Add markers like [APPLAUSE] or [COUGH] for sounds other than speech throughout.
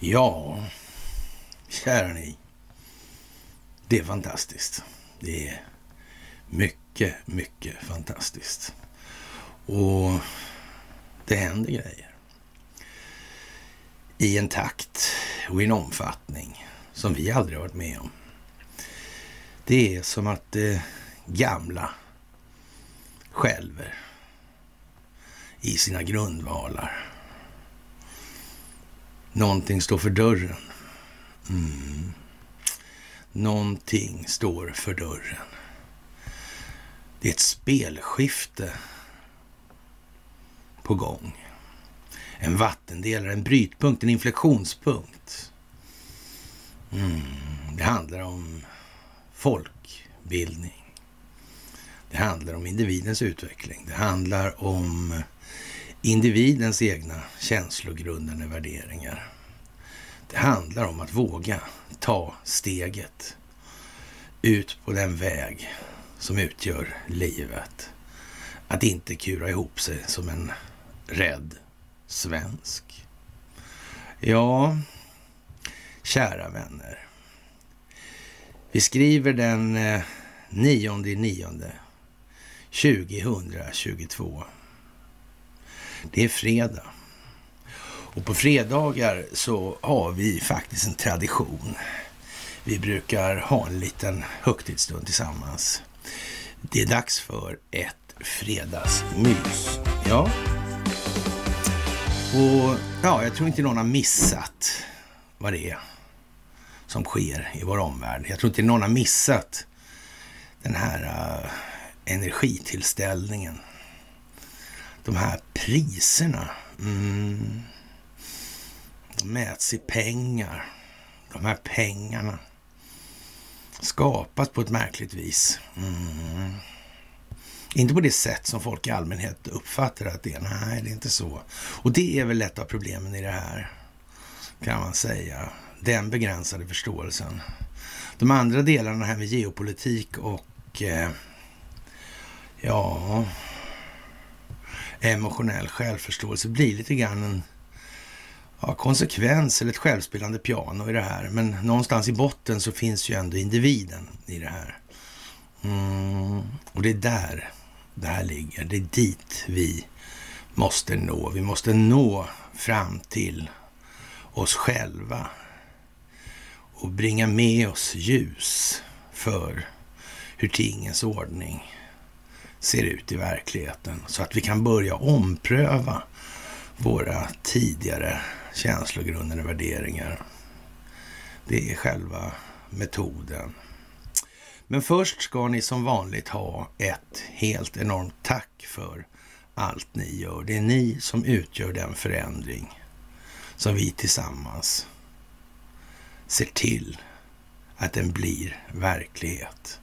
Ja, kära ni. Det är fantastiskt. Det är mycket, mycket fantastiskt. Och det händer grejer. I en takt och i en omfattning som vi aldrig har varit med om. Det är som att det gamla skälver i sina grundvalar. Någonting står för dörren. Mm. Någonting står för dörren. Det är ett spelskifte på gång. En vattendelare, en brytpunkt, en inflektionspunkt. Mm. Det handlar om folkbildning. Det handlar om individens utveckling. Det handlar om individens egna känslogrundande värderingar. Det handlar om att våga ta steget ut på den väg som utgör livet. Att inte kura ihop sig som en rädd svensk. Ja, kära vänner. Vi skriver den 9 nionde 2022. Det är fredag. Och på fredagar så har vi faktiskt en tradition. Vi brukar ha en liten högtidsstund tillsammans. Det är dags för ett fredagsmys. Ja. Och ja, jag tror inte någon har missat vad det är som sker i vår omvärld. Jag tror inte någon har missat den här uh, energitillställningen. De här priserna. Mm, de mäts i pengar. De här pengarna skapas på ett märkligt vis. Mm. Inte på det sätt som folk i allmänhet uppfattar att det är. Nej, det är inte så. Och det är väl ett av problemen i det här, kan man säga. Den begränsade förståelsen. De andra delarna här med geopolitik och eh, ja, emotionell självförståelse blir lite grann en ja, konsekvens eller ett självspelande piano i det här. Men någonstans i botten så finns ju ändå individen i det här. Mm, och det är där det här ligger. Det är dit vi måste nå. Vi måste nå fram till oss själva och bringa med oss ljus för hur tingens ordning ser ut i verkligheten så att vi kan börja ompröva våra tidigare känslogrundande värderingar. Det är själva metoden. Men först ska ni som vanligt ha ett helt enormt tack för allt ni gör. Det är ni som utgör den förändring som vi tillsammans ser till att den blir verklighet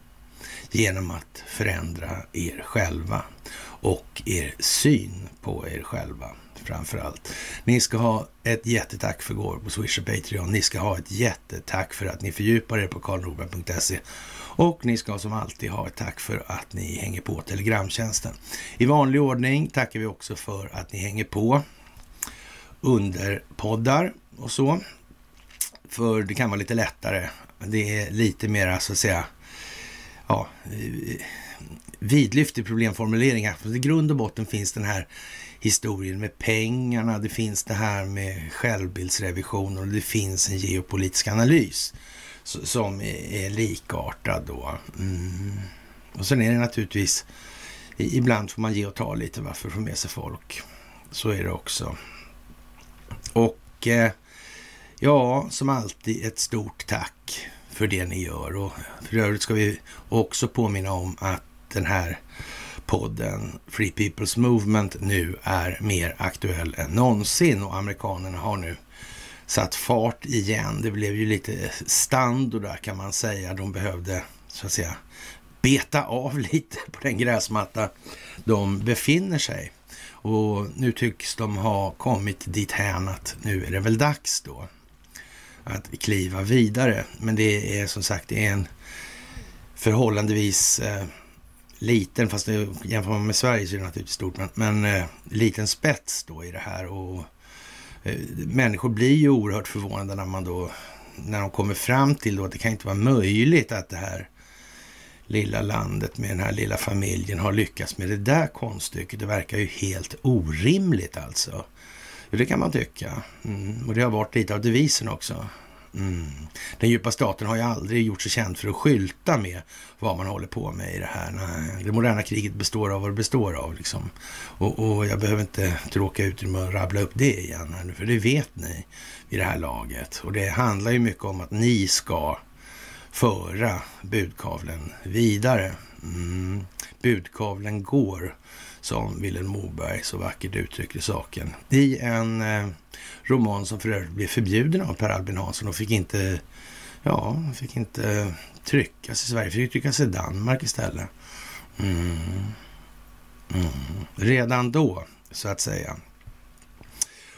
genom att förändra er själva och er syn på er själva framför allt. Ni ska ha ett jättetack för går på Swish och Patreon. Ni ska ha ett jättetack för att ni fördjupar er på karlnorberg.se och ni ska som alltid ha ett tack för att ni hänger på Telegramtjänsten. I vanlig ordning tackar vi också för att ni hänger på under poddar och så. För det kan vara lite lättare. Det är lite mer så att säga ja, eh, vidlyftig problemformulering. I grund och botten finns den här historien med pengarna, det finns det här med självbildsrevision och det finns en geopolitisk analys som är likartad då. Mm. Och sen är det naturligtvis, ibland får man ge och ta lite varför få med sig folk. Så är det också. Och eh, ja, som alltid ett stort tack för det ni gör. Och för övrigt ska vi också påminna om att den här podden Free People's Movement nu är mer aktuell än någonsin och amerikanerna har nu satt fart igen. Det blev ju lite standard där kan man säga. De behövde så att säga beta av [LAUGHS] lite på den gräsmatta de befinner sig. Och nu tycks de ha kommit dit hän att nu är det väl dags då att kliva vidare. Men det är som sagt det är en förhållandevis eh, liten, fast det, jämför man med Sverige så är det naturligtvis stort, men, men eh, liten spets då i det här. Och eh, Människor blir ju oerhört förvånade när man då, när de kommer fram till då att det kan inte vara möjligt att det här lilla landet med den här lilla familjen har lyckats med det där konststycket. Det verkar ju helt orimligt alltså. Det kan man tycka. Mm. Och det har varit lite av devisen också. Mm. Den djupa staten har ju aldrig gjort sig känd för att skylta med vad man håller på med i det här. Nej, det moderna kriget består av vad det består av. Liksom. Och, och, jag behöver inte tråka ut med att rabbla upp det igen, för det vet ni i det här laget. Och det handlar ju mycket om att ni ska föra budkavlen vidare. Mm. Budkavlen går, som Vilhelm Moberg så vackert uttryckte saken, i en eh, roman som för övrigt blev förbjuden av Per Albin Hansson och fick inte, ja, fick inte tryckas i Sverige, fick tryckas i Danmark istället. Mm. Mm. Redan då, så att säga.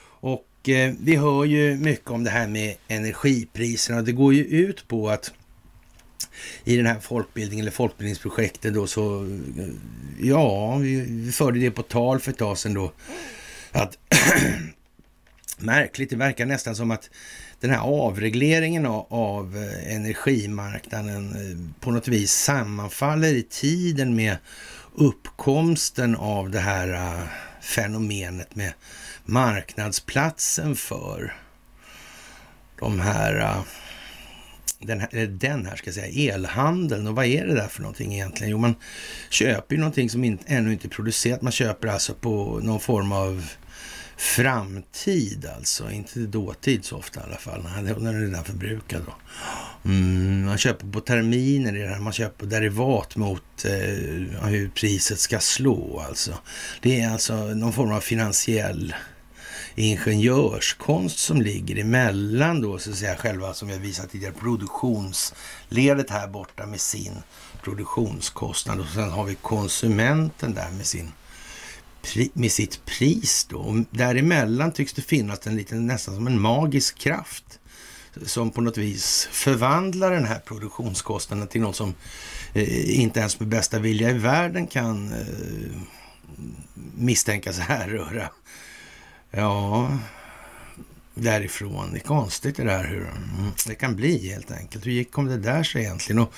Och eh, vi hör ju mycket om det här med energipriserna. Det går ju ut på att i den här folkbildningen eller folkbildningsprojektet då så, ja, vi förde det på tal för ett tag sedan då, att [CLEARS THROAT] märkligt, det verkar nästan som att den här avregleringen av, av eh, energimarknaden eh, på något vis sammanfaller i tiden med uppkomsten av det här uh, fenomenet med marknadsplatsen för de här uh, den här, den här ska jag säga, elhandeln. Och vad är det där för någonting egentligen? Jo, man köper ju någonting som in, ännu inte är producerat. Man köper alltså på någon form av framtid alltså, inte dåtid så ofta i alla fall. Nej, den är redan förbrukad då. Mm, man köper på terminer det här, man köper på derivat mot eh, hur priset ska slå alltså. Det är alltså någon form av finansiell ingenjörskonst som ligger emellan då så att säga själva som jag visat tidigare produktionsledet här borta med sin produktionskostnad och sen har vi konsumenten där med sin med sitt pris då. Och däremellan tycks det finnas en liten, nästan som en magisk kraft som på något vis förvandlar den här produktionskostnaden till något som eh, inte ens med bästa vilja i världen kan eh, misstänkas [LAUGHS] härröra Ja, därifrån. Det är konstigt det där hur mm, det kan bli helt enkelt. Hur gick kom det där sig egentligen? Och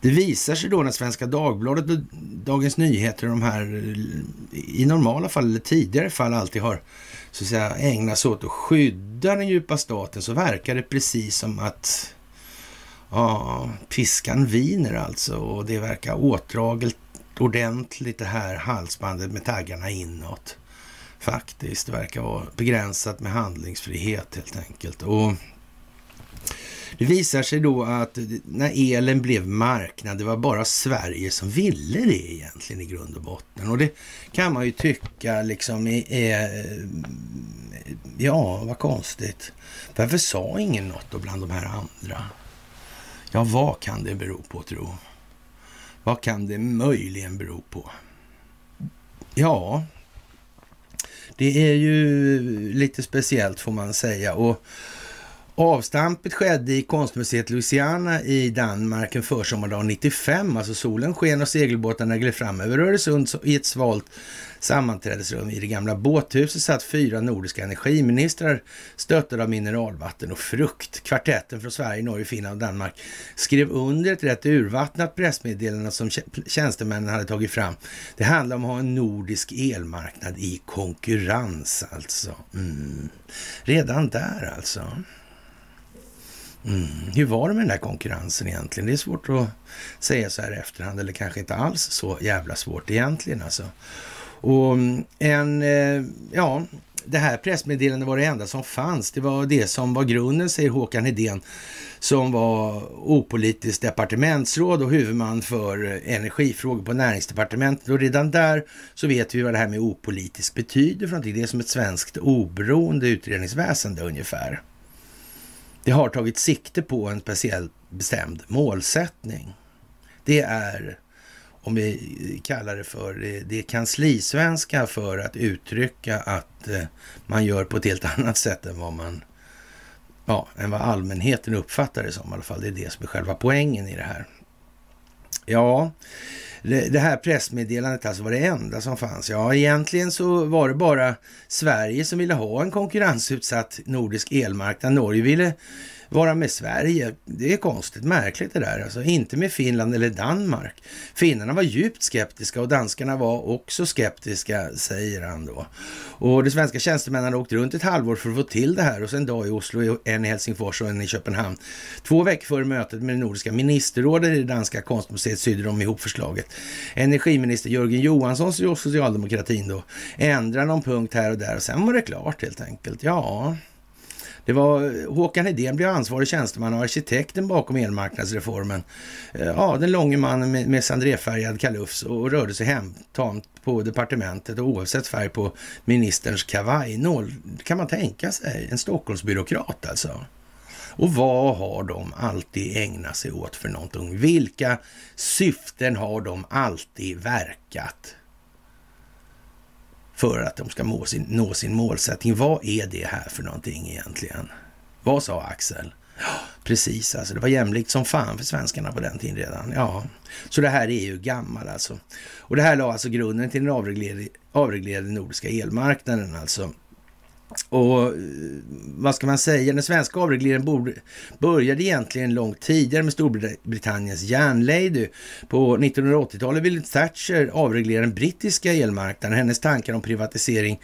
det visar sig då när Svenska Dagbladet och Dagens Nyheter de här eh, i normala fall eller tidigare fall alltid har så att säga ägnat sig åt att skydda den djupa staten så verkar det precis som att ja, piskan viner alltså och det verkar åtdraget ordentligt det här halsbandet med taggarna inåt faktiskt. Verkar vara begränsat med handlingsfrihet helt enkelt. Och det visar sig då att när elen blev marknad, det var bara Sverige som ville det egentligen i grund och botten. Och det kan man ju tycka liksom är, ja, vad konstigt. Varför sa ingen något då bland de här andra? Ja, vad kan det bero på tro? Vad kan det möjligen bero på? Ja, det är ju lite speciellt får man säga. Och Avstampet skedde i konstmuseet Louisiana i Danmark en försommardag 95. Alltså solen sken och segelbåtarna gled fram över Öresund i ett svalt sammanträdesrum. I det gamla båthuset satt fyra nordiska energiministrar stöttade av mineralvatten och frukt. Kvartetten från Sverige, Norge, Finland och Danmark skrev under ett rätt urvattnat pressmeddelande som tjänstemännen hade tagit fram. Det handlar om att ha en nordisk elmarknad i konkurrens alltså. Mm. Redan där alltså. Mm. Hur var det med den där konkurrensen egentligen? Det är svårt att säga så här i efterhand, eller kanske inte alls så jävla svårt egentligen alltså. Och mm, en, eh, ja, det här pressmeddelandet var det enda som fanns. Det var det som var grunden, säger Håkan Hedén, som var opolitiskt departementsråd och huvudman för eh, energifrågor på näringsdepartementet. Och redan där så vet vi vad det här med opolitiskt betyder för någonting. Det är som ett svenskt oberoende utredningsväsende ungefär. Det har tagit sikte på en speciellt bestämd målsättning. Det är, om vi kallar det för, det är kanslisvenska för att uttrycka att eh, man gör på ett helt [LAUGHS] annat sätt än vad man, ja, än vad allmänheten uppfattar det som i alla fall. Det är det som är själva poängen i det här. Ja, det här pressmeddelandet alltså var det enda som fanns. Ja, egentligen så var det bara Sverige som ville ha en konkurrensutsatt nordisk elmarknad. Norge ville vara med Sverige. Det är konstigt, märkligt det där. Alltså, inte med Finland eller Danmark. Finnarna var djupt skeptiska och danskarna var också skeptiska, säger han då. Och de svenska tjänstemännen åkte åkt runt ett halvår för att få till det här och sen en dag i Oslo, en i Helsingfors och en i Köpenhamn. Två veckor före mötet med det nordiska ministerrådet i det danska konstmuseet sydde de ihop förslaget. Energiminister Jörgen Johansson, socialdemokratin då, ändrade någon punkt här och där och sen var det klart helt enkelt. Ja, det var eh, Håkan Hedén blev ansvarig tjänsteman och arkitekten bakom elmarknadsreformen. Eh, ja, den långe mannen med, med sandrefärgad kalufs och rörde sig hemtamt på departementet och oavsett färg på ministerns kavajnål. kan man tänka sig. En Stockholmsbyråkrat alltså. Och vad har de alltid ägnat sig åt för någonting? Vilka syften har de alltid verkat? För att de ska nå sin, nå sin målsättning. Vad är det här för någonting egentligen? Vad sa Axel? Ja, precis, alltså det var jämlikt som fan för svenskarna på den tiden redan. Ja, så det här är ju gammal alltså. Och det här la alltså grunden till den avreglerade, avreglerade nordiska elmarknaden alltså. Och eh, vad ska man säga, den svenska avregleringen började egentligen långt tidigare med Storbritanniens järnlady. På 1980-talet ville Thatcher avreglera den brittiska elmarknaden. Hennes tankar om privatisering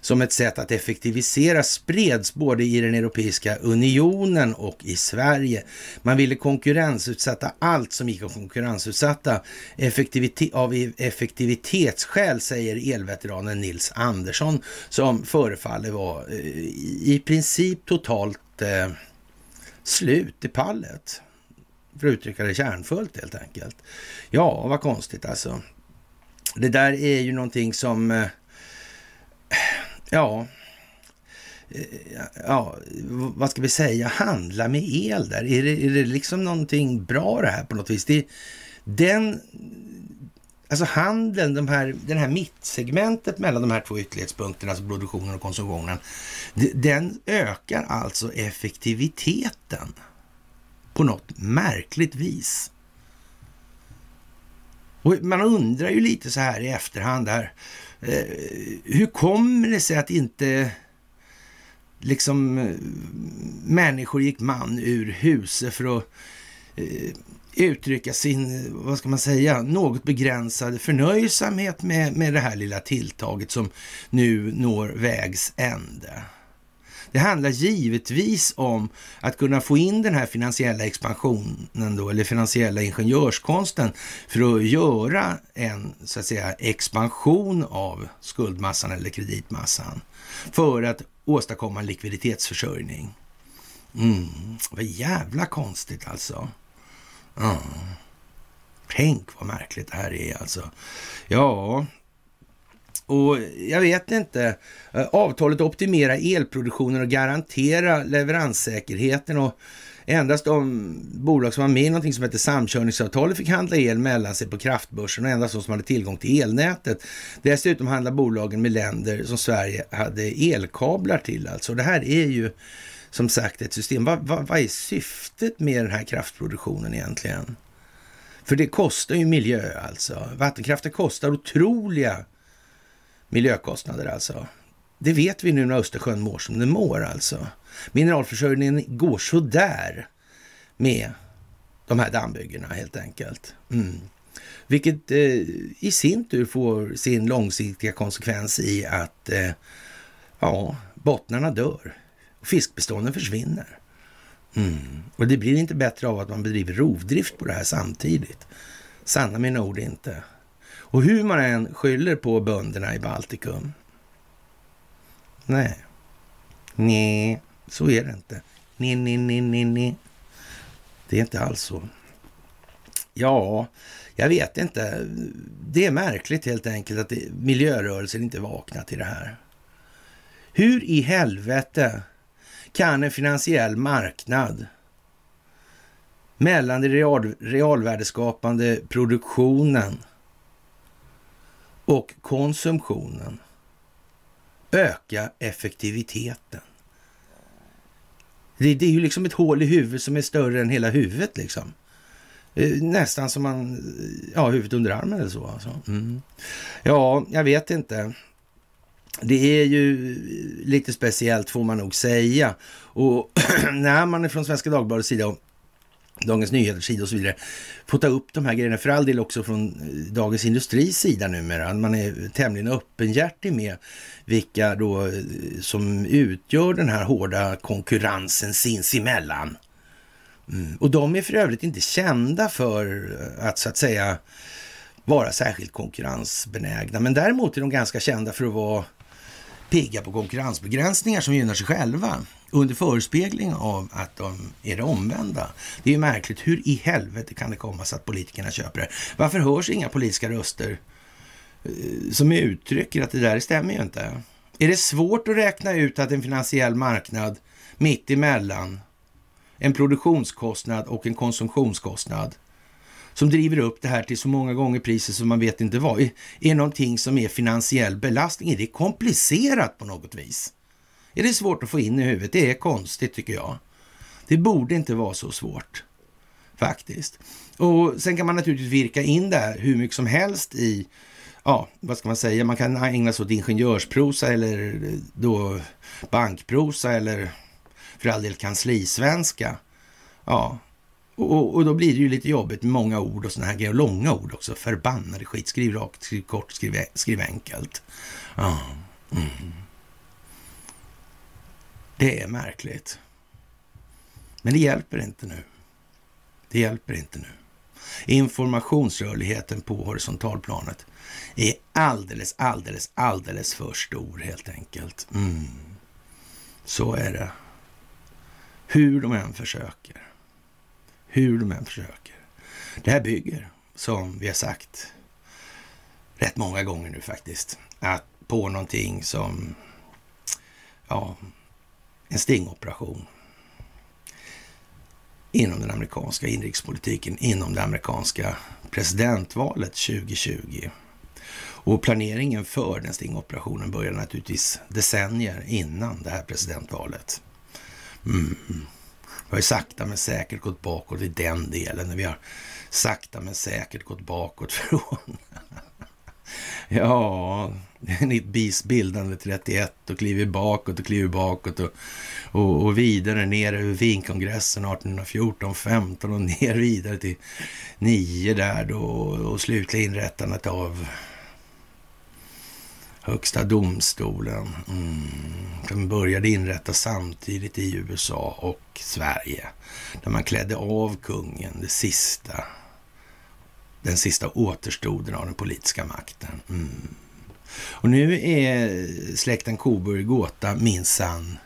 som ett sätt att effektivisera spreds både i den Europeiska unionen och i Sverige. Man ville konkurrensutsätta allt som gick att konkurrensutsätta Effektivite av effektivitetsskäl, säger elveteranen Nils Andersson, som förefaller vara eh, i princip totalt eh, slut i pallet. För att uttrycka det kärnfullt helt enkelt. Ja, vad konstigt alltså. Det där är ju någonting som eh, ja, eh, ja, vad ska vi säga, handla med el där. Är det, är det liksom någonting bra det här på något vis? Det, den, alltså handeln, de här, den här mittsegmentet mellan de här två ytterlighetspunkterna, alltså produktionen och konsumtionen, den ökar alltså effektiviteten på något märkligt vis. Och man undrar ju lite så här i efterhand där, Eh, hur kommer det sig att inte liksom eh, människor gick man ur huset för att eh, uttrycka sin, vad ska man säga, något begränsade förnöjsamhet med, med det här lilla tilltaget som nu når vägs ände. Det handlar givetvis om att kunna få in den här finansiella expansionen då, eller finansiella ingenjörskonsten för att göra en så att säga expansion av skuldmassan eller kreditmassan för att åstadkomma en likviditetsförsörjning. Mm, vad jävla konstigt alltså. Mm. Tänk vad märkligt det här är alltså. Ja, och jag vet inte. Eh, avtalet optimerar elproduktionen och garanterar leveranssäkerheten och endast de bolag som var med i någonting som heter samkörningsavtalet fick handla el mellan sig på kraftbörsen och endast de som hade tillgång till elnätet. Dessutom handlar bolagen med länder som Sverige hade elkablar till. Alltså det här är ju som sagt ett system. Vad, vad, vad är syftet med den här kraftproduktionen egentligen? För det kostar ju miljö alltså. Vattenkraften kostar otroliga miljökostnader alltså. Det vet vi nu när Östersjön mår som den mår alltså. Mineralförsörjningen går sådär med de här dammbyggena helt enkelt. Mm. Vilket eh, i sin tur får sin långsiktiga konsekvens i att eh, ja, bottnarna dör och fiskbestånden försvinner. Mm. Och det blir inte bättre av att man bedriver rovdrift på det här samtidigt. Sanna mina ord inte. Och hur man än skyller på bönderna i Baltikum. Nej. Nej, så är det inte. Nej, nej, nej, nej, nej. Det är inte alls så. Ja, jag vet inte. Det är märkligt helt enkelt att miljörörelsen inte vaknat till det här. Hur i helvete kan en finansiell marknad mellan den real, realvärdeskapande produktionen och konsumtionen. Öka effektiviteten. Det, det, är ju liksom ett hål i huvudet som är större än hela huvudet liksom. Eh, nästan som man, eh, ja, huvudet under armen eller så. Alltså. Mm. Ja, jag vet inte. Det är ju lite speciellt får man nog säga. Och [CLEARS THROAT] när man är från Svenska Dagbladets sida Dagens Nyheters sida och så vidare får ta upp de här grejerna, för all del också från eh, Dagens Industris sida numera. Man är tämligen öppenhjärtig med vilka då eh, som utgör den här hårda konkurrensen sinsemellan. Mm. Och de är för övrigt inte kända för eh, att så att säga vara särskilt konkurrensbenägna. Men däremot är de ganska kända för att vara pigga på konkurrensbegränsningar som gynnar sig själva under förespegling av att de är det omvända. Det är ju märkligt. Hur i helvete kan det komma sig att politikerna köper det? Varför hörs inga politiska röster eh, som uttrycker att det där stämmer ju inte? Är det svårt att räkna ut att en finansiell marknad mitt emellan en produktionskostnad och en konsumtionskostnad som driver upp det här till så många gånger priset som man vet inte vad, är någonting som är finansiell belastning. Är det komplicerat på något vis? Är det svårt att få in i huvudet? Det är konstigt tycker jag. Det borde inte vara så svårt faktiskt. Och sen kan man naturligtvis virka in det här hur mycket som helst i, ja, vad ska man säga, man kan ägna sig åt ingenjörsprosa eller eh, då bankprosa eller för all del kanslisvenska. Ja, och, och, då blir det ju lite jobbigt med många ord och sådana här grejer. Och långa ord också. Förbannade skit. Skriv rakt, skriv kort, skriv, skriv enkelt. Ja. Mm. Det är märkligt. Men det hjälper inte nu. Det hjälper inte nu. Informationsrörligheten på horisontalplanet är alldeles, alldeles, alldeles för stor helt enkelt. Mm. Så är det. Hur de än försöker. Hur de än försöker. Det här bygger, som vi har sagt rätt många gånger nu faktiskt, att på någonting som, ja, en stingoperation inom den amerikanska inrikespolitiken, inom det amerikanska presidentvalet 2020. Och planeringen för den stingoperationen började naturligtvis decennier innan det här presidentvalet. Mm. Vi har ju sakta men säkert gått bakåt i den delen. Vi har sakta men säkert gått bakåt [LAUGHS] från Ja, nytt BIS bildande 31 och kliver bakåt och kliver bakåt och, och, och vidare ner över Wienkongressen 1814, 15 och ner vidare till 9 där då och slutligen inrättandet av Högsta domstolen. Mm. Den började inrättas samtidigt i USA och Sverige. Där man klädde av kungen, det sista, den sista återstoden av den politiska makten. Mm. Och nu är släkten Coburg Gåta minsann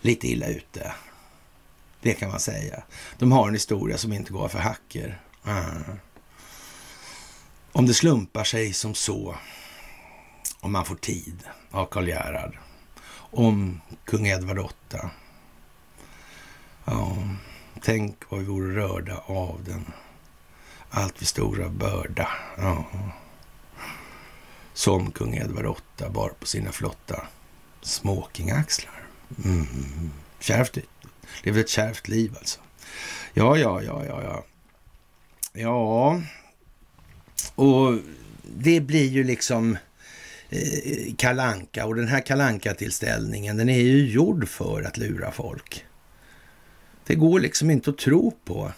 lite illa ute. Det kan man säga. De har en historia som inte går för hacker. Mm. Om det slumpar sig som så om man får tid av Karl Gerhard. Om kung Edvard VIII. Ja, tänk vad vi vore rörda av den allt för stora börda. Ja. Som kung Edvard VIII bar på sina flotta smokingaxlar. Mm. Kärvt. Levde ett kärvt liv alltså. Ja, ja, ja, ja, ja. Ja, och det blir ju liksom Eh, kalanka och den här kalanka tillställningen den är ju gjord för att lura folk. Det går liksom inte att tro på.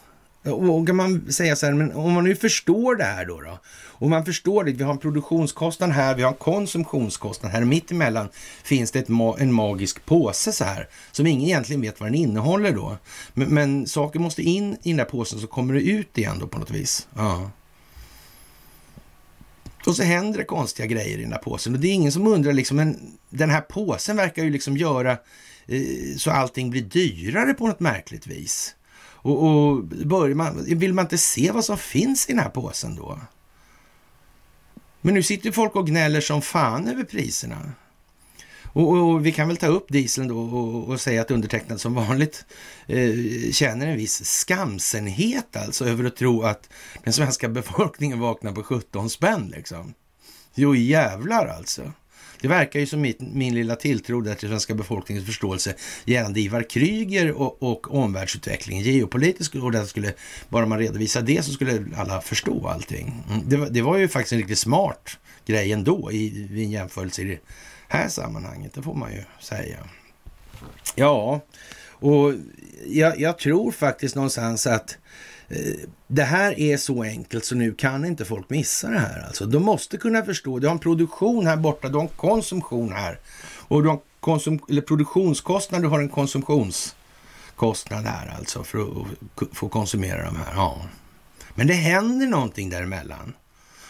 Och kan man säga så här, men om man nu förstår det här då, då och man förstår det, vi har en produktionskostnad här, vi har en konsumtionskostnad här, mitt emellan finns det ma en magisk påse så här, som ingen egentligen vet vad den innehåller då. Men, men saker måste in i den där påsen så kommer det ut igen då på något vis. Ja. Och så händer det konstiga grejer i den här påsen. Och det är ingen som undrar liksom, men den här påsen verkar ju liksom göra eh, så allting blir dyrare på något märkligt vis. Och, och börjar man, vill man inte se vad som finns i den här påsen då? Men nu sitter folk och gnäller som fan över priserna. Och, och, vi kan väl ta upp dieseln då och, och säga att undertecknad som vanligt eh, känner en viss skamsenhet alltså över att tro att den svenska [LAUGHS] befolkningen vaknar på 17 spänn liksom. Jo jävlar alltså. Det verkar ju som min, min lilla tilltro där till svenska befolkningens förståelse gällande Ivar Kryger och, och omvärldsutvecklingen geopolitiskt och det skulle, bara man redovisar det så skulle alla förstå allting. Mm, det, var, det var ju faktiskt en riktigt smart grej ändå i, i en jämförelse i det här sammanhanget, det får man ju säga. Ja, och jag, jag tror faktiskt någonstans att eh, det här är så enkelt så nu kan inte folk missa det här. Alltså, de måste kunna förstå. Du har en produktion här borta, du har en konsumtion här. Och du har konsum eller produktionskostnad, du har en konsumtionskostnad här alltså för att få konsumera de här. Ja. Men det händer någonting däremellan.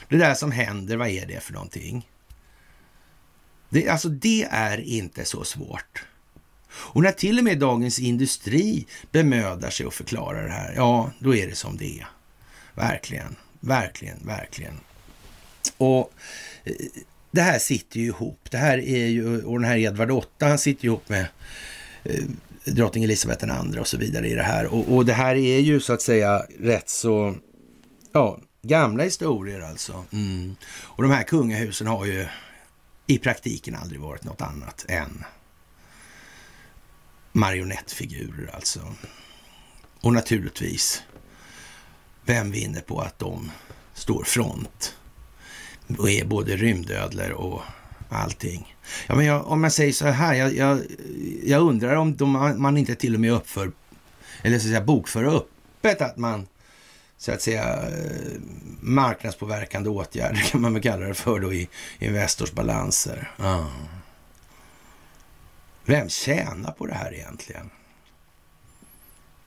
Det där som händer, vad är det för någonting? Det, alltså det är inte så svårt. Och när till och med Dagens Industri bemödar sig att förklara det här, ja, då är det som det är. Verkligen, verkligen, verkligen. Och eh, det här sitter ju ihop. Det här är ju, och den här Edvard VIII, han sitter ju ihop med eh, drottning Elisabeth II och så vidare i det här. Och, och, det här är ju så att säga rätt så, ja, gamla historier alltså. Mm. Och de här kungahusen har ju i praktiken aldrig varit något annat än marionettfigurer alltså. Och naturligtvis, vem vinner på att de står front och är både rymdödlor och allting. Ja, men jag, om jag säger så här, jag, jag, jag undrar om de, man inte till och med uppför, eller så att säga bokför öppet att man så att säga eh, marknadspåverkande åtgärder [LAUGHS] kan man väl kalla det för då i Investors balanser. Ah. Vem tjänar på det här egentligen?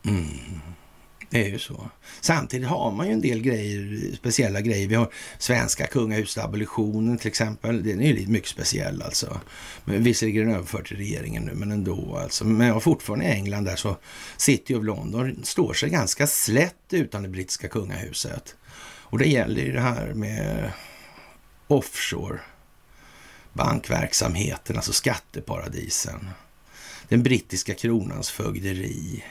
Mm. Det är ju så. Samtidigt har man ju en del grejer, speciella grejer. Vi har svenska kungahusabolitionen till exempel. Den är ju mycket speciell alltså. Men visserligen överförd till regeringen nu, men ändå alltså. Men fortfarande i England där så City of London står sig ganska slätt utan det brittiska kungahuset. Och det gäller ju det här med offshore bankverksamheten, alltså skatteparadisen. Den brittiska kronans fögderi.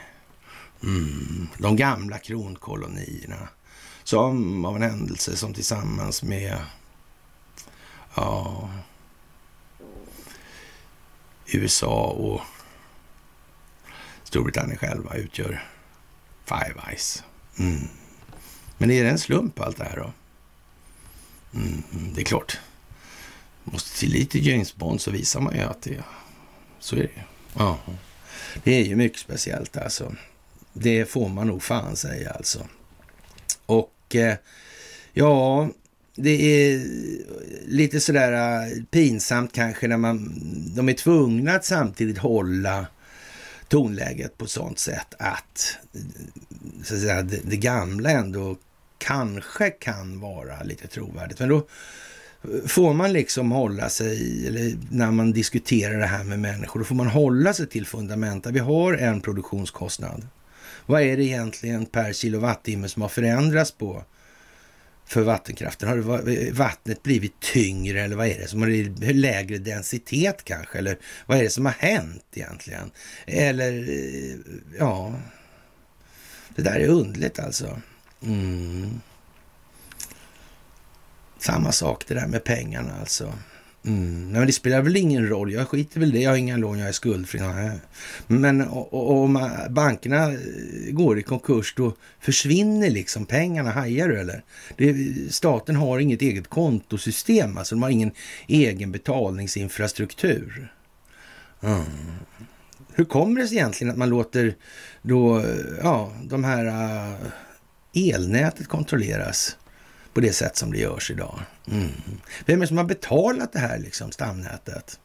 Mm, de gamla kronkolonierna. Som av en händelse som tillsammans med ja, USA och Storbritannien själva utgör Five Eyes. Mm. Men är det en slump allt det här då? Mm, det är klart. Måste till lite James Bond så visar man ju att det så är det Ja. Det är ju mycket speciellt alltså. Det får man nog fan säga alltså. Och eh, ja, det är lite sådär eh, pinsamt kanske när man, de är tvungna att samtidigt hålla tonläget på sånt sätt att, så att säga, det, det gamla ändå kanske kan vara lite trovärdigt. Men då får man liksom hålla sig, eller när man diskuterar det här med människor, då får man hålla sig till fundamenta. Vi har en produktionskostnad. Vad är det egentligen per kilowattimme som har förändrats på för vattenkraften? Har vattnet blivit tyngre eller vad är det som har lägre densitet kanske? Eller vad är det som har hänt egentligen? Eller eh, ja, det där är underligt alltså. Mm. Samma sak det där med pengarna alltså. Mm. Men det spelar väl ingen roll. Jag skiter väl det. Jag har inga lån, jag är skuldfri. Men om bankerna eh, går i konkurs, då försvinner liksom pengarna. Hajar du eller? Det, staten har inget eget kontosystem. Alltså de har ingen egen betalningsinfrastruktur. Mm. Hur kommer det sig egentligen att man låter då, eh, ja, de här uh, elnätet kontrolleras? På det sätt som det görs idag. Mm. Vem är det som har betalat det här liksom, stamnätet?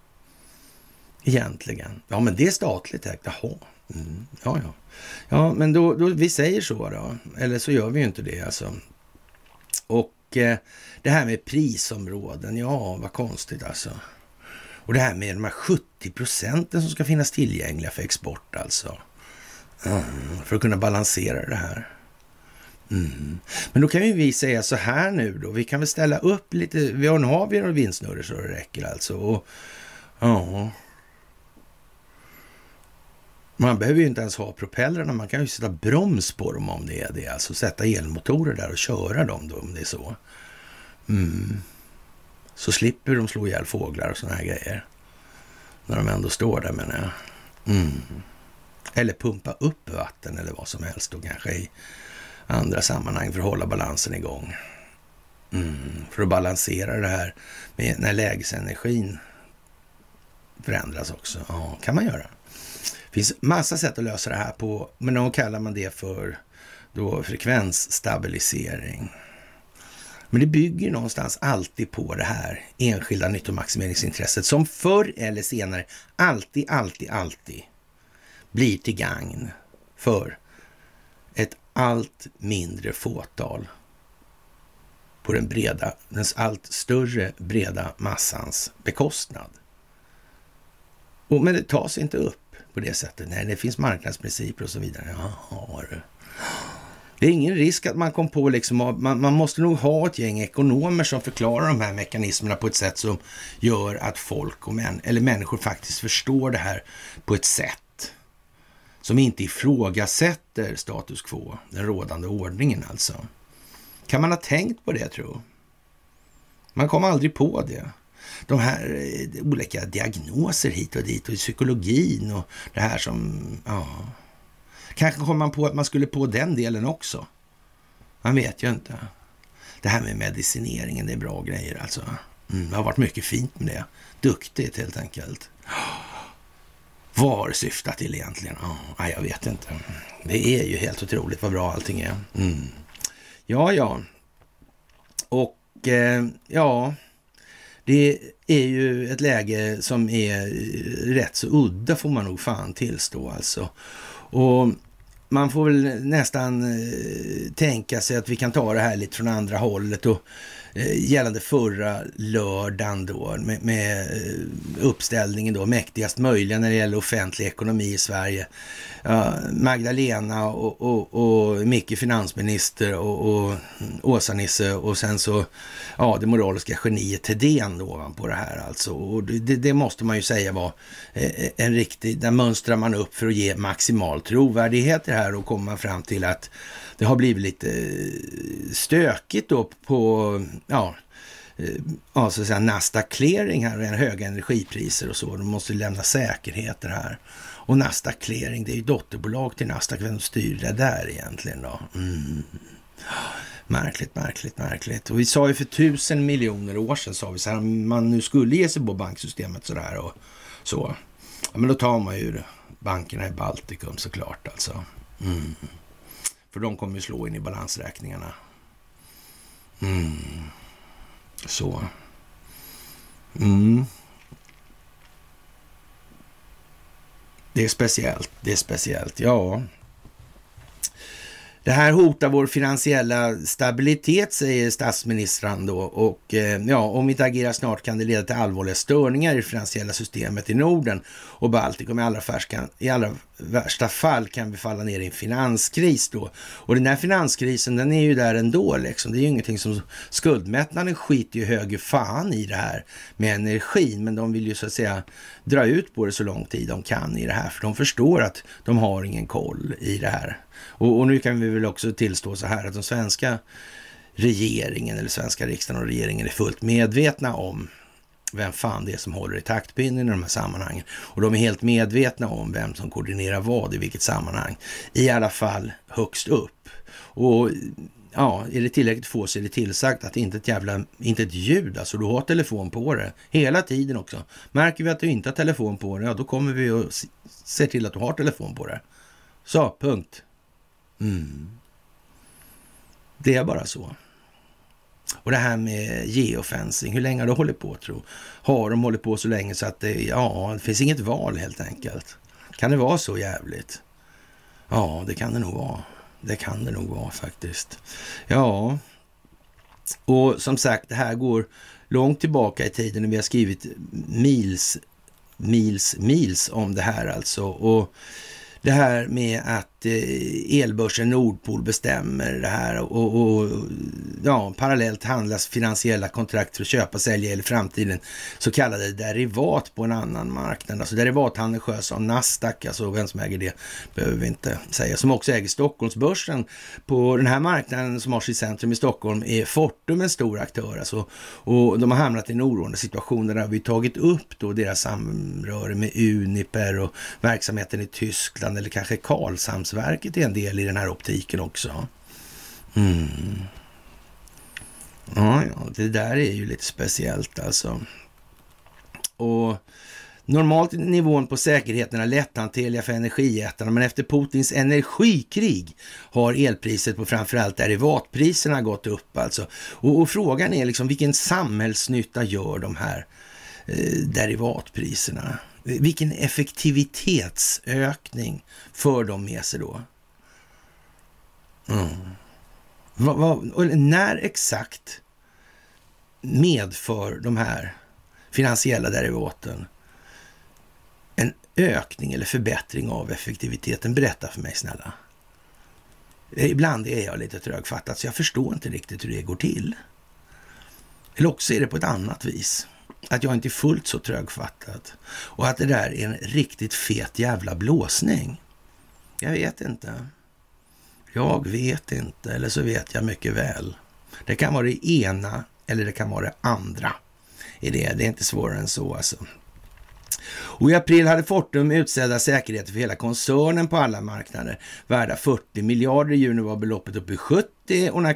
Egentligen? Ja, men det är statligt ägt. Jaha. Mm. Ja, ja. Ja, men då, då, vi säger så då. Eller så gör vi ju inte det alltså. Och eh, det här med prisområden, ja, vad konstigt alltså. Och det här med de här 70 procenten som ska finnas tillgängliga för export alltså. Mm, för att kunna balansera det här. Mm. Men då kan ju vi säga så här nu då. Vi kan väl ställa upp lite. Vi har, har vi några vindsnurror så det räcker alltså. Och, ja. Man behöver ju inte ens ha propellrarna. Man kan ju sätta broms på dem om det är det. Alltså sätta elmotorer där och köra dem då om det är så. Mm. Så slipper de slå ihjäl fåglar och sådana här grejer. När de ändå står där menar jag. Mm. Eller pumpa upp vatten eller vad som helst då kanske i andra sammanhang för att hålla balansen igång. Mm. För att balansera det här med när lägesenergin förändras också. Ja, kan man göra. Det finns massa sätt att lösa det här på, men då kallar man det för då frekvensstabilisering. Men det bygger någonstans alltid på det här enskilda nyttomaximeringsintresset som förr eller senare alltid, alltid, alltid blir till gagn för allt mindre fåtal på den breda, den allt större breda massans bekostnad. Och, men det tas inte upp på det sättet. Nej, det finns marknadsprinciper och så vidare. Jaha, du. Det är ingen risk att man kom på liksom, man, man måste nog ha ett gäng ekonomer som förklarar de här mekanismerna på ett sätt som gör att folk och män, eller människor faktiskt förstår det här på ett sätt som inte ifrågasätter status quo, den rådande ordningen alltså. Kan man ha tänkt på det tro? Man kom aldrig på det. De här eh, olika diagnoser hit och dit och psykologin och det här som, ja. Kanske kom man på att man skulle på den delen också. Man vet ju inte. Det här med medicineringen, det är bra grejer alltså. Mm, det har varit mycket fint med det. Duktigt helt enkelt. Var syftar till egentligen? Ja, jag vet inte. Det är ju helt otroligt vad bra allting är. Mm. Ja, ja. Och eh, ja, det är ju ett läge som är eh, rätt så udda får man nog fan tillstå alltså. Och man får väl nästan eh, tänka sig att vi kan ta det här lite från andra hållet och Eh, gällande förra lördagen då med, med eh, uppställningen då mäktigast möjliga när det gäller offentlig ekonomi i Sverige. Magdalena och, och, och Micke finansminister och, och Åsa-Nisse och sen så ja, det moraliska geniet Thedéen ovanpå det här alltså. Och det, det, måste man ju säga var eh, en riktig, där mönstrar man upp för att ge maximal trovärdighet i det här och komma fram till att det har blivit lite eh, stökigt då på, ja, eh, ja, så att säga Nasdaq clearing här, eh, höga energipriser och så. De måste lämna säkerheter här. Och Nasdaq clearing, det är ju dotterbolag till Nasdaq. Vem styr det där egentligen då? Mm. Märkligt, märkligt, märkligt. Och vi sa ju för tusen miljoner år sedan, sa vi så här, om man nu skulle ge sig på banksystemet sådär och så. Ja, men då tar man ju bankerna i Baltikum såklart alltså. Mm. För de kommer ju slå in i balansräkningarna. Mm. Så. Mm. Det är speciellt. Det är speciellt. Ja, det här hotar vår finansiella stabilitet, säger statsministern då. Och eh, ja, om vi inte agerar snart kan det leda till allvarliga störningar i det finansiella systemet i Norden och Baltikum. I allra, färska, I allra värsta fall kan vi falla ner i en finanskris då. Och den här finanskrisen, den är ju där ändå liksom. Det är ju ingenting som skuldmättnaden skiter ju höger fan i det här med energin. Men de vill ju så att säga dra ut på det så lång tid de kan i det här. För de förstår att de har ingen koll i det här och, och, nu kan vi väl också tillstå så här att den svenska regeringen eller svenska riksdagen och regeringen är fullt medvetna om vem fan det är som håller i taktpinnen i de här sammanhangen. Och de är helt medvetna om vem som koordinerar vad i vilket sammanhang. I alla fall högst upp. Och ja, är det tillräckligt få så är det tillsagt att inte ett jävla, inte ett ljud, alltså du har telefon på det hela tiden också. Märker vi att du inte har telefon på det, ja då kommer vi och ser till att du har telefon på det. Så, punkt. Mm. Det är bara så. Och det här med geofencing, hur länge har det hållit på tro? Har de hållit på så länge så att det, ja, det finns inget val helt enkelt? Kan det vara så jävligt? Ja, det kan det nog vara. Det kan det nog vara faktiskt. Ja, och som sagt, det här går långt tillbaka i tiden och vi har skrivit mils, mils, mils om det här alltså. Och det här med att Eh, elbörsen Nordpol bestämmer det här och, och, ja, parallellt handlas finansiella kontrakt för att köpa, sälja eller i framtiden så kallade derivat på en annan marknad. Alltså derivathandeln sköts av Nasdaq, alltså vem som äger det behöver vi inte säga, som också äger Stockholmsbörsen. På den här marknaden som har sitt centrum i Stockholm är Fortum en stor aktör alltså, och de har hamnat i en oroande situation där vi tagit upp då deras samröre med Uniper och verksamheten i Tyskland eller kanske Karlshamns Karlshamnsverket är en del i den här optiken också. Mm. Ja, ja, det där är ju lite speciellt alltså. Och Normalt är nivån på säkerheterna lätthanterliga för energijättarna, men efter Putins energikrig har elpriset på framförallt derivatpriserna gått upp alltså. Och, och frågan är liksom vilken samhällsnytta gör de här eh, derivatpriserna? Vilken effektivitetsökning för de med sig då? Mm. Va, va, när exakt medför de här finansiella derivaten en ökning eller förbättring av effektiviteten? Berätta för mig snälla. Ibland är jag lite trögfattad så jag förstår inte riktigt hur det går till. Eller också är det på ett annat vis att jag inte är fullt så trögfattad och att det där är en riktigt fet jävla blåsning. Jag vet inte. Jag vet inte, eller så vet jag mycket väl. Det kan vara det ena eller det kan vara det andra. I det. det är inte svårare än så alltså. Och i april hade Fortum utsedda säkerheter för hela koncernen på alla marknader värda 40 miljarder. I juni var beloppet uppe i 70 och när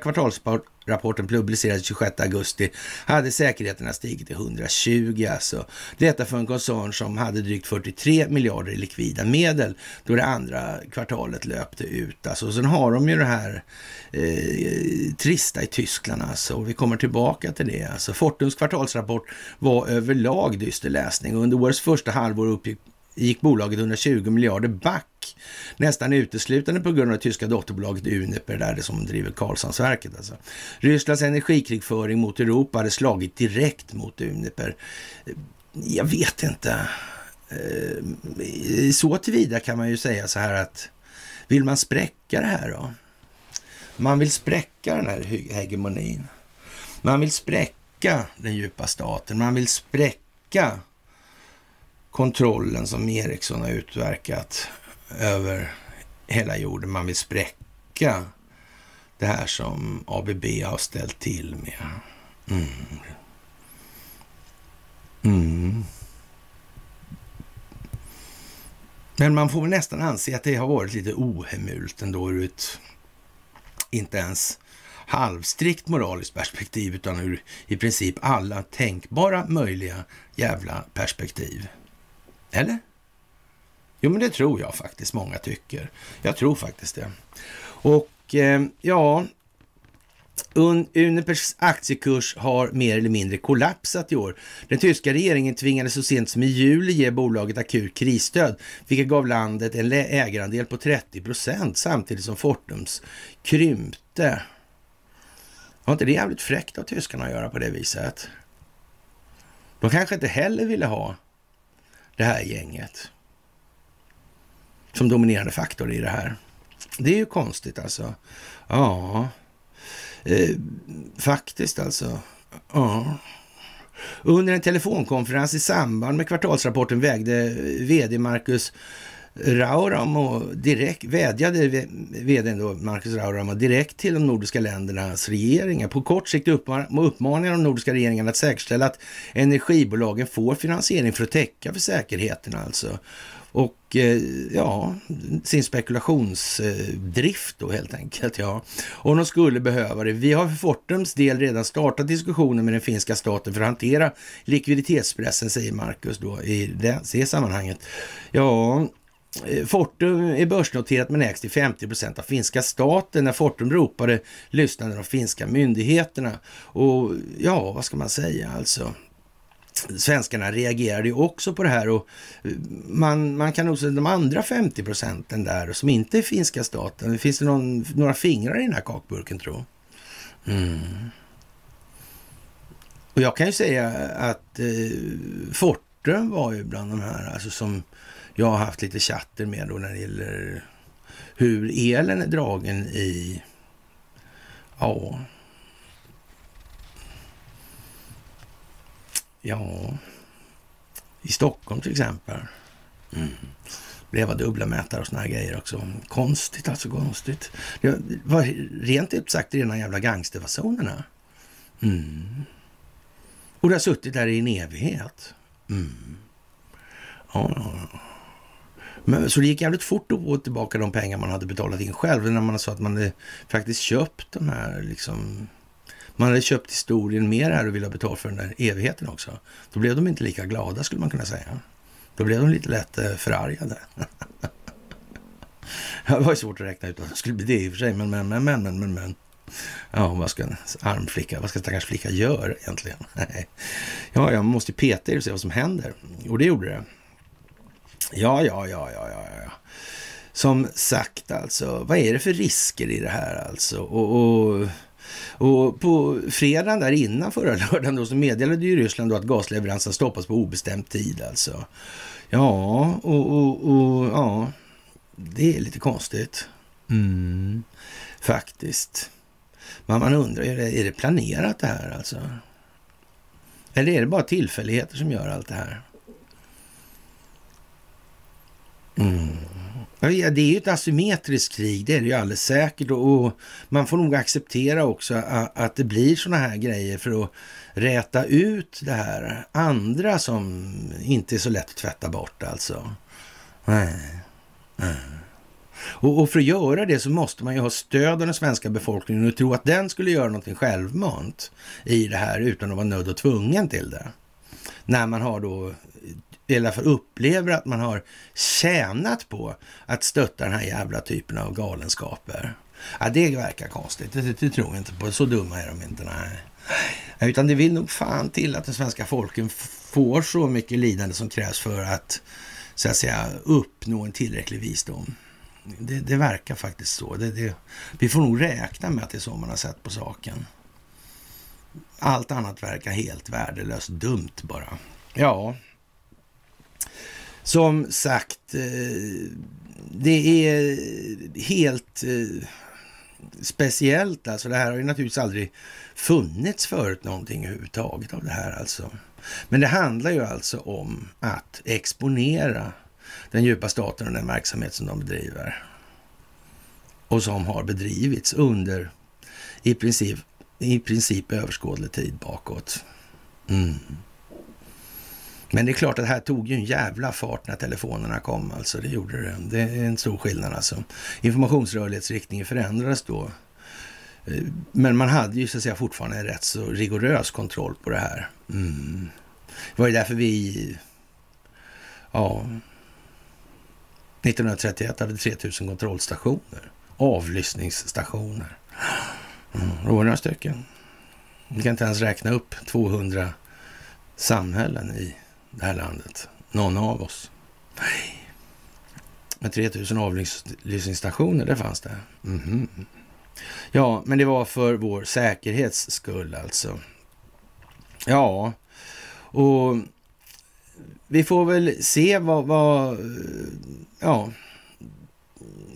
rapporten publicerades 26 augusti hade säkerheterna stigit till 120 alltså. Detta för en koncern som hade drygt 43 miljarder i likvida medel då det andra kvartalet löpte ut. Alltså, sen har de ju det här eh, trista i Tyskland alltså. Och vi kommer tillbaka till det. Alltså, Fortums kvartalsrapport var överlag dyster läsning. Under årets första halvår uppgick gick bolaget 120 miljarder back. Nästan uteslutande på grund av det tyska dotterbolaget Uniper, där det som driver Karlshamnsverket. Alltså. Rysslands energikrigföring mot Europa hade slagit direkt mot Uniper. Jag vet inte. Eh, så tillvida kan man ju säga så här att vill man spräcka det här då? Man vill spräcka den här hegemonin. Man vill spräcka den djupa staten. Man vill spräcka kontrollen som Ericsson har utverkat över hela jorden. Man vill spräcka det här som ABB har ställt till med. Mm. Mm. Men man får väl nästan anse att det har varit lite ohemult ändå ur ett inte ens halvstrikt moraliskt perspektiv utan ur i princip alla tänkbara möjliga jävla perspektiv. Eller? Jo, men det tror jag faktiskt många tycker. Jag tror faktiskt det. Och eh, ja, Unipers aktiekurs har mer eller mindre kollapsat i år. Den tyska regeringen tvingades så sent som i juli ge bolaget akut krisstöd, vilket gav landet en ägarandel på 30 procent samtidigt som Fortums krympte. Var inte det jävligt fräckt av tyskarna att göra på det viset? De kanske inte heller ville ha det här gänget som dominerande faktor i det här. Det är ju konstigt alltså. Ja, eh, faktiskt alltså. Ja. Under en telefonkonferens i samband med kvartalsrapporten vägde vd Marcus Rauramo direkt, vädjade vdn då, Marcus Rauramo direkt till de nordiska ländernas regeringar. På kort sikt uppmanar de nordiska regeringarna att säkerställa att energibolagen får finansiering för att täcka för säkerheten alltså. Och eh, ja, sin spekulationsdrift då helt enkelt. Ja. Och de skulle behöva det. Vi har för Fortums del redan startat diskussioner med den finska staten för att hantera likviditetspressen, säger Marcus då i det, det sammanhanget. Ja, Eh, Fortum är börsnoterat men ägs till 50 procent av finska staten. När Fortum ropade lyssnade de finska myndigheterna. Och ja, vad ska man säga alltså? Svenskarna reagerade ju också på det här och eh, man, man kan nog se de andra 50 procenten där som inte är finska staten. Finns det någon, några fingrar i den här kakburken tro? Mm. Och jag kan ju säga att eh, Fortum var ju bland de här alltså som jag har haft lite chatter med då när det gäller hur elen är dragen i, ja, ja, i Stockholm till exempel. Mm. blev dubbla mätare och såna här grejer också. Konstigt alltså, konstigt. Det var rent ut sagt rena jävla gangsterfasonerna. Mm. Och det har suttit där i en evighet. Mm. Ja, ja, ja. Men, så det gick jävligt fort att få tillbaka de pengar man hade betalat in själv. När man sa att man hade faktiskt köpt de här liksom... Man hade köpt historien mer här och ville ha betalt för den där evigheten också. Då blev de inte lika glada skulle man kunna säga. Då blev de lite lätt eh, förargade. [LAUGHS] det var ju svårt att räkna ut att det skulle bli det i och för sig. Men, men, men, men, men, men. Ja, vad ska en armflicka, vad ska stackars flicka göra egentligen? [LAUGHS] ja, jag måste peta i och se vad som händer. Och det gjorde det. Ja, ja, ja, ja, ja, ja. Som sagt alltså, vad är det för risker i det här alltså? Och, och, och på fredagen där innan förra [LAUGHS] lördagen då så meddelade ju Ryssland då att gasleveransen stoppas på obestämd tid alltså. Ja, och, och, och ja, det är lite konstigt. Mm, faktiskt. Men man undrar, är det, är det planerat det här alltså? Eller är det bara tillfälligheter som gör allt det här? Mm. Ja, det är ju ett asymmetriskt krig, det är det ju alldeles säkert. Och man får nog acceptera också att det blir sådana här grejer för att räta ut det här andra som inte är så lätt att tvätta bort alltså. Nej. Nej. Och, och, för att göra det så måste man ju ha stöd av den svenska befolkningen och tro att den skulle göra någonting självmant i det här utan att vara nödd och tvungen till det. När man har då i alla fall upplever att man har tjänat på att stötta den här jävla typen av galenskaper. Ja, det verkar konstigt. Det, det, det tror jag inte på. Så dumma är de inte. Nej. Utan det vill nog fan till att den svenska folken får så mycket lidande som krävs för att, så att säga, uppnå en tillräcklig visdom. Det, det verkar faktiskt så. Det, vi får nog räkna med att det är så man har sett på saken. Allt annat verkar helt värdelöst dumt bara. Ja, som sagt, eh, det är helt eh, speciellt. Alltså det här har ju naturligtvis aldrig funnits förut någonting överhuvudtaget av det här alltså. Men det handlar ju alltså om att exponera den djupa staten och den verksamhet som de bedriver. Och som har bedrivits under i princip, i princip överskådlig tid bakåt. Mm. Men det är klart att det här tog ju en jävla fart när telefonerna kom. Alltså det gjorde det. Det är en stor skillnad alltså. Informationsrörlighetsriktningen förändrades då. Eh, men man hade ju så att säga fortfarande en rätt så rigorös kontroll på det här. Mm. Det var ju därför vi, ja, 1931 hade 3000 kontrollstationer. Avlyssningsstationer. Mm, det var några stycken. Vi kan inte ens räkna upp 200 samhällen i det här landet. Någon av oss. Nej. Men 3000 avlyssningsstationer, det fanns det. Mm -hmm. Ja, men det var för vår säkerhets skull alltså. Ja, och vi får väl se vad, vad ja,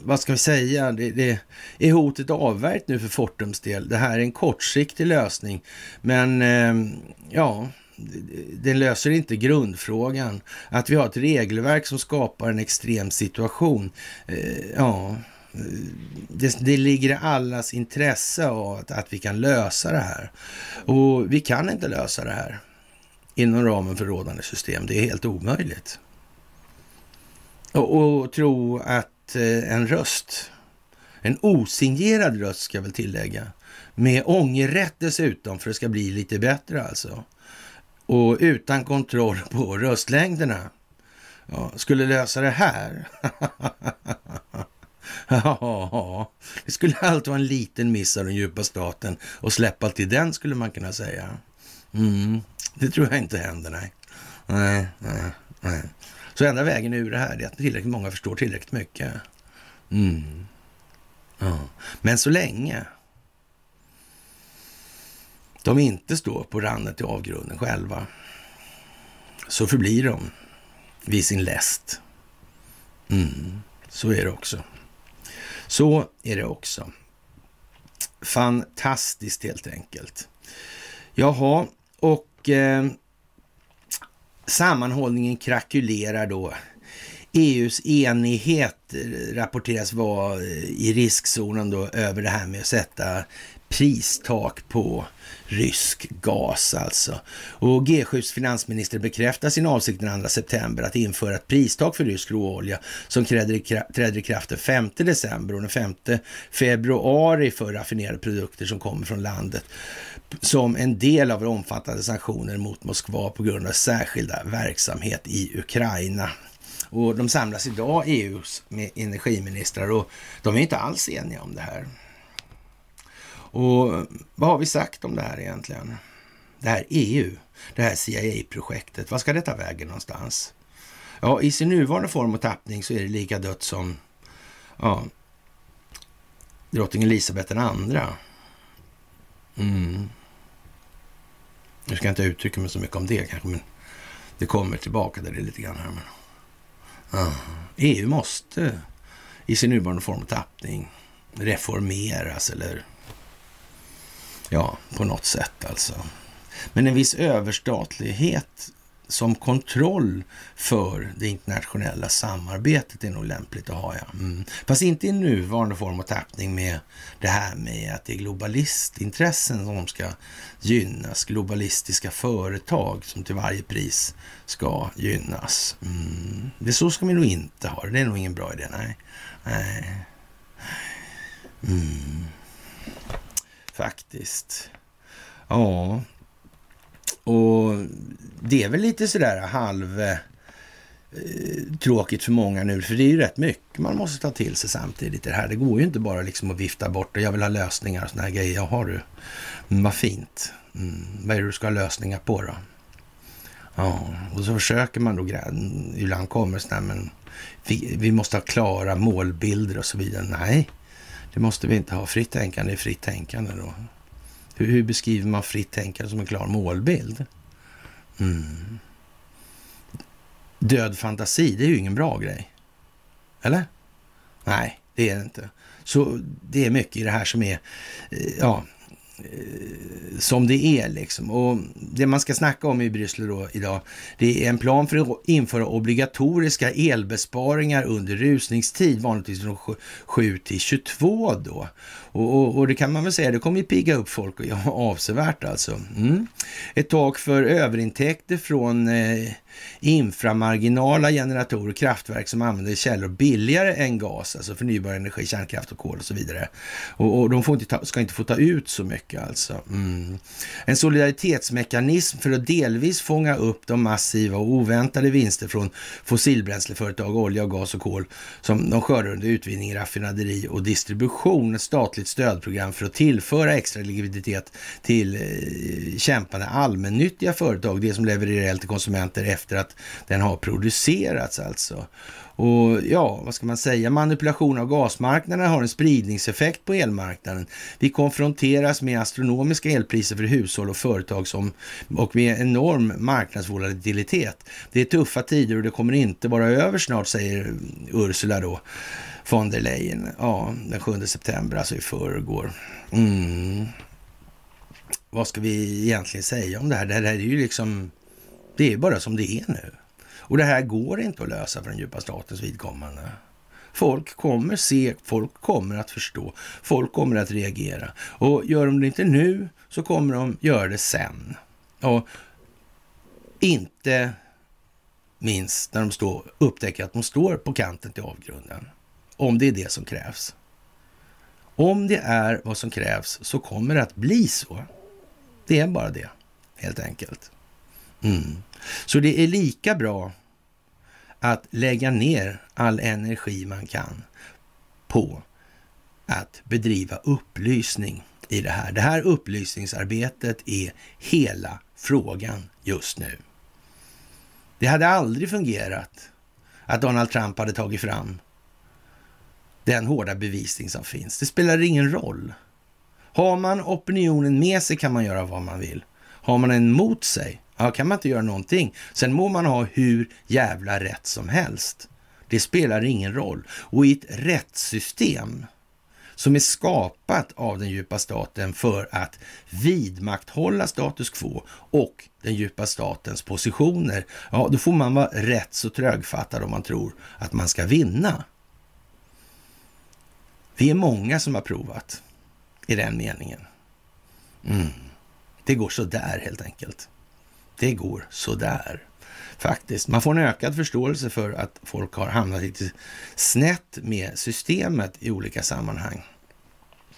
vad ska vi säga? Det, det, är hotet avvärjt nu för Fortums del? Det här är en kortsiktig lösning, men eh, ja, den löser inte grundfrågan. Att vi har ett regelverk som skapar en extrem situation. Eh, ja, eh, det, det, ligger i allas intresse att, att vi kan lösa det här. Och vi kan inte lösa det här inom ramen för rådande system. Det är helt omöjligt. Och, och tro att eh, en röst, en osignerad röst ska jag väl tillägga, med ångerrätt dessutom för att det ska bli lite bättre alltså och utan kontroll på röstlängderna ja, skulle lösa det här. [LAUGHS] ja, det skulle allt vara en liten miss av den djupa staten och släppa till den skulle man kunna säga. Mm, det tror jag inte händer, nej. Nej, nej, nej. Så enda vägen ur det här är att tillräckligt många förstår tillräckligt mycket. Mm. Ja. Men så länge de inte står på randen till avgrunden själva, så förblir de vid sin läst. Mm, så är det också. Så är det också. Fantastiskt helt enkelt. Jaha, och eh, sammanhållningen krakulerar då. EUs enighet rapporteras vara i riskzonen då över det här med att sätta pristak på rysk gas alltså. Och G7s finansminister bekräftar sin avsikt den 2 september att införa ett pristak för rysk råolja som träder i, träder i kraft den 5 december och den 5 februari för raffinerade produkter som kommer från landet som en del av omfattande sanktioner mot Moskva på grund av särskilda verksamhet i Ukraina. Och de samlas idag, EUs energiministrar, och de är inte alls eniga om det här. Och vad har vi sagt om det här egentligen? Det här EU, det här CIA-projektet, vad ska det ta vägen någonstans? Ja, i sin nuvarande form och tappning så är det lika dött som ja, drottning Elisabeth den andra. Mm. Nu ska jag inte uttrycka mig så mycket om det kanske, men det kommer tillbaka där det lite grann här. Men, ja. EU måste i sin nuvarande form och tappning reformeras eller Ja, på något sätt alltså. Men en viss överstatlighet som kontroll för det internationella samarbetet är nog lämpligt att ha. Ja. Mm. Fast inte i nuvarande form och tappning med det här med att det är globalistintressen som ska gynnas. Globalistiska företag som till varje pris ska gynnas. Mm. Det så ska vi nog inte ha det. är nog ingen bra idé. Nej. Nej. Mm. Faktiskt. Ja. Och det är väl lite sådär halv eh, tråkigt för många nu, för det är ju rätt mycket man måste ta till sig samtidigt. Det här det går ju inte bara liksom att vifta bort och jag vill ha lösningar och sådana här grejer. Jaha du, mm, vad fint. Mm, vad är det du ska ha lösningar på då? Ja, och så försöker man då, mm, ibland kommer sådär, men vi, vi måste ha klara målbilder och så vidare. Nej, det måste vi inte ha. Fritt tänkande är fritt tänkande då. Hur, hur beskriver man fritt tänkande som en klar målbild? Mm. Död fantasi, det är ju ingen bra grej. Eller? Nej, det är det inte. Så det är mycket i det här som är, eh, ja, Eh, som det är liksom. Och det man ska snacka om i Bryssel då idag, det är en plan för att införa obligatoriska elbesparingar under rusningstid, vanligtvis från 7 till 22 då. Och, och, och, det kan man väl säga, det kommer ju pigga upp folk [LAUGHS] ja, avsevärt alltså. Mm. Ett tak för överintäkter från eh, inframarginala generatorer, kraftverk som använder källor billigare än gas, alltså förnybar energi, kärnkraft och kol och så vidare. Och, och de får inte ta, ska inte få ta ut så mycket alltså. Mm. En solidaritetsmekanism för att delvis fånga upp de massiva och oväntade vinster från fossilbränsleföretag, olja, och gas och kol som de skördar under utvinning, raffinaderi och distribution. Ett statligt stödprogram för att tillföra extra likviditet till eh, kämpande allmännyttiga företag, det som levererar el till konsumenter efter att den har producerats alltså. Och ja, vad ska man säga? Manipulation av gasmarknaden har en spridningseffekt på elmarknaden. Vi konfronteras med astronomiska elpriser för hushåll och företag som, och med enorm marknadsvolatilitet. Det är tuffa tider och det kommer inte vara över snart, säger Ursula då von der Leyen. Ja, den 7 september, alltså i förrgår. Mm. Vad ska vi egentligen säga om det här? Det här är ju liksom det är bara som det är nu. Och det här går inte att lösa för den djupa statens vidkommande. Folk kommer se, folk kommer att förstå, folk kommer att reagera. Och gör de det inte nu så kommer de göra det sen. Och inte minst när de står, upptäcker att de står på kanten till avgrunden. Om det är det som krävs. Om det är vad som krävs så kommer det att bli så. Det är bara det, helt enkelt. Mm. Så det är lika bra att lägga ner all energi man kan på att bedriva upplysning i det här. Det här upplysningsarbetet är hela frågan just nu. Det hade aldrig fungerat att Donald Trump hade tagit fram den hårda bevisning som finns. Det spelar ingen roll. Har man opinionen med sig kan man göra vad man vill. Har man den mot sig, Ja, kan man inte göra någonting. Sen må man ha hur jävla rätt som helst. Det spelar ingen roll. Och i ett rättssystem som är skapat av den djupa staten för att vidmakthålla status quo och den djupa statens positioner, ja, då får man vara rätt så trögfattad om man tror att man ska vinna. Vi är många som har provat i den meningen. Mm. Det går sådär helt enkelt. Det går sådär faktiskt. Man får en ökad förståelse för att folk har hamnat lite snett med systemet i olika sammanhang.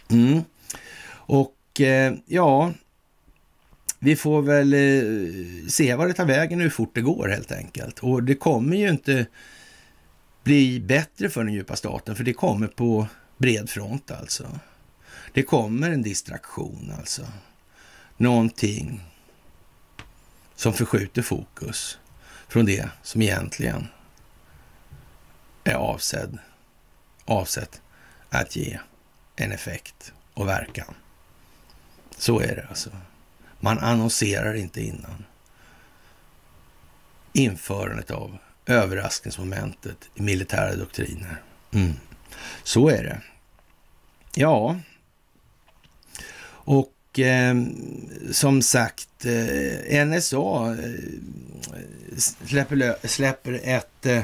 Mm. Och eh, ja, vi får väl eh, se vad det tar vägen hur fort det går helt enkelt. Och det kommer ju inte bli bättre för den djupa staten, för det kommer på bred front alltså. Det kommer en distraktion alltså. Någonting som förskjuter fokus från det som egentligen är avsedd, avsett att ge en effekt och verkan. Så är det alltså. Man annonserar inte innan införandet av överraskningsmomentet i militära doktriner. Mm. Så är det. Ja, och eh, som sagt, eh, NSA eh, släpper, släpper ett eh,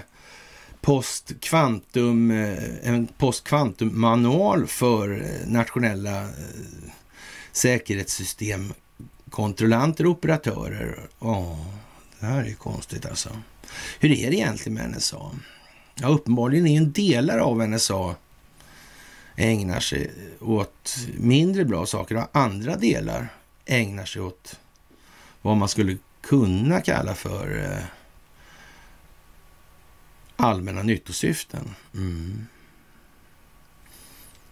postkvantum, eh, en postkvantummanual för eh, nationella eh, säkerhetssystemkontrollanter och operatörer. Oh, det här är ju konstigt alltså. Hur är det egentligen med NSA? Ja, uppenbarligen är en delar av NSA ägnar sig åt mindre bra saker och andra delar ägnar sig åt vad man skulle kunna kalla för eh, allmänna nyttosyften. Mm.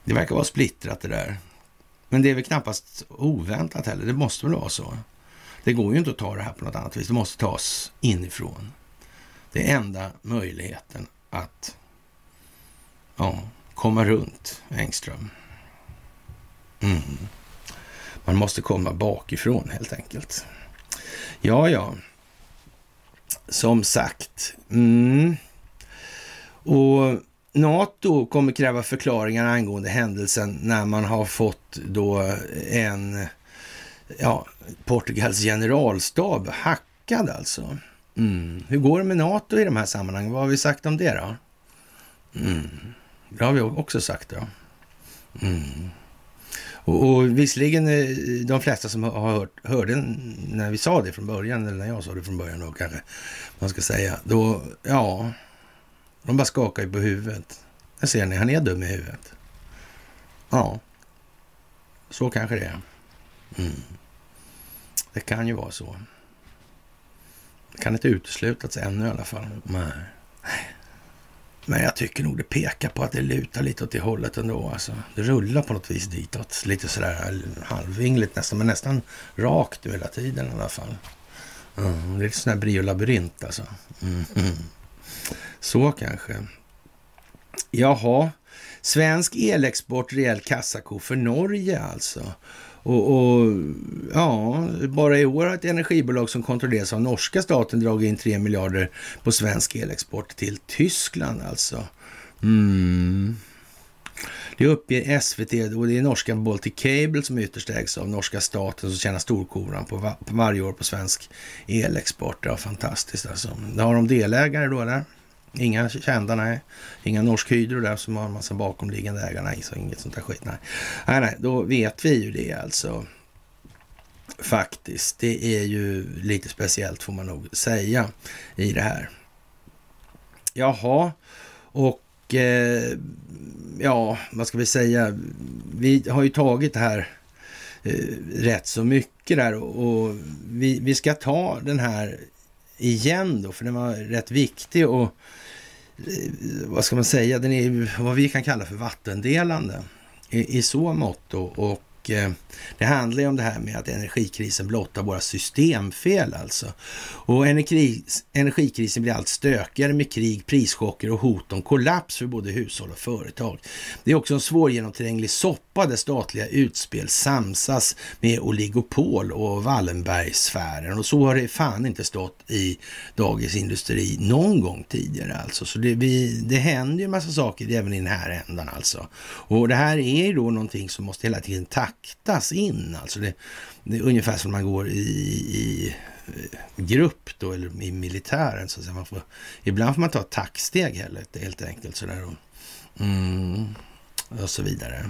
Det verkar vara splittrat det där. Men det är väl knappast oväntat heller. Det måste väl vara så. Det går ju inte att ta det här på något annat vis. Det måste tas inifrån. Det är enda möjligheten att ja, komma runt Engström. Mm. Man måste komma bakifrån helt enkelt. Ja, ja. Som sagt. Mm. Och NATO kommer kräva förklaringar angående händelsen när man har fått då en, ja, Portugals generalstab hackad alltså. Mm. Hur går det med NATO i de här sammanhangen? Vad har vi sagt om det då? Mm. Det har vi också sagt då. Mm. Och, och visserligen eh, de flesta som har hört, hörde när vi sa det från början, eller när jag sa det från början då kanske man ska säga, då, ja, de bara skakar ju på huvudet. Där ser ni, han är dum i huvudet. Ja, så kanske det är. Mm. Det kan ju vara så. Kan inte uteslutas ännu i alla fall. Nej. Men jag tycker nog det pekar på att det lutar lite åt det hållet ändå. Alltså. Det rullar på något vis ditåt. Lite sådär halvvingligt nästan, men nästan rakt hela tiden i alla fall. Mm, det är lite sån här briolabyrint alltså. Mm. Så kanske. Jaha, svensk elexport rejäl kassako för Norge alltså. Och, och, ja, bara i år har ett energibolag som kontrolleras av norska staten dragit in 3 miljarder på svensk elexport till Tyskland alltså. Mm. Det uppger SVT och det är norska Baltic Cable som ytterst ägs av norska staten som tjänar storkovan på, va på varje år på svensk elexport. Ja, fantastiskt alltså. Har de delägare då eller? Inga kända, nej. Inga Norsk Hydro där som har en massa bakomliggande ägare, nej. Så inget sånt där skit, nej. Nej, nej, då vet vi ju det alltså. Faktiskt. Det är ju lite speciellt får man nog säga i det här. Jaha, och eh, ja, vad ska vi säga? Vi har ju tagit det här eh, rätt så mycket där och, och vi, vi ska ta den här igen då, för den var rätt viktig och eh, vad ska man säga, den är vad vi kan kalla för vattendelande i, i så mått. Och, och eh, det handlar ju om det här med att energikrisen blottar våra systemfel alltså. Och energikris, energikrisen blir allt stökigare med krig, prischocker och hot om kollaps för både hushåll och företag. Det är också en svårgenomtränglig soppa där statliga utspel samsas med oligopol och Wallenbergsfären och så har det fan inte stått i Dagens Industri någon gång tidigare alltså. Så det, vi, det händer ju en massa saker även i den här ändan alltså. Och det här är ju då någonting som måste hela tiden fraktas in. Alltså det, det är ungefär som man går i, i grupp då, eller i militären. Så att. Man får, ibland får man ta tacksteg helt, helt enkelt. Sådär. Och, mm, och så vidare.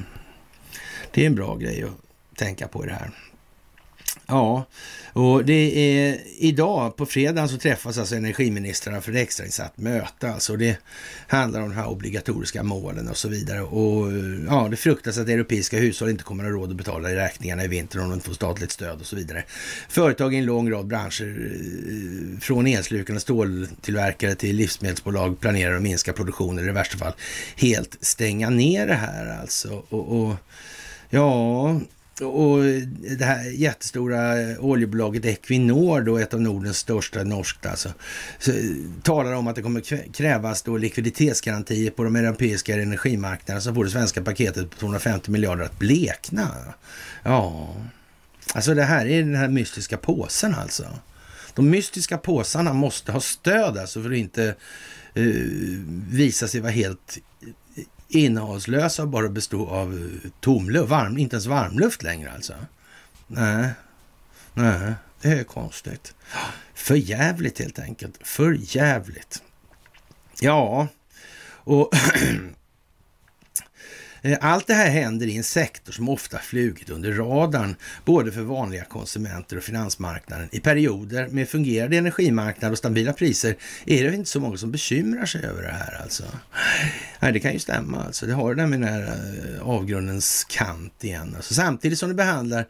Det är en bra grej att tänka på i det här. Ja, och det är idag på fredagen så träffas alltså energiministrarna för ett extrainsatt möte. Alltså det handlar om de här obligatoriska målen och så vidare. Och ja, det fruktas att europeiska hushåll inte kommer att ha råd att betala räkningarna i vinter om de inte får statligt stöd och så vidare. Företag i en lång rad branscher, eh, från elslukande ståltillverkare till livsmedelsbolag, planerar att minska produktionen eller i värsta fall helt stänga ner det här alltså. och, och ja, och det här jättestora oljebolaget Equinor, då ett av Nordens största norskt alltså, talar om att det kommer krävas då likviditetsgarantier på de europeiska energimarknaderna som får det svenska paketet på 250 miljarder att blekna. Ja, alltså det här är den här mystiska påsen alltså. De mystiska påsarna måste ha stöd alltså för att inte uh, visa sig vara helt innehållslösa och bara bestod av eh, tomluft, varm, inte ens varmluft längre alltså. Nej, nej, det är konstigt. För jävligt helt enkelt. För jävligt. Ja, och [CLEARS THROAT] Eh, allt det här händer i en sektor som ofta flugit under radarn, både för vanliga konsumenter och finansmarknaden. I perioder med fungerande energimarknad och stabila priser är det inte så många som bekymrar sig över det här alltså. Nej, det kan ju stämma alltså. Det har det där med den här eh, avgrundens kant igen. Alltså, samtidigt som det behandlar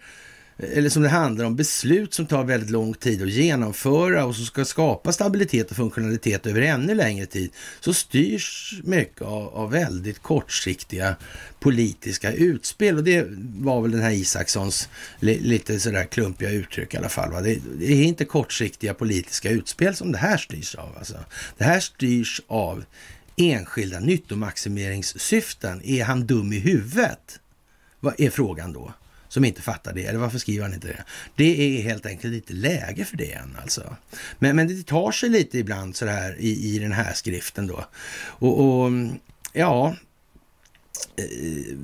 eller som det handlar om beslut som tar väldigt lång tid att genomföra och som ska skapa stabilitet och funktionalitet över ännu längre tid, så styrs mycket av, av väldigt kortsiktiga politiska utspel. Och det var väl den här Isakssons li, lite sådär klumpiga uttryck i alla fall. Va? Det, det, är inte kortsiktiga politiska utspel som det här styrs av. Alltså. Det här styrs av enskilda nyttomaximeringssyften. Är han dum i huvudet? Vad är frågan då? Som inte fattar det. Eller varför skriver han inte det? Det är helt enkelt inte läge för det än alltså. Men, men det tar sig lite ibland så här i, i den här skriften då. Och, och ja, eh,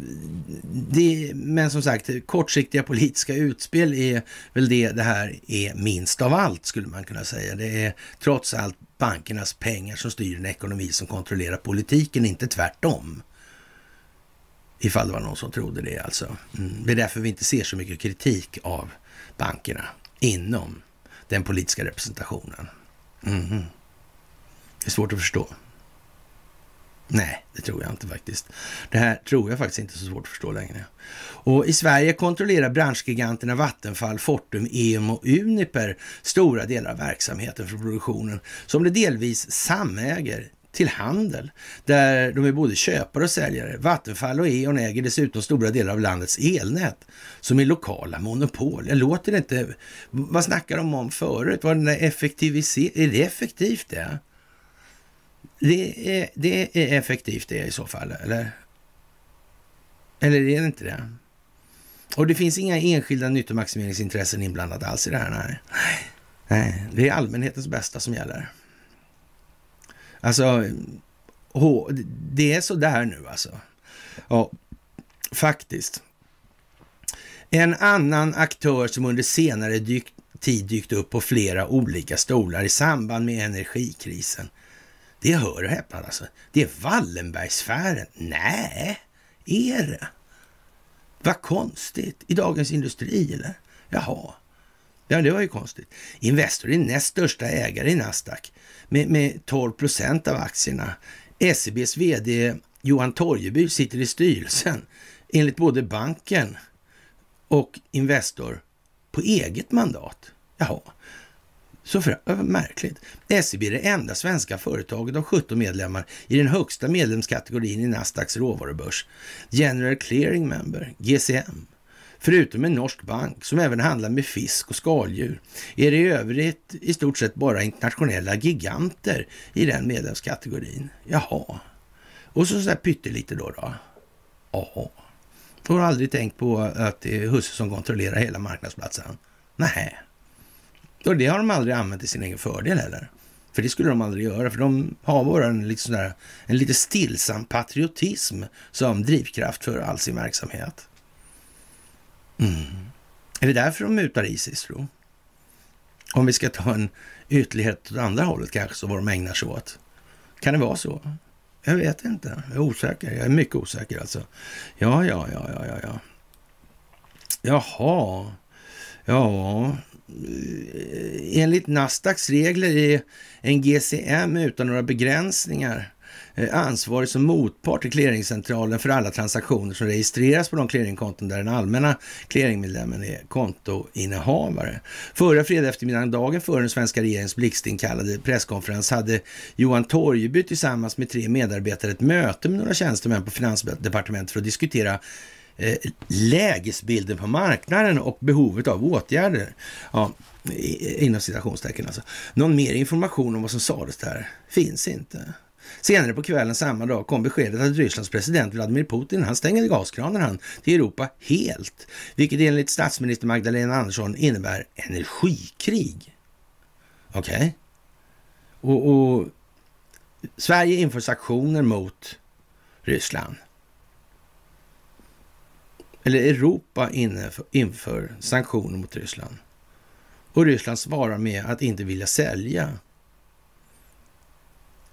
det, men som sagt, kortsiktiga politiska utspel är väl det det här är minst av allt, skulle man kunna säga. Det är trots allt bankernas pengar som styr en ekonomi som kontrollerar politiken, inte tvärtom. Ifall det var någon som trodde det alltså. Mm. Det är därför vi inte ser så mycket kritik av bankerna inom den politiska representationen. Mm. Det är svårt att förstå. Nej, det tror jag inte faktiskt. Det här tror jag faktiskt inte är så svårt att förstå längre. Och i Sverige kontrollerar branschgiganterna Vattenfall, Fortum, EM och Uniper stora delar av verksamheten för produktionen som de delvis samäger till handel, där de är både köpare och säljare. Vattenfall och E.ON äger dessutom stora delar av landets elnät som är lokala monopol. Jag låter det inte... Vad snackar de om förut? Vad den där effektivisering... Är det effektivt det? Det är, det är effektivt det i så fall, eller? Eller är det inte det? Och det finns inga enskilda nyttomaximeringsintressen inblandade alls i det här, nej. Nej, det är allmänhetens bästa som gäller. Alltså, det är så där nu alltså. Ja, faktiskt. En annan aktör som under senare dyk, tid dykt upp på flera olika stolar i samband med energikrisen. Det hör och häpna alltså. Det är Wallenbergsfären. Nej, är det? Vad konstigt. I Dagens Industri eller? Jaha. Ja, det var ju konstigt. Investor är näst största ägare i Nasdaq med, med 12 procent av aktierna. SEBs vd Johan Torgeby sitter i styrelsen enligt både banken och Investor på eget mandat. Jaha, så för, märkligt. SEB är det enda svenska företaget av 17 medlemmar i den högsta medlemskategorin i Nasdaqs råvarubörs. General Clearing Member, GCM Förutom en norsk bank som även handlar med fisk och skaldjur är det i övrigt i stort sett bara internationella giganter i den medlemskategorin. Jaha. Och så sådär pyttelite då då. Ja. Du har aldrig tänkt på att det är husse som kontrollerar hela marknadsplatsen? Nej. Och det har de aldrig använt till sin egen fördel heller. För det skulle de aldrig göra, för de har bara en, liksom sådär, en lite stillsam patriotism som drivkraft för all sin verksamhet. Mm. Är det därför de mutar Isis, tro? Om vi ska ta en ytterlighet åt andra hållet kanske, så vad de ägnar sig åt. Kan det vara så? Jag vet inte. Jag är osäker. Jag är mycket osäker alltså. Ja, ja, ja, ja, ja. ja. Jaha. Ja, enligt Nasdaqs regler är en GCM utan några begränsningar Eh, ansvarig som motpart till clearingcentralen för alla transaktioner som registreras på de clearingkonton där den allmänna clearingmedlemmen är kontoinnehavare. Förra fredag eftermiddagen, dagen före den svenska regeringens blixtinkallade presskonferens, hade Johan Torgeby tillsammans med tre medarbetare ett möte med några tjänstemän på Finansdepartementet för att diskutera eh, lägesbilden på marknaden och behovet av åtgärder. Ja, inom citationstecken alltså. Någon mer information om vad som sades där finns inte. Senare på kvällen samma dag kom beskedet att Rysslands president Vladimir Putin han stänger gaskranen han till Europa helt, vilket enligt statsminister Magdalena Andersson innebär energikrig. Okej? Okay. Och, och Sverige inför sanktioner mot Ryssland eller Europa inför sanktioner mot Ryssland. Och Ryssland svarar med att inte vilja sälja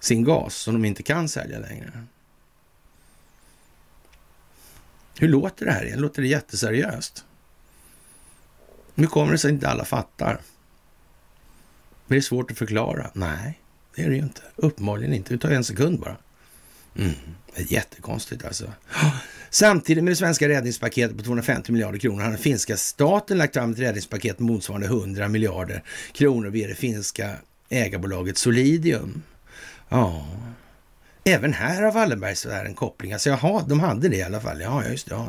sin gas som de inte kan sälja längre. Hur låter det här? Låter det jätteseriöst? Nu kommer det sig att inte alla fattar. Men det är svårt att förklara. Nej, det är det ju inte. Uppenbarligen inte. Det tar en sekund bara. Mm. Det är jättekonstigt alltså. Samtidigt med det svenska räddningspaketet på 250 miljarder kronor har den finska staten lagt fram ett räddningspaket motsvarande 100 miljarder kronor via det finska ägarbolaget Solidium. Ja, även här har Wallenbergsfären kopplingar. Alltså jaha, de hade det i alla fall. Ja, just det. Ja.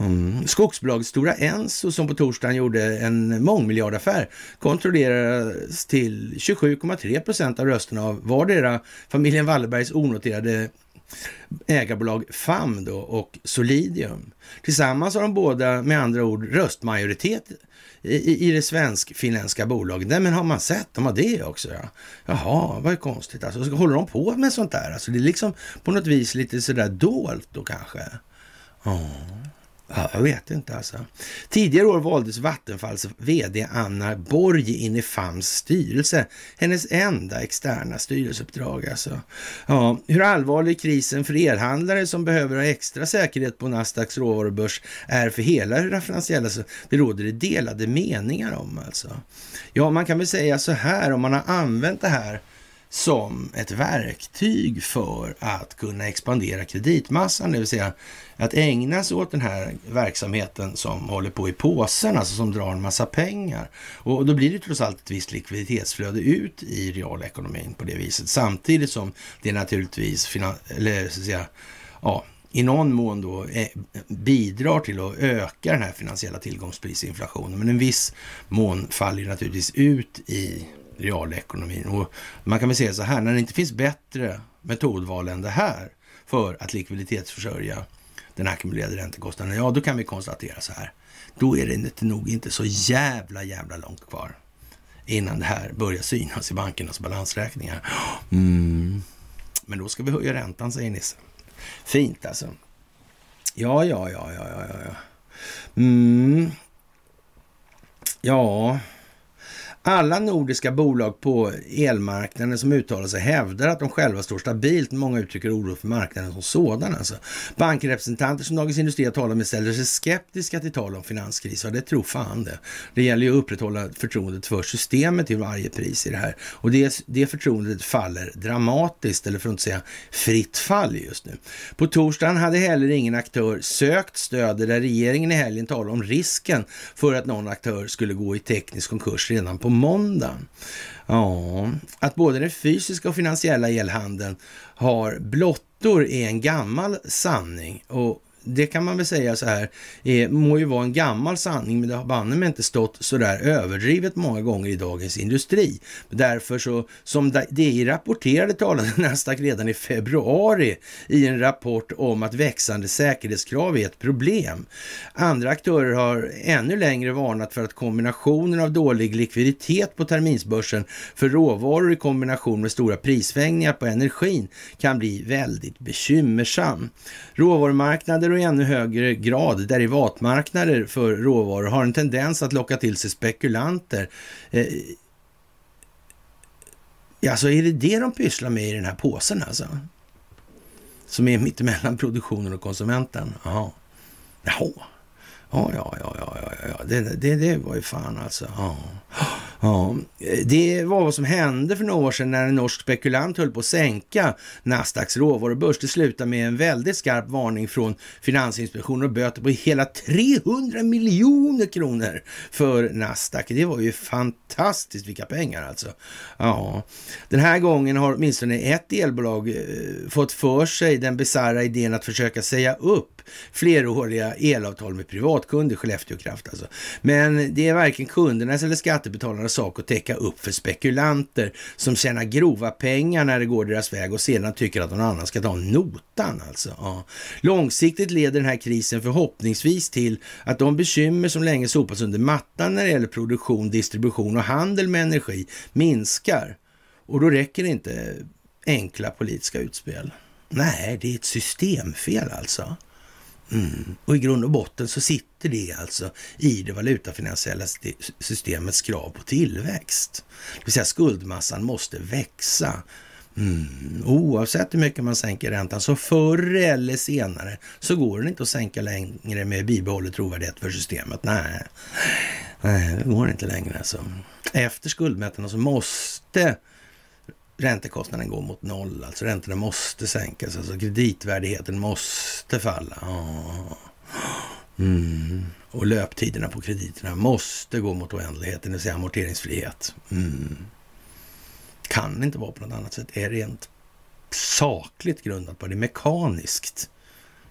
Mm. Skogsbolaget Stora Enso som på torsdagen gjorde en mångmiljardaffär kontrolleras till 27,3 procent av rösterna av vardera familjen Wallenbergs onoterade ägarbolag FAM då och Solidium. Tillsammans har de båda med andra ord röstmajoritet i, i det svensk-finländska bolaget. Nej, men har man sett, de har det också. Ja. Jaha, vad är konstigt alltså. Så håller de på med sånt där? Alltså, det är liksom på något vis lite sådär dolt då kanske. Ja. Ja, jag vet inte alltså. Tidigare år valdes Vattenfalls vd Anna Borg in i FAMs styrelse. Hennes enda externa styrelseuppdrag alltså. Ja, hur allvarlig krisen för elhandlare som behöver ha extra säkerhet på Nasdaqs råvarubörs är för hela det finansiella, alltså, det råder det delade meningar om alltså. Ja, man kan väl säga så här, om man har använt det här som ett verktyg för att kunna expandera kreditmassan, det vill säga att ägna sig åt den här verksamheten som håller på i påsen, alltså som drar en massa pengar. Och då blir det trots allt ett visst likviditetsflöde ut i realekonomin på det viset, samtidigt som det naturligtvis eller, så att säga, ja, i någon mån då eh, bidrar till att öka den här finansiella tillgångsprisinflationen. Men en viss mån faller naturligtvis ut i realekonomin. Och man kan väl säga så här, när det inte finns bättre metodval än det här för att likviditetsförsörja den ackumulerade räntekostnaden, ja då kan vi konstatera så här. Då är det nog inte så jävla, jävla långt kvar innan det här börjar synas i bankernas balansräkningar. Mm. Men då ska vi höja räntan, säger Nisse. Fint alltså. Ja, ja, ja, ja, ja, ja. Mm. Ja, alla nordiska bolag på elmarknaden som uttalar sig hävdar att de själva står stabilt. Många uttrycker oro för marknaden som sådan. Alltså. Bankrepresentanter som Dagens Industri har talat med ställer sig skeptiska till tal om finanskris. Ja, det tror fan det. Det gäller ju att upprätthålla förtroendet för systemet till varje pris i det här. Och det, det förtroendet faller dramatiskt, eller för att inte säga fritt fall just nu. På torsdagen hade heller ingen aktör sökt stöd där regeringen i helgen talade om risken för att någon aktör skulle gå i teknisk konkurs redan på måndagen. Ja, att både den fysiska och finansiella elhandeln har blottor är en gammal sanning och det kan man väl säga så här, är, må ju vara en gammal sanning, men det har banne mig inte stått så där överdrivet många gånger i Dagens Industri. Därför så, som DI rapporterade talade [LAUGHS] Nasdaq redan i februari i en rapport om att växande säkerhetskrav är ett problem. Andra aktörer har ännu längre varnat för att kombinationen av dålig likviditet på terminsbörsen för råvaror i kombination med stora prissvängningar på energin kan bli väldigt bekymmersam. Råvarumarknader och i ännu högre grad derivatmarknader för råvaror har en tendens att locka till sig spekulanter. Eh, alltså är det det de pysslar med i den här påsen alltså? Som är mittemellan produktionen och konsumenten? Jaha. Jaha. Ja, ja, ja, ja, ja, ja. Det, det, det var ju fan alltså. Ja. Ja, det var vad som hände för några år sedan när en norsk spekulant höll på att sänka Nasdaqs råvarubörs. Det slutade med en väldigt skarp varning från Finansinspektionen och böter på hela 300 miljoner kronor för Nasdaq. Det var ju fantastiskt vilka pengar alltså. Ja, den här gången har åtminstone ett elbolag eh, fått för sig den bisarra idén att försöka säga upp fleråriga elavtal med privatkunder, Skellefteå Kraft alltså. Men det är varken kundernas eller skattebetalarnas sak att täcka upp för spekulanter som tjänar grova pengar när det går deras väg och sedan tycker att någon annan ska ta notan alltså. Ja. Långsiktigt leder den här krisen förhoppningsvis till att de bekymmer som länge sopats under mattan när det gäller produktion, distribution och handel med energi minskar. Och då räcker det inte enkla politiska utspel. Nej, det är ett systemfel alltså. Mm. Och i grund och botten så sitter det alltså i det valutafinansiella systemets krav på tillväxt. Det vill säga skuldmassan måste växa. Mm. Oavsett hur mycket man sänker räntan så förr eller senare så går det inte att sänka längre med bibehållet trovärdighet för systemet. Nej, Nej det går inte längre alltså. Efter skuldmättarna så måste räntekostnaden går mot noll. Alltså räntorna måste sänkas. Alltså kreditvärdigheten måste falla. Mm. Och löptiderna på krediterna måste gå mot oändligheten, det vill säga amorteringsfrihet. Mm. Kan inte vara på något annat sätt. Är rent sakligt grundat på det, mekaniskt.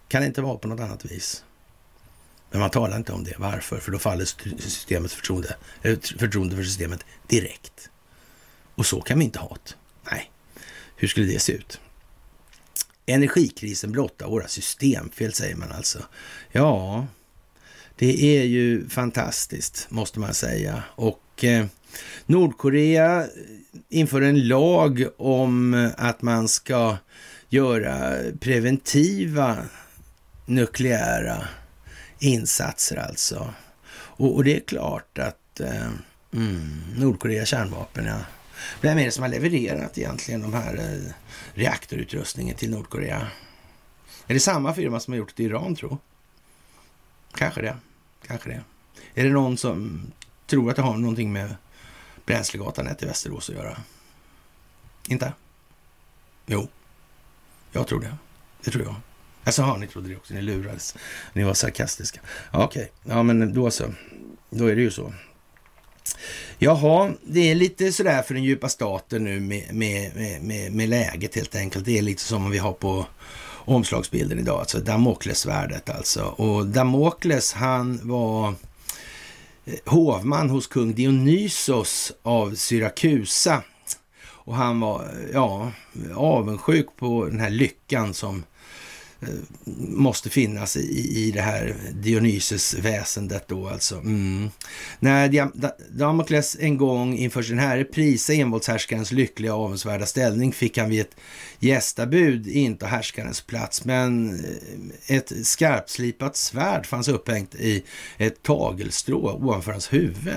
Kan inte vara på något annat vis. Men man talar inte om det. Varför? För då faller systemets förtroende, eh, förtroende för systemet direkt. Och så kan vi inte ha det. Hur skulle det se ut? Energikrisen blottar våra systemfel, säger man alltså. Ja, det är ju fantastiskt, måste man säga. Och eh, Nordkorea eh, inför en lag om att man ska göra preventiva nukleära insatser alltså. Och, och det är klart att eh, mm, Nordkorea kärnvapen, ja. Vem är det som har levererat egentligen de här eh, reaktorutrustningen till Nordkorea? Är det samma firma som har gjort det till Iran, tro? Kanske det. Kanske det. Är det någon som tror att det har någonting med Bränslegatan 1 i Västerås att göra? Inte? Jo, jag tror det. Det tror jag. Alltså, har ni trodde det också. Ni lurades. Ni var sarkastiska. Okej, okay. ja men då så. Då är det ju så. Jaha, det är lite sådär för den djupa staten nu med, med, med, med, läget helt enkelt. Det är lite som vi har på omslagsbilden idag, alltså Damoklesvärdet alltså. Och Damokles han var eh, hovman hos kung Dionysos av Syrakusa. Och han var, ja, avundsjuk på den här lyckan som Eh, måste finnas i, i det här Dionysus-väsendet då alltså. Mm. När Damokles en gång inför sin herre prisa envåldshärskarens lyckliga och avundsvärda ställning fick han vid ett gästabud inta härskarens plats. Men eh, ett skarpslipat svärd fanns upphängt i ett tagelstrå ovanför hans huvud.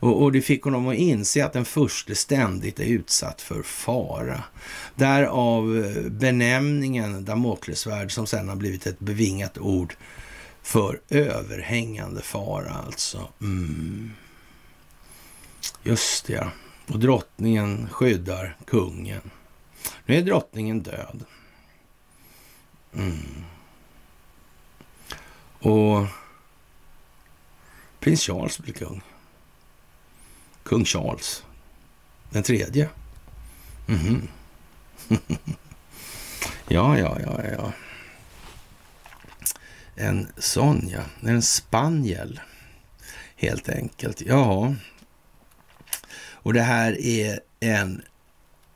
Och, och det fick honom att inse att den första ständigt är utsatt för fara. Därav eh, benämningen Damoklesvärd som sen har blivit ett bevingat ord för överhängande fara alltså. Mm. Just det, ja. Och drottningen skyddar kungen. Nu är drottningen död. Mm. Och prins Charles blir kung. Kung Charles den tredje. Mm. [LAUGHS] ja, ja, ja, ja. En sån ja, en spaniel helt enkelt. Ja, och det här är en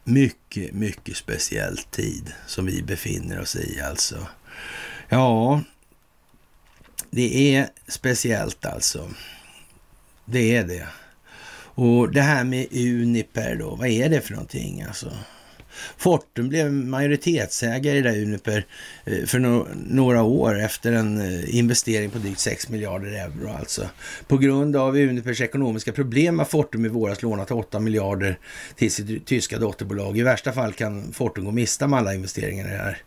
mycket, mycket speciell tid som vi befinner oss i alltså. Ja, det är speciellt alltså. Det är det. Och det här med Uniper då, vad är det för någonting alltså? Fortum blev majoritetsägare i det Uniper eh, för några år efter en eh, investering på drygt 6 miljarder euro alltså. På grund av Unipers ekonomiska problem har Fortum i våras lånat 8 miljarder till sitt tyska dotterbolag. I värsta fall kan Fortum gå miste om alla investeringar i det här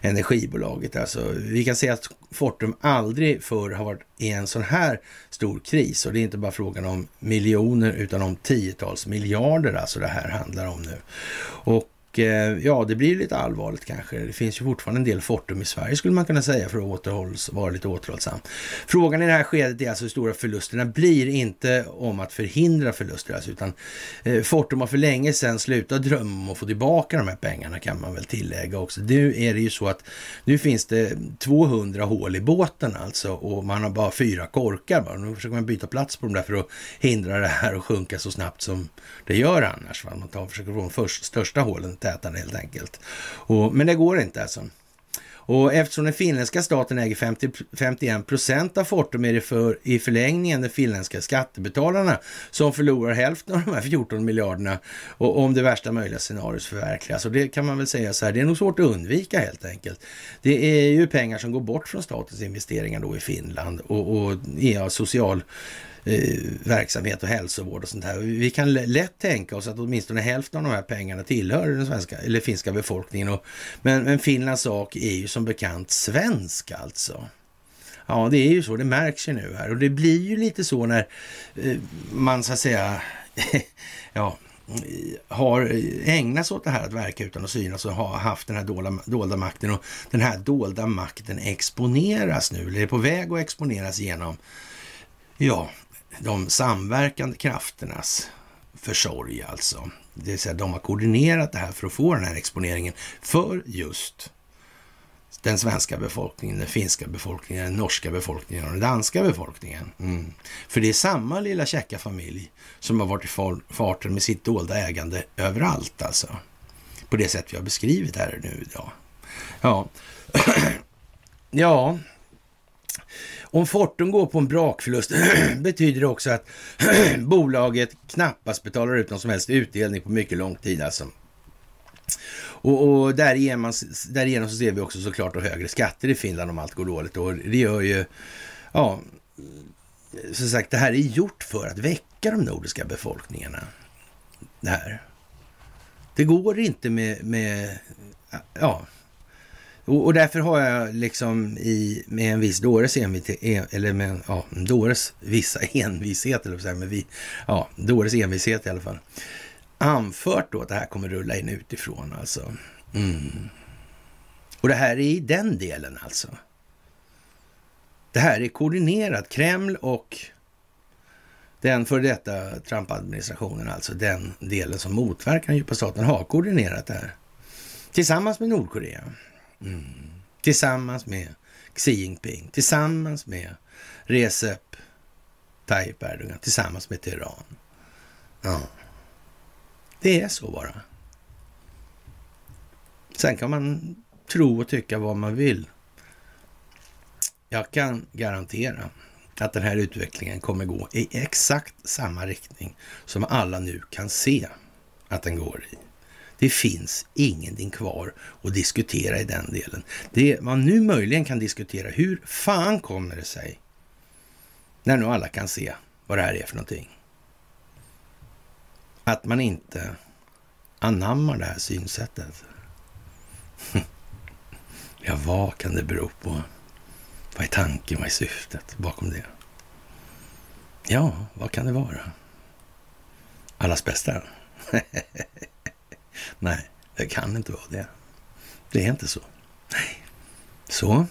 energibolaget. Alltså, vi kan säga att Fortum aldrig förr har varit i en sån här stor kris och det är inte bara frågan om miljoner utan om tiotals miljarder alltså det här handlar om nu. Och Eh, ja, det blir lite allvarligt kanske. Det finns ju fortfarande en del Fortum i Sverige skulle man kunna säga för att återhålls, vara lite återhållsam. Frågan i det här skedet är alltså hur stora förlusterna blir, inte om att förhindra förluster alltså, utan eh, Fortum har för länge sedan slutat drömma om att få tillbaka de här pengarna kan man väl tillägga också. Nu är det ju så att nu finns det 200 hål i båten alltså och man har bara fyra korkar. Bara. Nu försöker man byta plats på dem där för att hindra det här att sjunka så snabbt som det gör annars. Man tar, försöker få de först, största hålen tätande helt enkelt. Och, men det går inte alltså. Och eftersom den finländska staten äger 50, 51 procent av Fortum är det för, i förlängningen de finländska skattebetalarna som förlorar hälften av de här 14 miljarderna och om det värsta möjliga scenariot förverkligas. Och det kan man väl säga så här, det är nog svårt att undvika helt enkelt. Det är ju pengar som går bort från statens investeringar då i Finland och, och ja, social Eh, verksamhet och hälsovård och sånt här. Vi kan lätt tänka oss att åtminstone hälften av de här pengarna tillhör den svenska eller finska befolkningen. Och, men, men Finlands sak är ju som bekant svensk alltså. Ja, det är ju så. Det märks ju nu här och det blir ju lite så när eh, man så att säga [LAUGHS] ja, eh, har ägnat sig åt det här att verka utan att synas och har haft den här dolda, dolda makten och den här dolda makten exponeras nu, eller är på väg att exponeras genom ja, de samverkande krafternas försorg alltså. Det vill säga de har koordinerat det här för att få den här exponeringen för just den svenska befolkningen, den finska befolkningen, den norska befolkningen och den danska befolkningen. Mm. För det är samma lilla käcka familj som har varit i farten med sitt dolda ägande överallt alltså. På det sätt vi har beskrivit här nu idag. Ja, [CLEARS THROAT] ja om Fortum går på en brakförlust [CLEARS THROAT] betyder det också att [CLEARS THROAT] bolaget knappast betalar ut någon som helst utdelning på mycket lång tid alltså. Och, och därigenom, därigenom så ser vi också såklart högre skatter i Finland om allt går dåligt. Och det gör ju, ja, som sagt, det här är gjort för att väcka de nordiska befolkningarna. Det här. Det går inte med, med ja, och, och, därför har jag liksom i, med en viss dåres e, [LAUGHS] envishet, eller med ja, dåres vissa envishet, eller så här, med vi, ja, dåres envishet i alla fall, anfört då att det här kommer rulla in utifrån alltså. Mm. Och det här är i den delen alltså. Det här är koordinerat. Kreml och den för detta Trump-administrationen, alltså den delen som motverkar den djupa staten, har koordinerat det här. Tillsammans med Nordkorea. Mm. Tillsammans med Xi Jinping, tillsammans med Recep Tayyip Erdogan, tillsammans med Teheran. Ja. Det är så bara. Sen kan man tro och tycka vad man vill. Jag kan garantera att den här utvecklingen kommer gå i exakt samma riktning som alla nu kan se att den går i. Det finns ingenting kvar att diskutera i den delen. Det man nu möjligen kan diskutera, hur fan kommer det sig, när nu alla kan se vad det här är för någonting, att man inte anammar det här synsättet? [LAUGHS] Ja, vad kan det bero på? Vad är tanken, vad är syftet bakom det? Ja, vad kan det vara? Allas bästa? [LAUGHS] Nej, det kan inte vara det. Det är inte så. Nej. Så.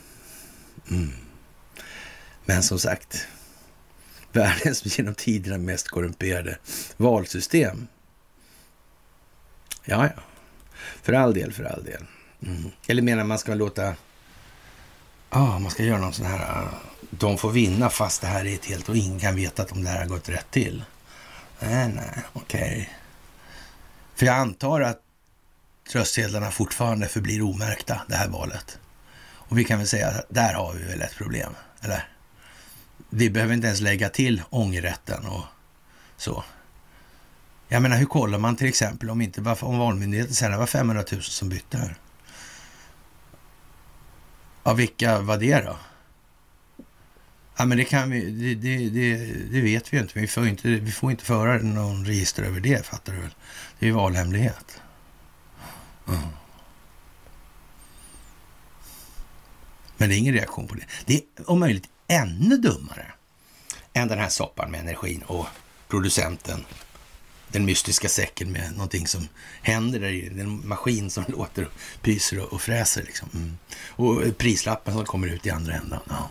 Mm. Men som sagt, världens genom tiderna mest korrumperade valsystem. Ja, ja. För all del, för all del. Mm. Eller menar man ska låta ah, man ska göra någon sån här, äh, de får vinna fast det här är ett helt och ingen kan veta att om det här har gått rätt till. Nej, nej, okej. För jag antar att röstsedlarna fortfarande förblir omärkta det här valet. Och vi kan väl säga att där har vi väl ett problem, eller? Vi behöver inte ens lägga till ångerrätten och så. Jag menar, hur kollar man till exempel om inte om Valmyndigheten säger att det var 500 000 som bytte här? Ja, vilka var det då? Ja, men det kan vi, det, det, det, det vet vi ju inte. Vi får inte, vi får inte föra någon register över det, fattar du väl? Det är ju valhemlighet. Mm. Men det är ingen reaktion på det. Det är om möjligt ännu dummare än den här soppan med energin och producenten. Den mystiska säcken med någonting som händer där i. En maskin som [LAUGHS] låter, pyser och, fräser. Liksom. Mm. Och prislappen som kommer ut i andra änden. Ja.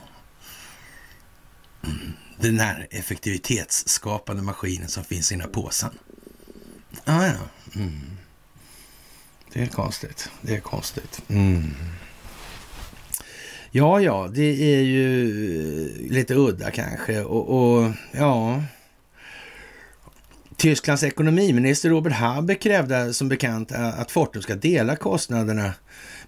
Den här effektivitetsskapande maskinen som finns i den här påsen. Ah, ja, mm. Det är konstigt. Det är konstigt. Mm. Ja, ja, det är ju eh, lite udda kanske och, och ja... Tysklands ekonomiminister Robert Habeck krävde som bekant eh, att Fortum ska dela kostnaderna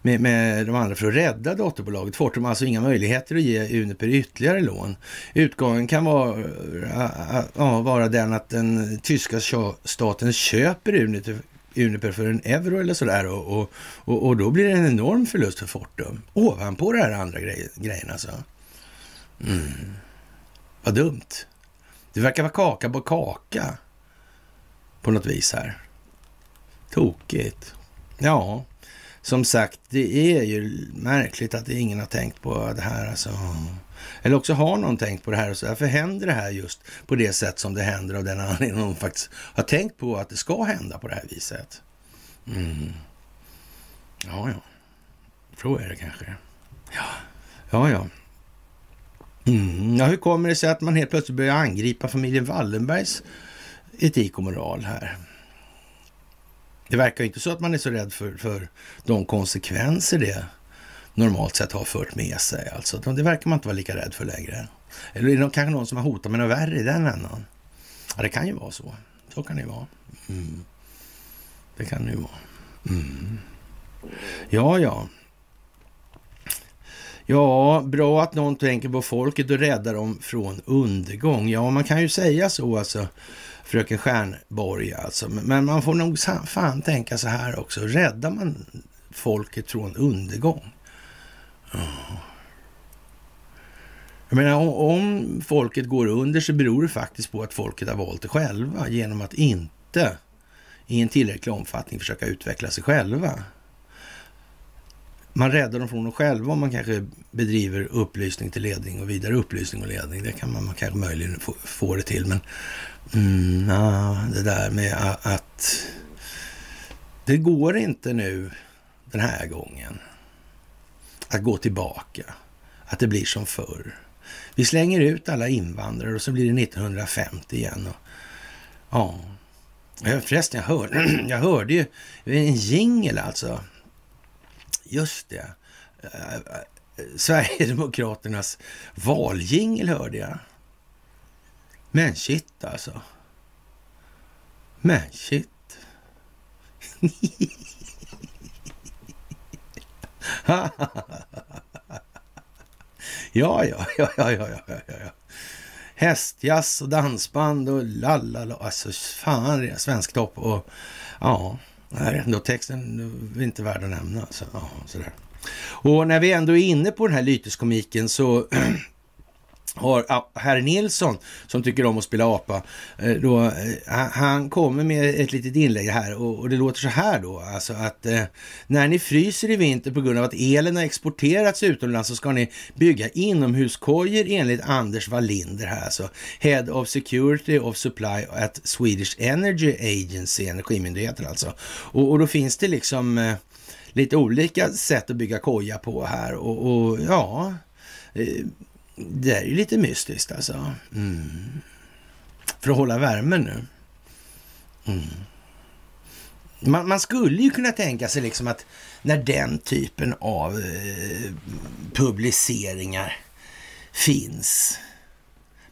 med, med de andra för att rädda dotterbolaget. Fortum har alltså inga möjligheter att ge Uniper ytterligare lån. Utgången kan vara, eh, eh, ja, vara den att den tyska staten köper Uniper Uniper för en euro eller sådär och, och, och, och, då blir det en enorm förlust för Fortum. Ovanpå det här andra grej, grejen alltså. Mm. Vad dumt. Det verkar vara kaka på kaka på något vis här. Tokigt. Ja, som sagt, det är ju märkligt att ingen har tänkt på det här. Alltså. Eller också har någon tänkt på det här och så därför händer det här just på det sätt som det händer av den [LAUGHS] anledningen de faktiskt har tänkt på att det ska hända på det här viset. Mm. Ja, ja. Så är det kanske. Ja, ja. ja. Mm. ja. Hur kommer det sig att man helt plötsligt börjar angripa familjen Wallenbergs etik och moral här? Det verkar inte så att man är så rädd för, för de konsekvenser det normalt sett har fört med sig. Alltså, det verkar man inte vara lika rädd för längre. Eller är det kanske någon som har hotat med något värre i den ändan? Ja, det kan ju vara så. Så kan det ju vara. Mm. Det kan det ju vara. Mm. Ja, ja. Ja, bra att någon tänker på folket och räddar dem från undergång. Ja, man kan ju säga så alltså, fröken Stjärnborg alltså. Men man får nog fan tänka så här också. Räddar man folket från undergång? Jag menar, om folket går under så beror det faktiskt på att folket har valt det själva genom att inte i en tillräcklig omfattning försöka utveckla sig själva. Man räddar dem från dem själva om man kanske bedriver upplysning till ledning och vidare upplysning och ledning. Det kan man, man kanske möjligen få, få det till. Men mm, na, det där med att det går inte nu den här gången att gå tillbaka. Att det blir som förr. Vi slänger ut alla invandrare och så blir det 1950 igen. Och, ja, förresten, jag hörde, [CLEARS THROAT] jag hörde ju en jingel alltså. Just det. Äh, äh, äh, Sverigedemokraternas valjingel hörde jag. Men shit alltså. Men shit. [LAUGHS] ja, ja, ja, ja, ja, ja, ja, ja. Hästjazz och dansband och lalala. Alltså fan, det är svensktopp och ja, nej, då texten är inte värd att nämna. Så, ja, sådär. Och när vi ändå är inne på den här lyteskomiken så [CLEARS THROAT] har herr Nilsson, som tycker om att spela apa, eh, då, eh, han kommer med ett litet inlägg här och, det låter så här då, alltså att eh, när ni fryser i vinter på grund av att elen har exporterats utomlands så ska ni bygga inomhuskojor enligt Anders Wallinder här, alltså Head of Security of Supply at Swedish Energy Agency, Energimyndigheten alltså. Och, och då finns det liksom lite olika sätt att bygga koja på här och, och ja, det är ju lite mystiskt alltså. Mm. För att hålla värmen nu. Mm. man, man, skulle ju kunna tänka sig liksom att när den typen av eh, publiceringar finns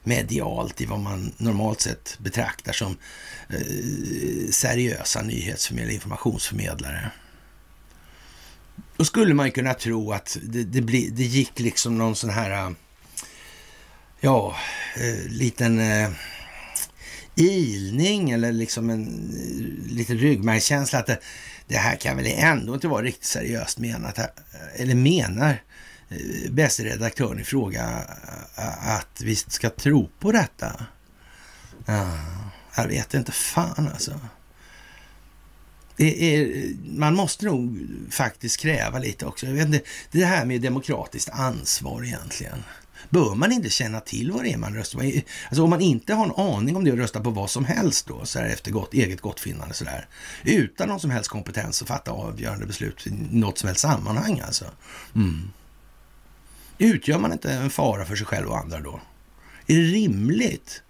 medialt i vad man normalt sett betraktar som eh, seriösa nyhetsförmedlare, informationsförmedlare. Då skulle man ju kunna tro att det, det, bli, det gick liksom någon sån här, eh, ja, eh, liten eh, ilning eller liksom en eh, liten ryggmärgskänsla att det, det, här kan väl ändå inte vara riktigt seriöst menat. Eh, eller menar eh, bäste redaktören i fråga att vi ska tro på detta? Ja, jag vet inte fan alltså. Är, man måste nog faktiskt kräva lite också. Jag vet inte, det här med demokratiskt ansvar egentligen. Bör man inte känna till vad det är man röstar på? Alltså om man inte har en aning om det och röstar på vad som helst då, så här efter gott, eget gottfinnande sådär. Utan någon som helst kompetens att fatta avgörande beslut i något som helst sammanhang alltså. Mm. Utgör man inte en fara för sig själv och andra då? Är det rimligt?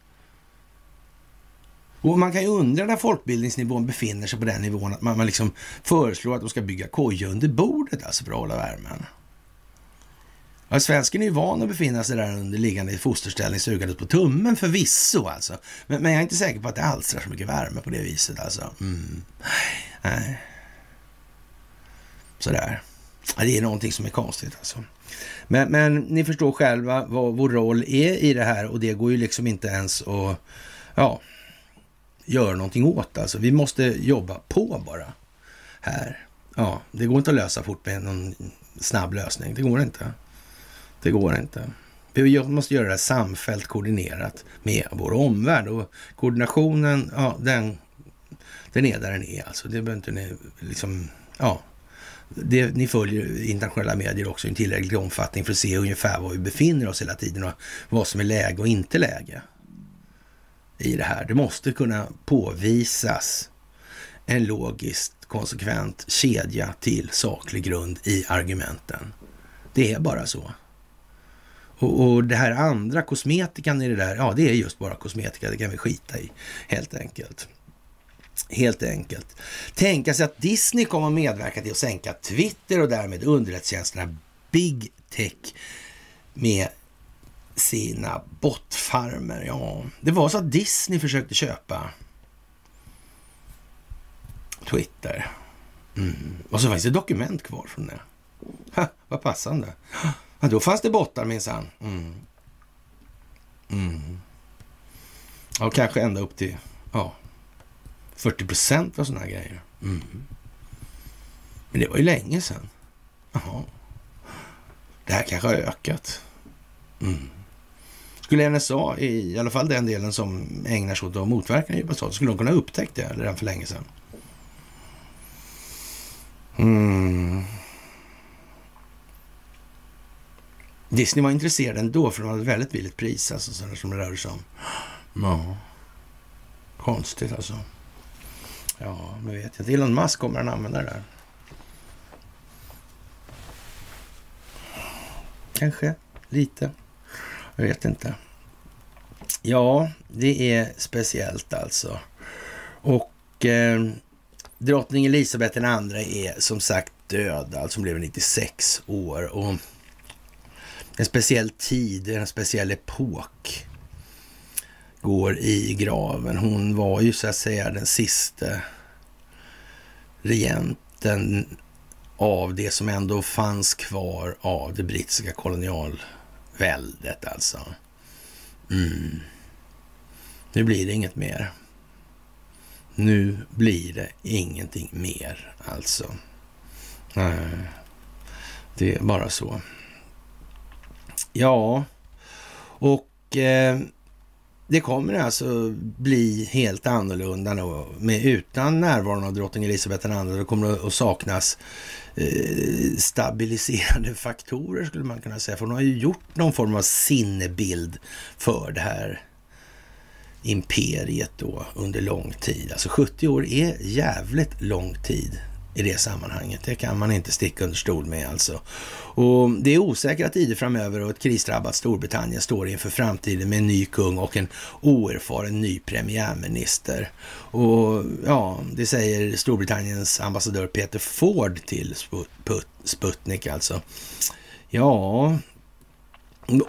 Och man kan ju undra när folkbildningsnivån befinner sig på den nivån att man, man liksom föreslår att de ska bygga koja under bordet alltså för att hålla värmen. Ja, svensken är ju van att befinna sig där under liggande i fosterställning sugandes på tummen förvisso alltså. Men, men, jag är inte säker på att det alstrar så mycket värme på det viset alltså. Mm. Nej. Sådär. Ja, det är någonting som är konstigt alltså. Men, men ni förstår själva vad vår roll är i det här och det går ju liksom inte ens att ja, göra någonting åt. Alltså. Vi måste jobba på bara här. Ja, det går inte att lösa fort med någon snabb lösning. Det går inte. Det går inte. Vi måste göra det samfällt koordinerat med vår omvärld och koordinationen, ja, den, den är där den är alltså. Det behöver inte ni liksom, ja. Det, ni följer internationella medier också i en tillräcklig omfattning för att se ungefär var vi befinner oss hela tiden och vad som är läge och inte läge i det här. Det måste kunna påvisas en logiskt konsekvent kedja till saklig grund i argumenten. Det är bara så. Och, och det här andra, kosmetikan i det där, ja det är just bara kosmetika, det kan vi skita i helt enkelt. Helt enkelt. Tänka sig att Disney kommer att medverka till att sänka Twitter och därmed underrättelsetjänsterna Big Tech med sina bottfarmer. Ja, det var så att Disney försökte köpa Twitter. Mm. Och så finns det dokument kvar från det. Ha, vad passande. Ja, då fanns det bottar minsann. Mm. Mm. Ja, kanske ända upp till ja, 40 procent av sådana här grejer. Mm. Men det var ju länge sedan. Jaha. Det här kanske har ökat. Mm. Skulle NSA, i alla fall den delen som ägnar sig åt att motverka djupa staten, skulle de kunna upptäckt det redan för länge sedan? Mm. Disney var intresserade ändå, för de hade ett väldigt billigt pris, alltså, sådär som det rörde sig om. Ja, konstigt alltså. Ja, nu vet jag inte. Elon Musk kommer han använda det där. Kanske, lite. Jag vet inte. Ja, det är speciellt alltså. Och eh, drottning Elisabeth II är som sagt död, alltså hon blev 96 år. Och en speciell tid, en speciell epok går i graven. Hon var ju så att säga den sista regenten av det som ändå fanns kvar av det brittiska kolonialväldet alltså. Mm. Nu blir det inget mer. Nu blir det ingenting mer alltså. Nej, det är bara så. Ja, och eh, det kommer alltså bli helt annorlunda nu. med, utan närvaron av drottning Elisabeth II. Det kommer att saknas eh, stabiliserande faktorer skulle man kunna säga. För hon har ju gjort någon form av sinnebild för det här imperiet då under lång tid. Alltså 70 år är jävligt lång tid i det sammanhanget. Det kan man inte sticka under stol med alltså. Och det är osäkra tider framöver och ett krisdrabbat Storbritannien står inför framtiden med en ny kung och en oerfaren ny premiärminister. Och ja, det säger Storbritanniens ambassadör Peter Ford till Sputnik alltså. Ja,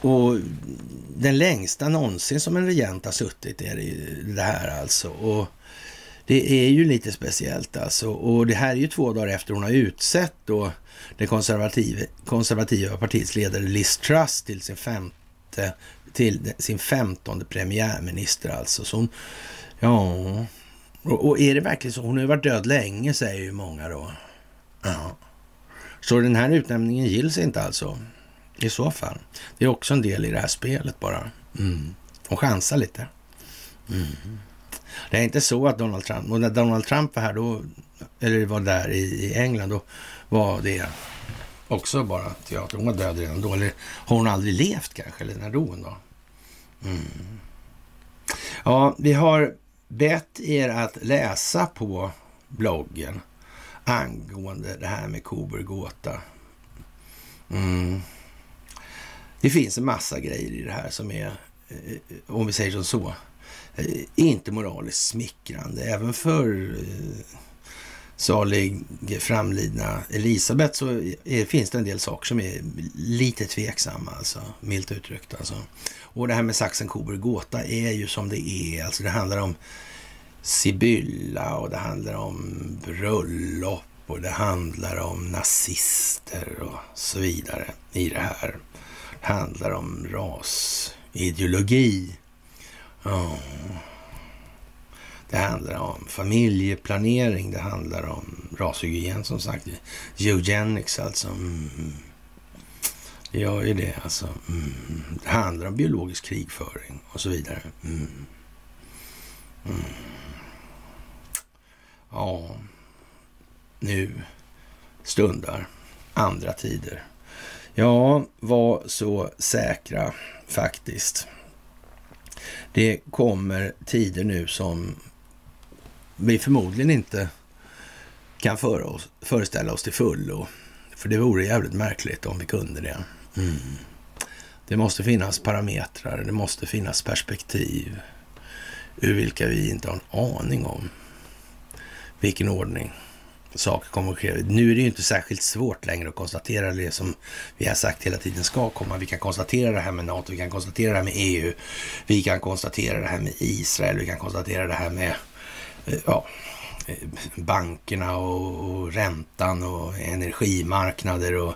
och den längsta någonsin som en regent har suttit är det ju det här alltså. Och det är ju lite speciellt alltså. Och det här är ju två dagar efter hon har utsett då det konservativa, konservativa partiets ledare Liz Truss till sin femte till sin femtonde premiärminister alltså. Så hon, ja, och, och, är det verkligen så? Hon har ju varit död länge säger ju många då. Ja. Så den här utnämningen gills inte alltså? I så fall. Det är också en del i det här spelet bara. Mm. Hon chansar lite. Mm. Det är inte så att Donald Trump, och när Donald Trump var här då, eller var där i, England, då var det också bara teater. Hon var död redan då. Eller har hon aldrig levt kanske? Eller när dog hon då? Mm. Ja, vi har bett er att läsa på bloggen angående det här med Kobergåta. Mm. Det finns en massa grejer i det här som är, eh, eh, om vi säger som så, Eh, inte moraliskt smickrande. Även för eh, salig framlidna Elisabet så är, finns det en del saker som är lite tveksamma, alltså, milt uttryckt. Alltså. Och det här med saxen, kober gåta är ju som det är. Alltså det handlar om Sibylla och det handlar om bröllop och det handlar om nazister och så vidare i det här Det handlar om rasideologi. Ja. Det handlar om familjeplanering, det handlar om rashygien som sagt. Eugenics alltså. Mm. mm. Det gör ju det alltså. Mm, mm. Det handlar om biologisk krigföring och så vidare. Mm. Mm. Ja, nu stundar andra tider. Ja, var så säkra faktiskt. Det kommer tider nu som vi förmodligen inte kan för oss, föreställa oss till fullo. För det vore jävligt märkligt om vi kunde det. Mm. Det måste finnas parametrar, det måste finnas perspektiv ur vilka vi inte har en aning om vilken ordning saker kommer att ske. Nu är det ju inte särskilt svårt längre att konstatera det som vi har sagt hela tiden ska komma. Vi kan konstatera det här med NATO, vi kan konstatera det här med EU, vi kan konstatera det här med Israel, vi kan konstatera det här med eh, ja, eh, bankerna och, och räntan och energimarknader och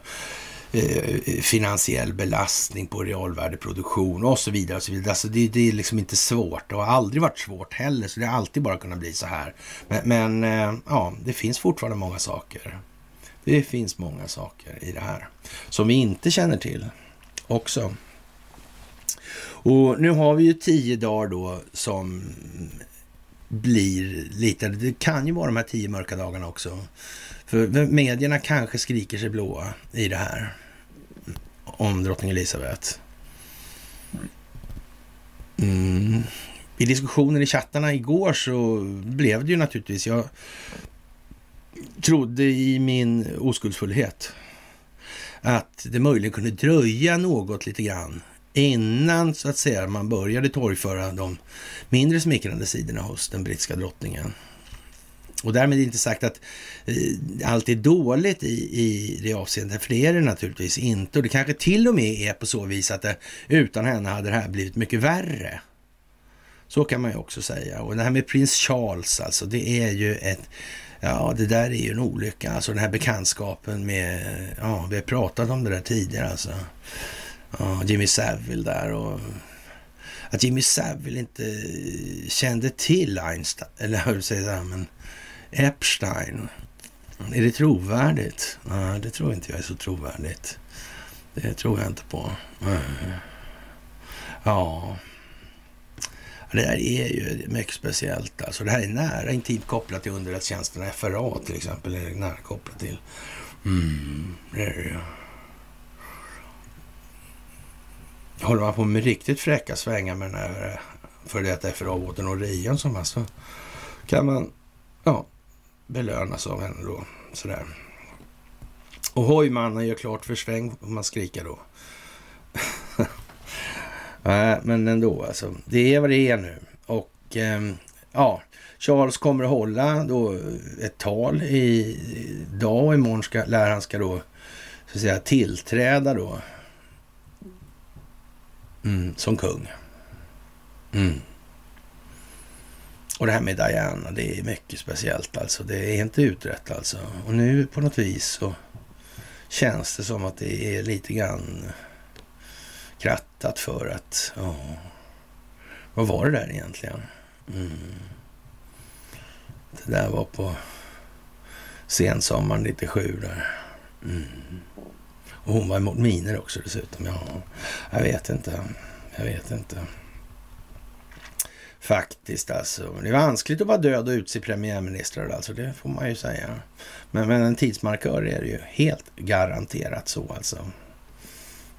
eh, finansiell belastning på realvärdeproduktion och så vidare. Och så vidare. Alltså det, det, är liksom inte svårt och har aldrig varit svårt heller, så det har alltid bara kunnat bli så här. Men, men eh, ja, det finns fortfarande många saker. Det finns många saker i det här som vi inte känner till också. Och nu har vi ju tio dagar då som blir lite, det kan ju vara de här tio mörka dagarna också. För medierna kanske skriker sig blåa i det här om drottning Elisabeth. Mm. I diskussioner i chattarna igår så blev det ju naturligtvis, jag trodde i min oskuldsfullhet att det möjligen kunde dröja något lite grann innan så att säga man började torgföra de mindre smickrande sidorna hos den brittiska drottningen. Och därmed inte sagt att eh, allt är dåligt i, i det avseendet, för det är det naturligtvis inte. Och det kanske till och med är på så vis att det, utan henne hade det här blivit mycket värre. Så kan man ju också säga. Och det här med prins Charles, alltså, det är ju ett... Ja, det där är ju en olycka. Alltså den här bekantskapen med... Ja, vi har pratat om det där tidigare alltså. Ja, Jimmy Savile där och... Att Jimmy Savile inte kände till Einstein, eller hur säger jag, men Epstein. Är det trovärdigt? Nej, det tror inte jag är så trovärdigt. Det tror jag inte på. Eh, ja. Det här är ju mycket speciellt. Alltså, det här är nära intimt kopplat till underrättelsetjänsterna. FRA till exempel. Är nära kopplat till. Mm, det är det ju. Håller man på med riktigt fräcka svängar med den här eh, före detta FRA-båten Orion som alltså kan man ja, belönas av henne då Sådär. Och hojmannen gör klart för sväng, får man skrika då. [LAUGHS] Nej, men ändå alltså. Det är vad det är nu. Och eh, ja, Charles kommer att hålla då ett tal i, idag och imorgon ska, lär han ska då så att säga, tillträda då mm, som kung. Mm. Och det här med Diana, det är mycket speciellt alltså. Det är inte utrett alltså. Och nu på något vis så känns det som att det är lite grann krattat för att, ja, vad var det där egentligen? Mm. Det där var på sensommaren 97 där. Mm. Och hon var emot miner också dessutom. Ja, jag vet inte. Jag vet inte. Faktiskt alltså. Det är vanskligt att vara död och utse premiärministrar alltså. Det får man ju säga. Men, men en tidsmarkör är det ju helt garanterat så alltså.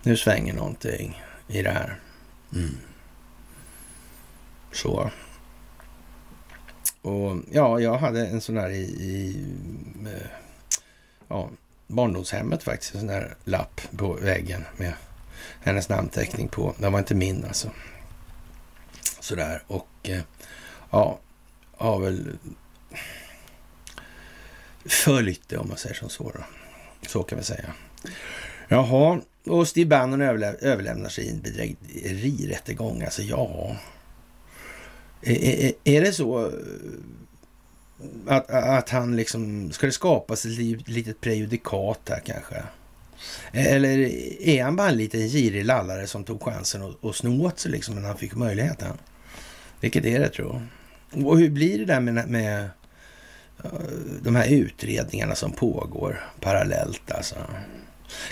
Nu svänger någonting i det här. Mm. Så. Och ja, jag hade en sån här i, i eh, ja, barndomshemmet faktiskt. En sån där lapp på väggen med hennes namnteckning på. Den var inte min alltså. Sådär och eh, ja, har väl följt det om man säger som så. Då. Så kan vi säga. Jaha, och Steve Bannon överlä överlämnar en bedrägerirättegång. Alltså ja, är, är, är det så eh, att, att han liksom, ska det skapas ett litet prejudikat här kanske? Eller är han bara en liten girig lallare som tog chansen och, att sno åt sig liksom när han fick möjligheten? Vilket är det tror jag. Och hur blir det där med, med eh, de här utredningarna som pågår parallellt alltså?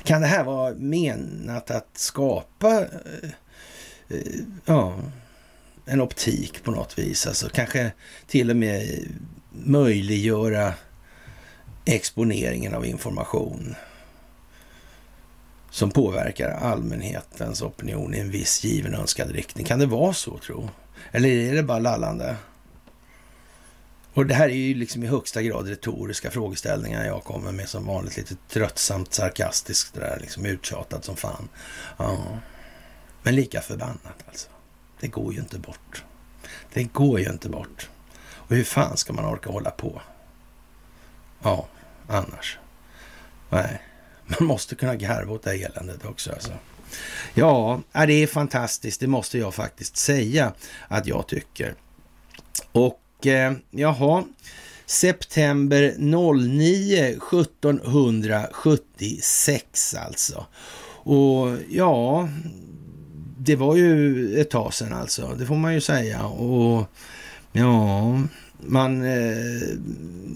Kan det här vara menat att skapa eh, eh, ja, en optik på något vis? Alltså kanske till och med möjliggöra exponeringen av information som påverkar allmänhetens opinion i en viss given önskad riktning. Kan det vara så, tro? Eller är det bara lallande? Och det här är ju liksom i högsta grad retoriska frågeställningar jag kommer med som vanligt. Lite tröttsamt sarkastiskt där, liksom uttjatat som fan. Ja. Men lika förbannat alltså. Det går ju inte bort. Det går ju inte bort. Och hur fan ska man orka hålla på? Ja, annars. Nej, man måste kunna garva åt det eländet också alltså. Ja, det är fantastiskt. Det måste jag faktiskt säga att jag tycker. Och eh, jaha, september 09 1776 alltså. Och ja, det var ju ett tag sedan alltså. Det får man ju säga. Och ja, man eh,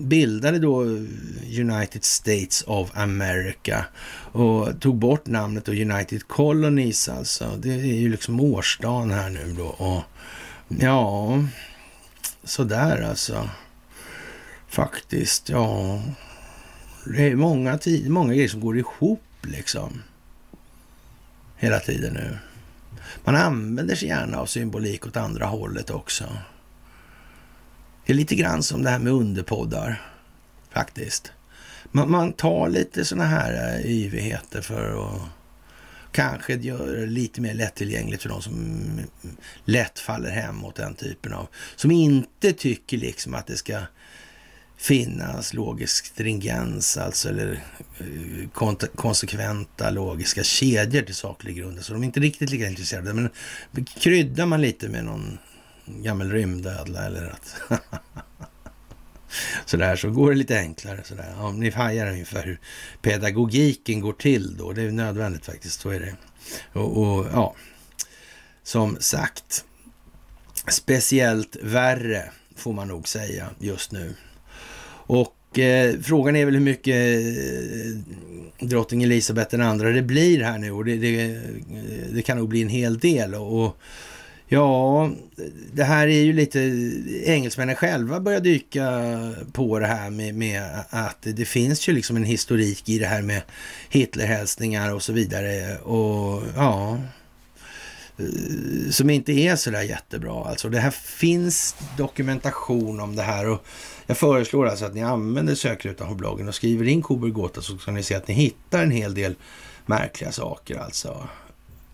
bildade då United States of America och tog bort namnet och United Colonies alltså. Det är ju liksom årsdagen här nu då. Och ja, sådär alltså. Faktiskt, ja. Det är många, många grejer som går ihop liksom. Hela tiden nu. Man använder sig gärna av symbolik åt andra hållet också. Det är lite grann som det här med underpoddar, faktiskt. Man, man tar lite sådana här eh, yvigheter för att kanske göra det lite mer lättillgängligt för de som mm, mm, lätt faller hem mot den typen av... Som inte tycker liksom att det ska finnas logisk stringens, alltså eller eh, konsekventa logiska kedjor till saklig grund. Så de är inte riktigt lika intresserade. Men kryddar man lite med någon gammal rymdödla eller att... [LAUGHS] sådär, så går det lite enklare. Sådär. Ja, ni hajar ungefär hur pedagogiken går till då. Det är nödvändigt faktiskt, så är det. Och, och ja, som sagt, speciellt värre får man nog säga just nu. Och eh, frågan är väl hur mycket eh, drottning Elisabeth II det blir här nu och det, det, eh, det kan nog bli en hel del. och Ja, det här är ju lite... Engelsmännen själva börjar dyka på det här med, med, att det finns ju liksom en historik i det här med Hitlerhälsningar och så vidare. Och ja, eh, som inte är så där jättebra. Alltså det här finns dokumentation om det här och jag föreslår alltså att ni använder sökrutan på bloggen och skriver in Cobergota så ska ni se att ni hittar en hel del märkliga saker alltså.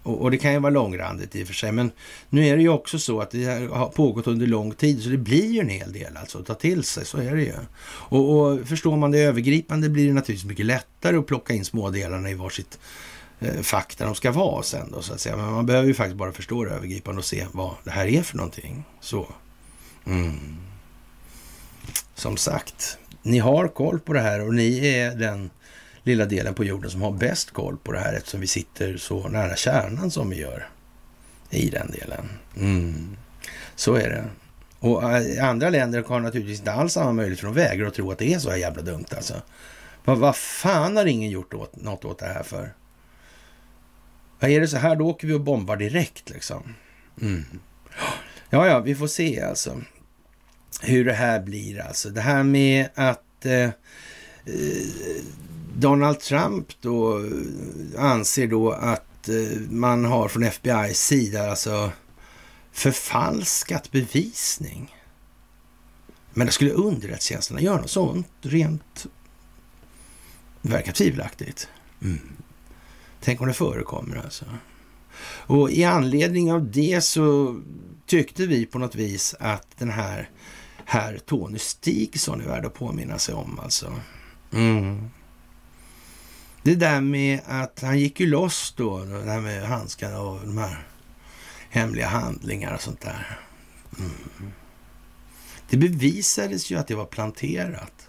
Och, och, det kan ju vara långrandigt i och för sig, men nu är det ju också så att det har pågått under lång tid, så det blir ju en hel del alltså att ta till sig, så är det ju. Och, och förstår man det övergripande blir det naturligtvis mycket lättare att plocka in smådelarna i varsitt eh, fack där de ska vara sen då, så att säga. Men man behöver ju faktiskt bara förstå det övergripande och se vad det här är för någonting. Så. Mm. Som sagt, ni har koll på det här och ni är den lilla delen på jorden som har bäst koll på det här eftersom vi sitter så nära kärnan som vi gör i den delen. Mm. Så är det. Och eh, andra länder har naturligtvis inte alls samma möjlighet för de vägrar att tro att det är så här jävla dumt alltså. Vad, vad fan har ingen gjort åt, något åt det här för? Ja, är det så här, då åker vi och bombar direkt liksom. Mm. Ja, ja, vi får se alltså hur det här blir alltså. Det här med att eh, eh Donald Trump då eh, anser då att eh, man har från FBI's sida alltså förfalskat bevisning. Men det skulle underrättelsetjänsterna göra något sånt rent verkar tvivelaktigt. Mm. Tänk om det förekommer alltså. Och i anledning av det så tyckte vi på något vis att den här herr Tony Stigson är värd att påminna sig om alltså. Mm. Det där med att han gick ju loss då, det här med handskarna och de här hemliga handlingar och sånt där. Mm. Det bevisades ju att det var planterat.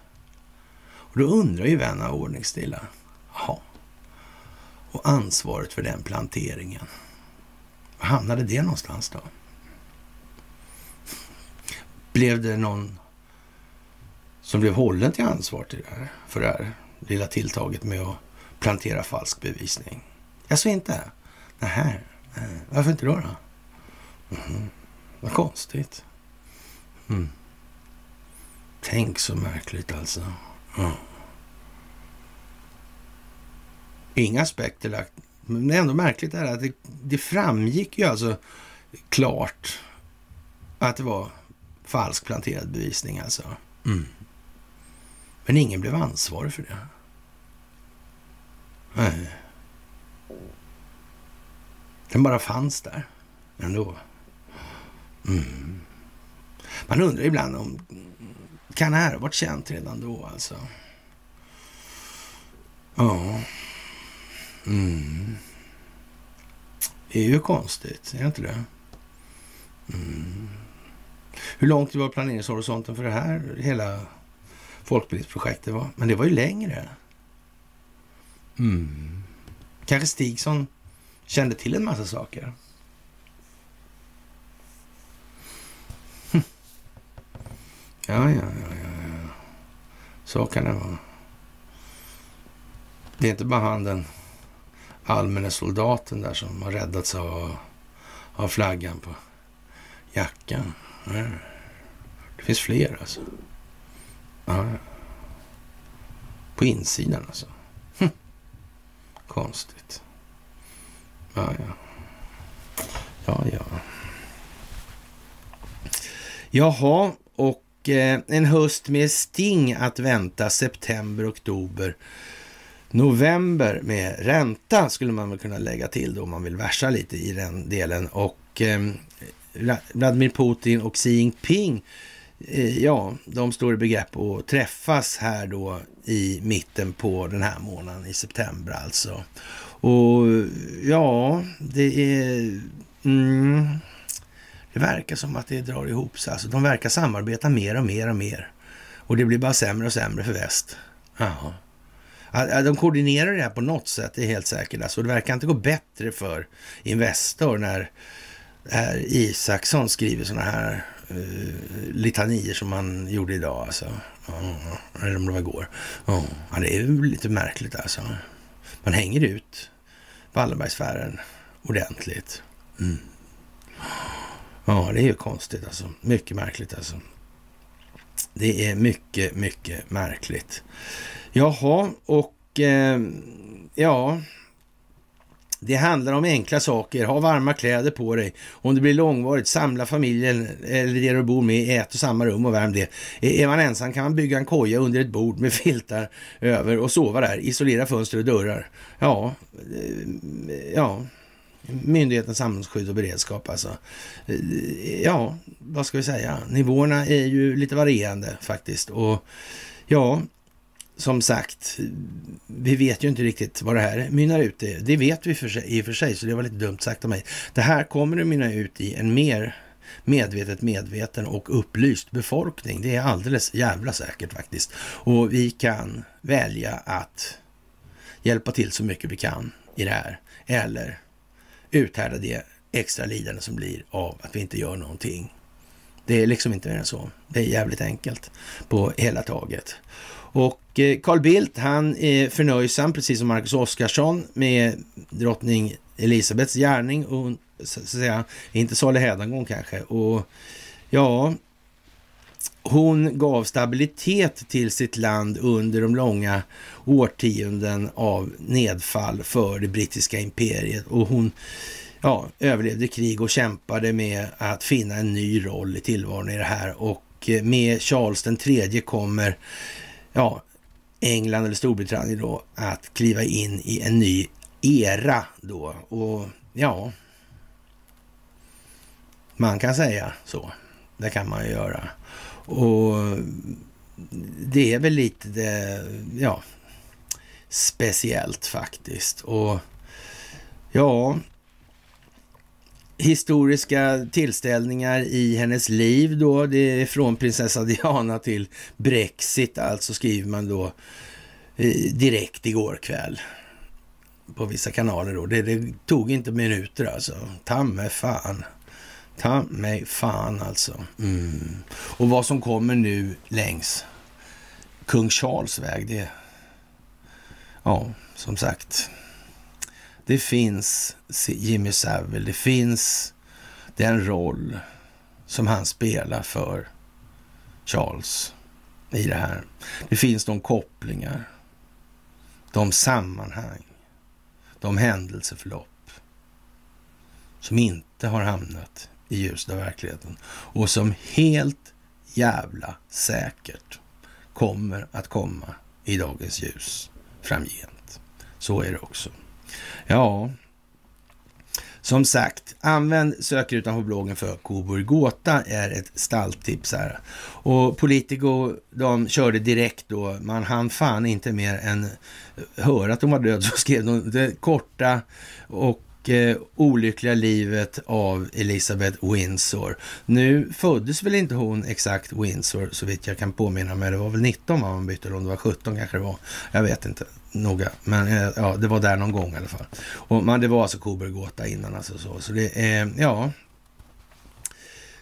Och då undrar ju vän av ordning stilla. Jaha. Och ansvaret för den planteringen. Var hamnade det någonstans då? Blev det någon som blev hållen till ansvar till det här, för det här lilla tilltaget med att plantera falsk bevisning. Jag så inte? Nähä, varför inte då? då? Mm. Vad konstigt. Mm. Tänk så märkligt alltså. Mm. Inga aspekter lagt. Men det är ändå märkligt är att det, det framgick ju alltså klart att det var falsk planterad bevisning alltså. Mm. Men ingen blev ansvarig för det. Nej. Den bara fanns där ändå. Mm. Man undrar ibland om kan det här ha varit känt redan då alltså? Ja. Mm. Det är ju konstigt, är det inte det? Mm. Hur långt var planeringshorisonten för det här hela folkbildningsprojektet var? Men det var ju längre. Mm. Kanske Stigson kände till en massa saker. [LAUGHS] Hm. Ja, ja, ja, ja, Så kan det vara. Det är inte bara han den allmänna soldaten där som har räddats av, av flaggan på jackan. Det finns fler alltså. Ja. På insidan alltså. Konstigt. Ja, ja. Ja, ja. Jaha, och eh, en höst med Sting att vänta september, oktober, november med ränta skulle man väl kunna lägga till då om man vill värsa lite i den delen. Och eh, Vladimir Putin och Xi Jinping Eh, ja, de står i begrepp att träffas här då i mitten på den här månaden, i september alltså. Och ja, det är... Mm, det verkar som att det drar ihop sig. Alltså, de verkar samarbeta mer och mer och mer. Och det blir bara sämre och sämre för väst. Aha. De koordinerar det här på något sätt, det är helt säkert. Alltså, det verkar inte gå bättre för Investor när Isaksson skriver sådana här Eh, litanier som han gjorde idag. Alltså. Mm. eller om det var igår. Mm. ja, det är ju lite märkligt alltså. Man hänger ut Wallenbergsfären ordentligt. Mm. Ja, det är ju konstigt alltså. Mycket märkligt alltså. Det är mycket, mycket märkligt. Jaha, och eh, ja, det handlar om enkla saker. Ha varma kläder på dig. Om det blir långvarigt, samla familjen eller det du bor med i ett och samma rum och värm det. Eh, är man ensam kan man bygga en koja under ett bord med [LAUGHS] filtar över och sova där. Isolera fönster och dörrar. Ja, eh, ja. Myndigheten samhällsskydd och beredskap alltså. Eh, ja, vad ska vi säga? Nivåerna är ju lite varierande faktiskt. Och ja, som sagt, vi vet ju inte riktigt vad det här mynnar ut i. Det vet vi för sig, i och för sig, så det var lite dumt sagt av mig. Det här kommer att mynna ut i en mer medvetet medveten och upplyst befolkning. Det är alldeles jävla säkert faktiskt. Och vi kan välja att hjälpa till så mycket vi kan i det här. Eller uthärda det extra lidande som blir av att vi inte gör någonting. Det är liksom inte mer än så. Det är jävligt enkelt på hela taget. Och eh, Carl Bildt, han är förnöjsam, precis som Marcus Oskarsson, med drottning Elisabets gärning. Och så att säga, inte salig hädangång kanske. Och ja, hon gav stabilitet till sitt land under de långa årtionden av nedfall för det brittiska imperiet. Och hon ja, överlevde krig och kämpade med att finna en ny roll i tillvaron i det här. Och eh, med Charles den tredje kommer ja, England eller Storbritannien då att kliva in i en ny era då. Och ja, man kan säga så. Det kan man ju göra. Och det är väl lite det, ja, speciellt faktiskt. Och ja, historiska tillställningar i hennes liv då. Det är från prinsessa Diana till Brexit, alltså skriver man då eh, direkt igår kväll på vissa kanaler då. Det, det tog inte minuter alltså. Ta mig fan. Ta mig fan alltså. Mm. Och vad som kommer nu längs kung Charles väg, det... Ja, som sagt. Det finns Jimmy Savile, det finns den roll som han spelar för Charles i det här. Det finns de kopplingar, de sammanhang, de händelseförlopp som inte har hamnat i ljuset av verkligheten och som helt jävla säkert kommer att komma i dagens ljus framgent. Så är det också. Ja, som sagt, använd sökrutan på bloggen för Coburg Gåta är ett stalltips här. Och Politico, de körde direkt då. Man hann fan inte mer än eh, höra att de var döda [LAUGHS] så skrev de det korta och eh, olyckliga livet av Elisabeth Windsor. Nu föddes väl inte hon exakt Windsor så vitt jag kan påminna mig. Det var väl 19 man bytte, om det var 17 kanske det var. Jag vet inte noga, men eh, ja, det var där någon gång i alla fall. Och, men det var alltså Kobergåta innan alltså så. Så det är, ja.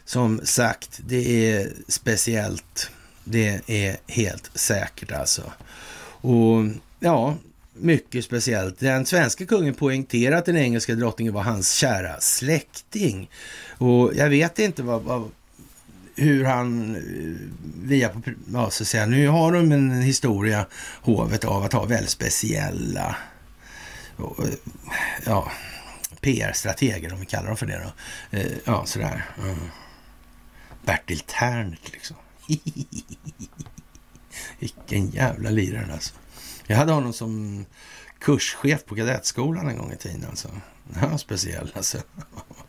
Som sagt, det är speciellt. Det är helt säkert alltså. Och ja, mycket speciellt. Den svenska kungen poängterade att den engelska drottningen var hans kära släkting. Och jag vet inte vad, vad hur han via, ja, så att säga, nu har de en historia, hovet, av att ha väldigt speciella, ja, PR-strateger om vi kallar dem för det då. Eh, ja, sådär. Mm. Bertil Ternert liksom. [LAUGHS] Vilken jävla lirare alltså. Jag hade honom som kurschef på kadettskolan en gång i tiden alltså. Han Ja, speciell alltså.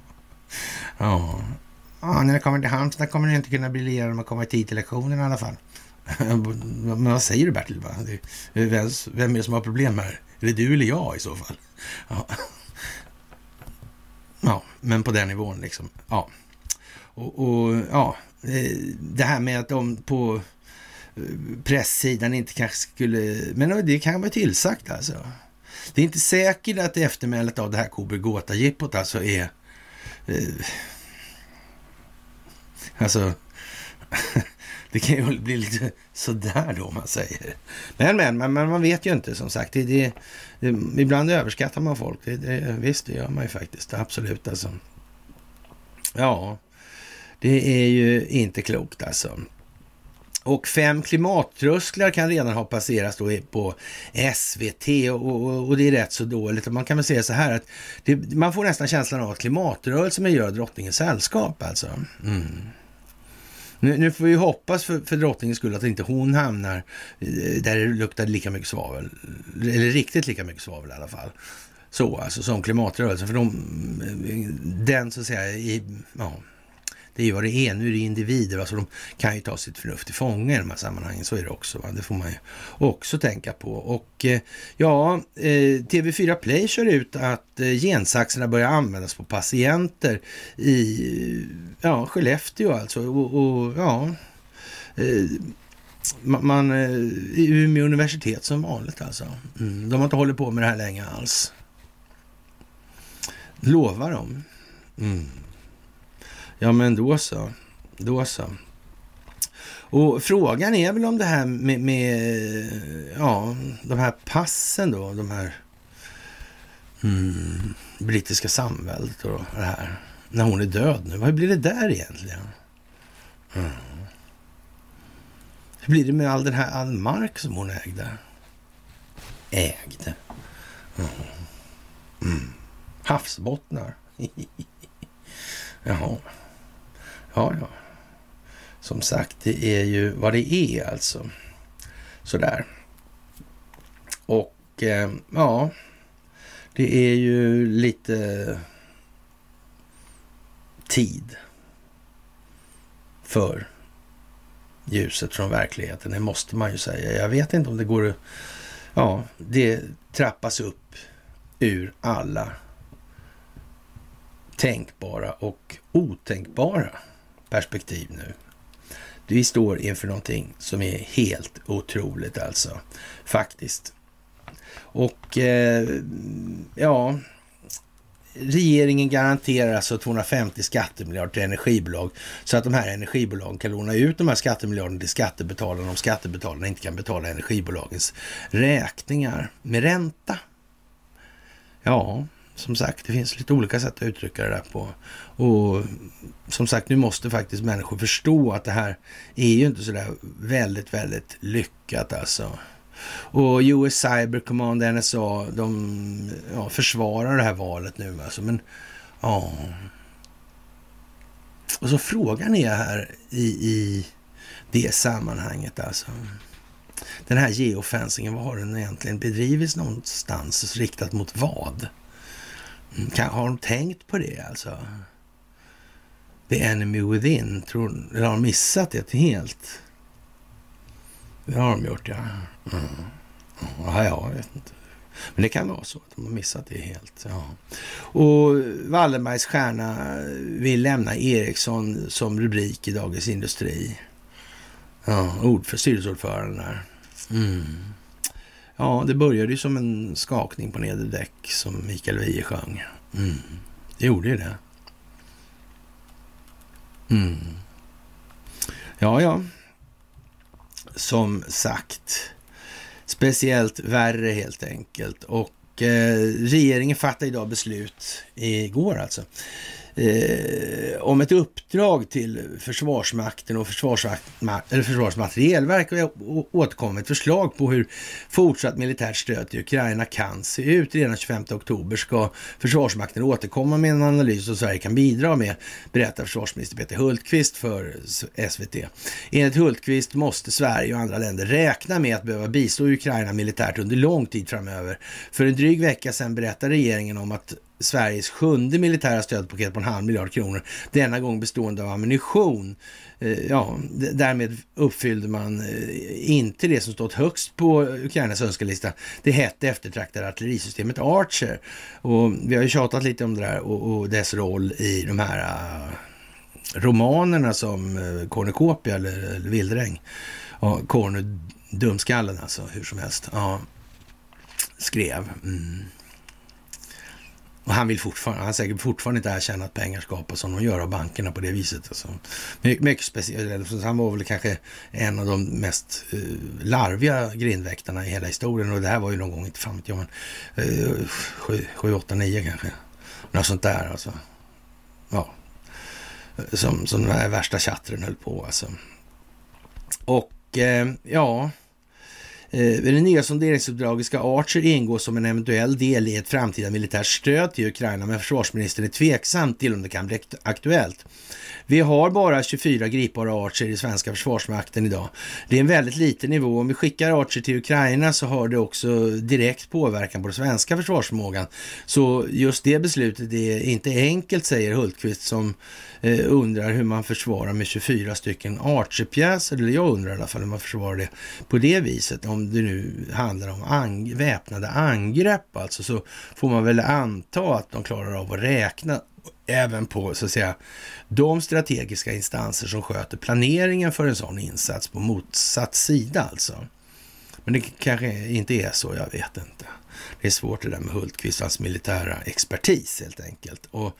[LAUGHS] ja, Ja, när det kommer till Halmstad kommer det inte kunna briljera om man kommer tid till lektionen i alla fall. [LAUGHS] Men vad säger du Bertil? Vem, vem är det som har problem här? Är det du eller jag i så fall? Ja, ja men på den nivån liksom. Ja. Och, och ja, eh, det här med att de på eh, presssidan inte kanske skulle... Men det kan vara tillsagt alltså. Det är inte säkert att eftermälet av det här Kobergåta-jippot alltså är... Eh, Alltså, [LAUGHS] det kan ju bli lite sådär då om man säger. Men, men, men, men man vet ju inte som sagt. Det, det, det, ibland överskattar man folk. Det, det, visst, det gör man ju faktiskt. Absolut alltså. Ja, det är ju inte klokt alltså. Och fem klimattrösklar kan redan ha passerats då på SVT och, och, och, det är rätt så dåligt. Man kan väl säga så här att det, man får nästan känslan av att klimatrörelsen gör drottningens sällskap alltså. Mm. Nu, nu, får vi hoppas för, för drottningens skull att inte hon hamnar där det luktar lika mycket svavel. Eller riktigt lika mycket svavel i alla fall. Så alltså som klimatrörelsen. För de, den så att säga, i, ja, det är ju vad det är. Nu är det individer, alltså de kan ju ta sitt förnuft i fånga i de här sammanhangen. Så är det också. Va? Det får man ju också tänka på. Och eh, ja, eh, TV4 Play kör ut att gensaxerna gensaxarna börjar användas på patienter i ja, Skellefteå alltså. Och, och ja, man, i Umeå universitet som vanligt alltså. Mm, de har inte hållit på med det här länge alls. Lovar de. Mm. Ja, men då så. Då så. Och frågan är väl om det här med, med ja, de här passen då, de här mm, brittiska samväldet och det här. När hon är död nu, vad blir det där egentligen? Mm. Hur blir det med all den här all mark som hon ägde? Ägde? Mm. Mm. Havsbottnar? [LAUGHS] Jaha. Ja, ja. Som sagt, det är ju vad det är alltså. Sådär. Och eh, ja, det är ju lite tid för ljuset från verkligheten. Det måste man ju säga. Jag vet inte om det går att... Ja, det trappas upp ur alla tänkbara och otänkbara perspektiv nu. Vi står inför någonting som är helt otroligt alltså, faktiskt. Och eh, ja, regeringen garanterar alltså 250 skattemiljarder till energibolag så att de här energibolagen kan låna ut de här skattemiljarderna till skattebetalarna om skattebetalarna inte kan betala energibolagens räkningar med ränta. Ja, som sagt, det finns lite olika sätt att uttrycka det där på. Och som sagt, nu måste faktiskt människor förstå att det här är ju inte sådär väldigt, väldigt lyckat alltså. Och US Cyber Command, NSA, de ja, försvarar det här valet nu alltså. Men ja... Och så frågan är här i, i det sammanhanget alltså. Den här geofencingen, vad har den egentligen bedrivits någonstans? Riktat mot vad? Kan, har de tänkt på det alltså? The enemy within, tror, eller har de missat det helt? Det har de gjort, ja. Mm. Ja, jag vet inte. Men det kan vara så att de har missat det helt. Ja. Och Wallenbergs stjärna vill lämna Ericsson som rubrik i Dagens Industri. Ja, ord för styrelseordföranden där. Mm. Ja, det började ju som en skakning på nedre däck som Mikael Wiehe sjöng. Mm. Det gjorde ju det. Mm. Ja, ja. Som sagt, speciellt värre helt enkelt. Och eh, regeringen fattade idag beslut, igår alltså, eh, om ett uppdrag till Försvarsmakten och Försvarsmaterielverket Försvarsmaterielverk och återkomma med ett förslag på hur fortsatt militärt stöd till Ukraina kan se ut. Redan 25 oktober ska Försvarsmakten återkomma med en analys som Sverige kan bidra med, berättar försvarsminister Peter Hultqvist för SVT. Enligt Hultqvist måste Sverige och andra länder räkna med att behöva bistå Ukraina militärt under lång tid framöver. För en dryg vecka sedan berättade regeringen om att Sveriges sjunde militära stödpaket på en halv miljard kronor. Denna gång bestående av ammunition. Eh, ja, därmed uppfyllde man eh, inte det som stått högst på Ukrainas önskelista. Det hette eftertraktade artillerisystemet Archer. Och vi har ju tjatat lite om det där och, och dess roll i de här eh, romanerna som Cornucopia eller, eller Vildräng. Ja, Cornu Dumskallen alltså, hur som helst. Ja, skrev. Mm. Och han vill fortfarande, han säkert fortfarande inte erkänna att pengar skapas som de gör av bankerna på det viset. Alltså. Mycket speciellt. Han var väl kanske en av de mest uh, larviga grindväktarna i hela historien. Och det här var ju någon gång, inte fan vet jag, men uh, 7, 7, 8, 9 kanske. Något sånt där alltså. Ja. Som, som den här värsta chattren höll på alltså. Och uh, ja, Eh, det nya sonderingsuppdraget ska Archer ingå som en eventuell del i ett framtida militärt stöd till Ukraina, men försvarsministern är tveksam till om det kan bli aktuellt. Vi har bara 24 gripbara Archer i svenska försvarsmakten idag. Det är en väldigt liten nivå. Om vi skickar Archer till Ukraina så har det också direkt påverkan på den svenska försvarsförmågan. Så just det beslutet är inte enkelt, säger Hultqvist som eh, undrar hur man försvarar med 24 stycken Archer-pjäser. Eller jag undrar i alla fall hur man försvarar det på det viset. Om det nu handlar om ang väpnade angrepp alltså så får man väl anta att de klarar av att räkna även på så att säga de strategiska instanser som sköter planeringen för en sån insats på motsatt sida alltså. Men det kanske inte är så, jag vet inte. Det är svårt det där med Hultqvist och hans militära expertis helt enkelt. Och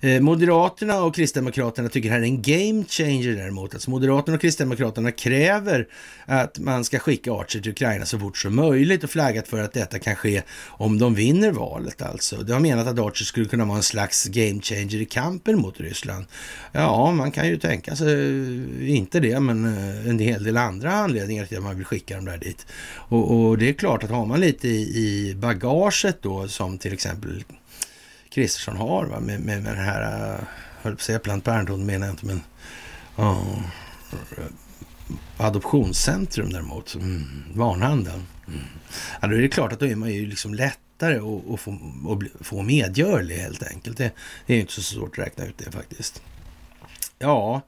eh, Moderaterna och Kristdemokraterna tycker det här är en game changer däremot. Alltså Moderaterna och Kristdemokraterna kräver att man ska skicka Archer till Ukraina så fort som möjligt och flaggat för att detta kan ske om de vinner valet alltså. De har menat att Archer skulle kunna vara en slags game changer i kampen mot Ryssland. Ja, man kan ju tänka sig, eh, inte det, men eh, en hel del andra anledningar till att man vill skicka dem där dit. Och, och det är klart att har man lite i, i bagaget då som till exempel Kristersson har va? Med, med, med den här, jag höll på att säga Plant Parenthood menar jag inte men Oh. Adoptionscentrum däremot, mm, barnhandeln. Mm. Ja, då är det klart att då är man ju liksom lättare att, få, att få medgörlig helt enkelt. Det, det är inte så svårt att räkna ut det faktiskt. Ja,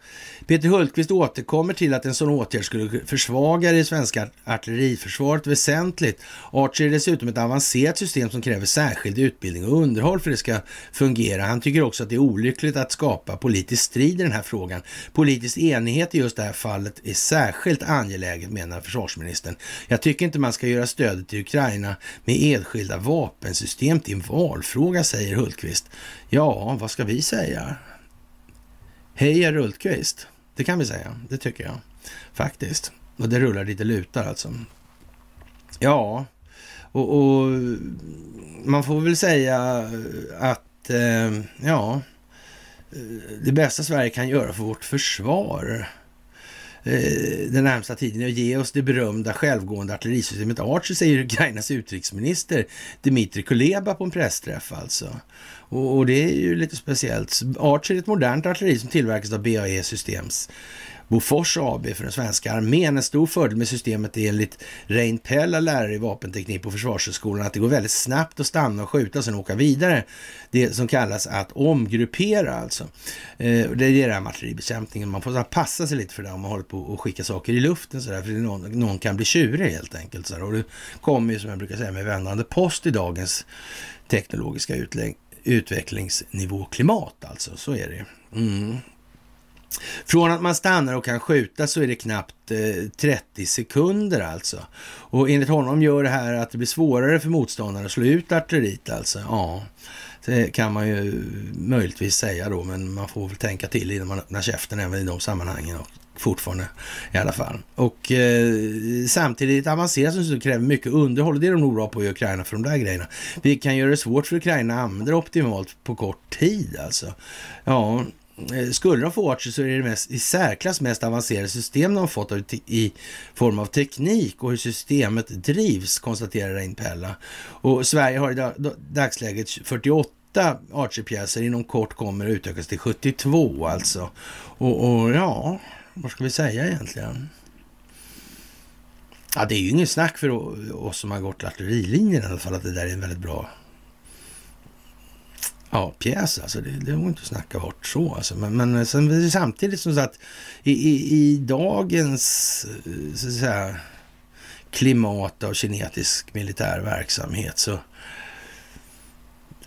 Peter Hultqvist återkommer till att en sån åtgärd skulle försvaga det svenska artilleriförsvaret väsentligt. Archer är dessutom ett avancerat system som kräver särskild utbildning och underhåll för att det ska fungera. Han tycker också att det är olyckligt att skapa politisk strid i den här frågan. Politisk enighet i just det här fallet är särskilt angeläget, menar försvarsministern. Jag tycker inte man ska göra stödet till Ukraina med enskilda vapensystem till en valfråga, säger Hultqvist. Ja, vad ska vi säga? Heja Rultqvist! det kan vi säga. Det tycker jag faktiskt. Och det rullar lite lutar alltså. Ja, och, och man får väl säga att eh, ja, eh, det bästa Sverige kan göra för vårt försvar Eh, den närmsta tiden är att ge oss det berömda självgående artillerisystemet Archer, säger Ukrainas utrikesminister Dmitrij Kuleba på en pressträff alltså. Och, och, det är ju lite speciellt. Archer är ett modernt artilleri som tillverkas av BAE Systems. Bofors AB för den svenska armén. En stor fördel med systemet är enligt Rein Pella, lärare i vapenteknik på Försvarshögskolan, att det går väldigt snabbt att stanna och skjuta och sen åka vidare. Det som kallas att omgruppera alltså. Eh, det är det här med artilleribekämpningen. Man får passa sig lite för det om man håller på att skicka saker i luften sådär, för någon, någon kan bli tjurig helt enkelt. Sådär. Och det kommer ju som jag brukar säga med vändande post i dagens teknologiska utlägg utvecklingsnivå klimat alltså. Så är det. Mm. Från att man stannar och kan skjuta så är det knappt eh, 30 sekunder alltså. Och enligt honom gör det här att det blir svårare för motståndaren att slå ut artilleriet alltså. Ja, det kan man ju möjligtvis säga då, men man får väl tänka till innan man öppnar käften även i de sammanhangen och fortfarande i alla fall. Och eh, samtidigt avancerat som kräver mycket underhåll och det är de nog bra på i Ukraina för de där grejerna. Vi kan göra det svårt för Ukraina att använda det optimalt på kort tid alltså. Ja, Eh, skulle de få Archer så är det mest, i särklass mest avancerade system de fått i form av teknik och hur systemet drivs, konstaterar Reinpella. Och Sverige har i dagsläget 48 Archer-pjäser, inom kort kommer det utökas till 72 alltså. Och, och ja, vad ska vi säga egentligen? Ja, det är ju inget snack för oss som har gått artillerilinjen i alla fall att det där är en väldigt bra ja, pjäs. Alltså det, det går inte att snacka bort så. Alltså. Men, men eh, sen, samtidigt som sagt i, i, i dagens eh, så att säga, klimat av kinetisk militär verksamhet så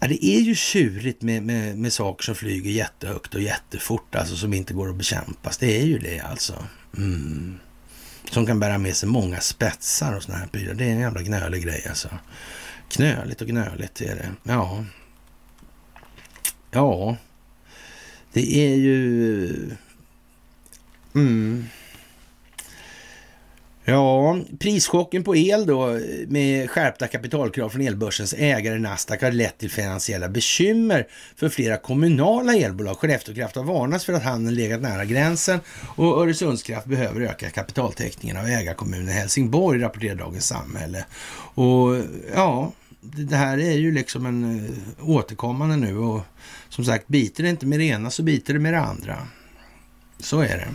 Ja, det är ju tjurigt med, med, med saker som flyger jättehögt och jättefort, alltså som inte går att bekämpas. Det är ju det alltså. Mm. Som kan bära med sig många spetsar och sådana här prylar. Det är en jävla gnölig grej alltså. Knöligt och gnöligt är det. Ja. Ja. Det är ju... Mm. Ja, prischocken på el då med skärpta kapitalkrav från elbörsens ägare Nasdaq har lett till finansiella bekymmer för flera kommunala elbolag. Skellefteå Kraft har varnats för att handeln legat nära gränsen och Öresundskraft behöver öka kapitaltäckningen av ägarkommunen Helsingborg, rapporterar Dagens Samhälle. Och ja, det här är ju liksom en eh, återkommande nu och som sagt, biter det inte med det ena så biter det med det andra. Så är det.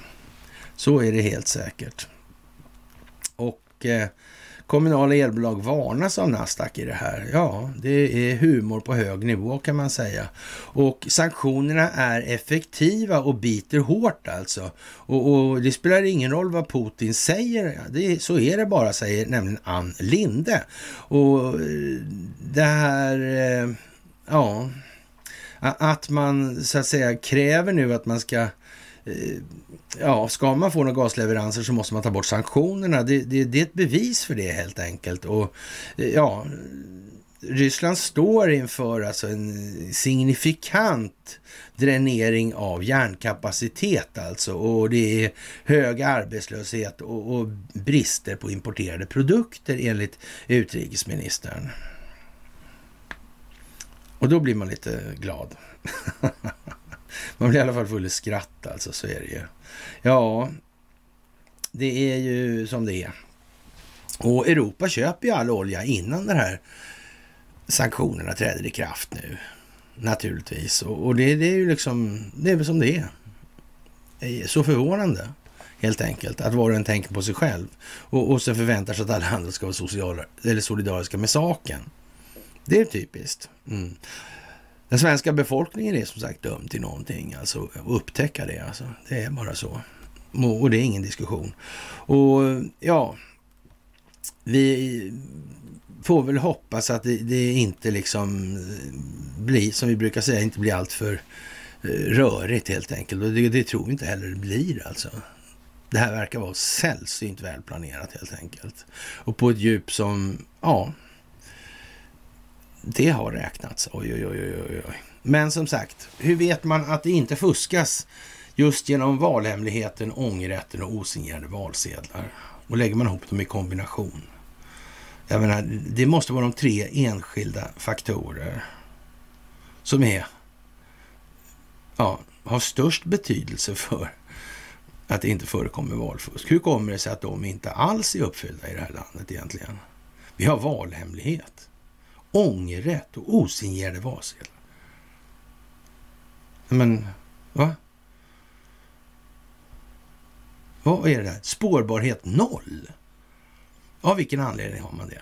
Så är det helt säkert. Och eh, kommunala elbolag varnas av Nasdaq i det här. Ja, det är humor på hög nivå kan man säga. Och sanktionerna är effektiva och biter hårt alltså. Och, och det spelar ingen roll vad Putin säger. Det, så är det bara, säger nämligen Ann Linde. Och eh, det här, eh, ja, att man så att säga kräver nu att man ska eh, ja, ska man få några gasleveranser så måste man ta bort sanktionerna. Det, det, det är ett bevis för det helt enkelt. Och eh, ja, Ryssland står inför alltså en signifikant dränering av järnkapacitet alltså och det är hög arbetslöshet och, och brister på importerade produkter enligt utrikesministern. Och då blir man lite glad. [LAUGHS] Man blir i alla fall full i skratt alltså, så är det ju. Ja, det är ju som det är. Och Europa köper ju all olja innan de här sanktionerna träder i kraft nu. Naturligtvis. Och, och det, det, är ju liksom, det är väl som det är. Så förvånande helt enkelt. Att var och en tänker på sig själv och, och så förväntar sig att alla andra ska vara sociala, eller solidariska med saken. Det är typiskt. Mm. Den svenska befolkningen är som sagt dömd till någonting, alltså att upptäcka det. Alltså. Det är bara så. Och det är ingen diskussion. Och ja, vi får väl hoppas att det, det inte liksom eh, blir, som vi brukar säga, inte blir alltför eh, rörigt helt enkelt. Och det, det tror vi inte heller det blir alltså. Det här verkar vara sällsynt välplanerat helt enkelt. Och på ett djup som, ja, det har räknats. Oj, oj, oj, oj, oj. Men som sagt, hur vet man att det inte fuskas just genom valhemligheten, ångerrätten och osignerade valsedlar? Och lägger man ihop dem i kombination. Jag menar, det måste vara de tre enskilda faktorer som är, ja, har störst betydelse för att det inte förekommer valfusk. Hur kommer det sig att de inte alls är uppfyllda i det här landet egentligen? Vi har valhemlighet ångerrätt och osignerade valsedlar. Men, va? Vad är det där? Spårbarhet noll? Av vilken anledning har man det?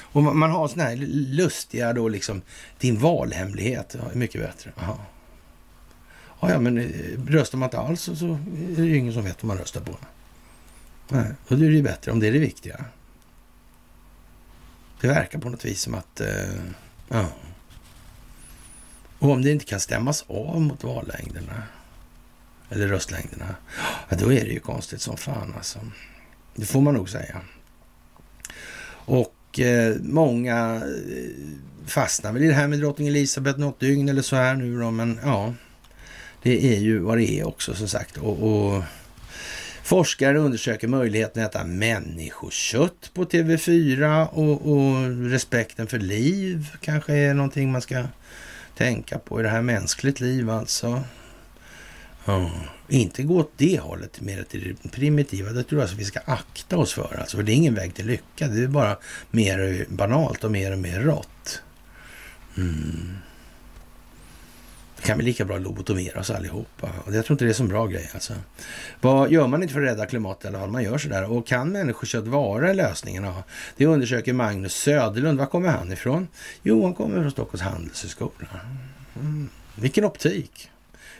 Och man, har sådana här lustiga då liksom, din valhemlighet är mycket bättre. Aha. Ja, ja, men eh, röstar man inte alls så, är det ju ingen som vet vad man röstar på. Nej, då är det ju bättre om det är det viktiga. Det verkar på något vis som att... Eh, ja. Och om det inte kan stämmas av mot vallängderna eller röstlängderna, ja, då är det ju konstigt som fan alltså. Det får man nog säga. Och eh, många eh, fastnar väl i det här med drottning Elisabeth något dygn eller så här nu då, men ja, det är ju vad det är också som sagt. och, och Forskare undersöker möjligheten att äta människokött på TV4 och, och, respekten för liv kanske är någonting man ska tänka på. i det här mänskligt liv alltså? Ja. Inte gå åt det hållet, mer till det primitiva. Det tror jag att vi ska akta oss för. Alltså, för det är ingen väg till lycka. Det är bara mer banalt och mer och mer rått. Mm. Kan vi lika bra lobotomera oss allihopa. Och jag tror inte det är så bra grej alltså. Vad gör man inte för att rädda klimatet i alla fall? Man gör sådär. Och kan människokött vara lösningen? Ja, det undersöker Magnus Söderlund. Var kommer han ifrån? Jo, han kommer från Stockholms handelshögskola. Mm. Vilken optik!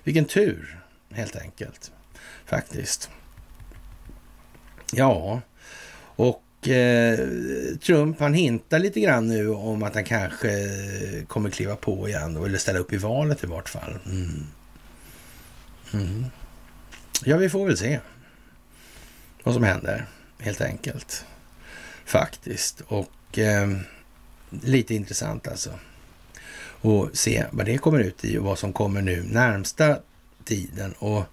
Vilken tur, helt enkelt. Faktiskt. Ja, och Eh, Trump han hintar lite grann nu om att han kanske kommer kliva på igen då, eller ställa upp i valet i vart fall. Mm. Mm. Ja, vi får väl se vad som händer helt enkelt. Faktiskt. Och eh, lite intressant alltså. Och se vad det kommer ut i och vad som kommer nu närmsta tiden. Och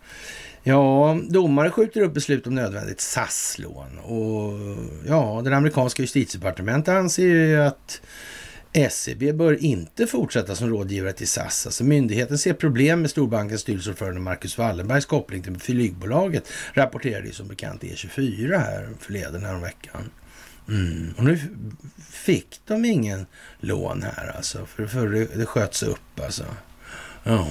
Ja, domare skjuter upp beslut om nödvändigt SAS-lån och ja, den amerikanska justitiedepartementet anser ju att SEB bör inte fortsätta som rådgivare till SAS. Alltså myndigheten ser problem med storbankens styrelseordförande Marcus Wallenbergs koppling till flygbolaget, rapporterade ju som bekant E24 här förleden häromveckan. veckan. Mm. Och nu fick de ingen lån här alltså, för, för det, det sköts upp alltså. Ja.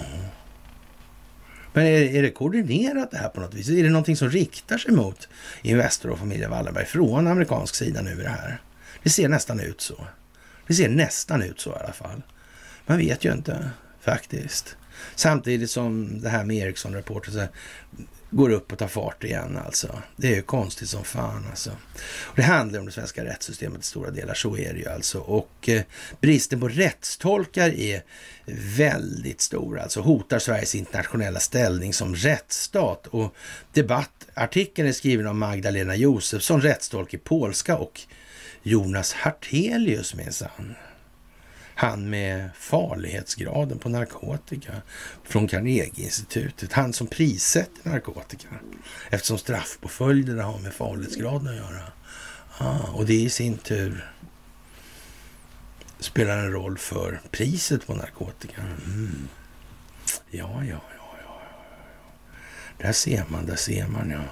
Men är, är det koordinerat det här på något vis? Är det någonting som riktar sig mot Investor och familjen Wallenberg från amerikansk sida nu i det här? Det ser nästan ut så. Det ser nästan ut så i alla fall. Man vet ju inte faktiskt. Samtidigt som det här med Ericsson-rapporten går upp och tar fart igen alltså. Det är ju konstigt som fan alltså. Och det handlar om det svenska rättssystemet i stora delar, så är det ju alltså. Och eh, bristen på rättstolkar är väldigt stor, alltså hotar Sveriges internationella ställning som rättsstat. Och debattartikeln är skriven av Magdalena Josefsson, rättstolk i polska och Jonas Hartelius minsann. Han med farlighetsgraden på narkotika från Carnegie-institutet. Han som prissätter narkotika. Eftersom straffpåföljderna har med farlighetsgraden att göra. Ah, och det i sin tur spelar en roll för priset på narkotika. Mm. Ja, ja, ja, ja, ja. Där ser man, där ser man, ja.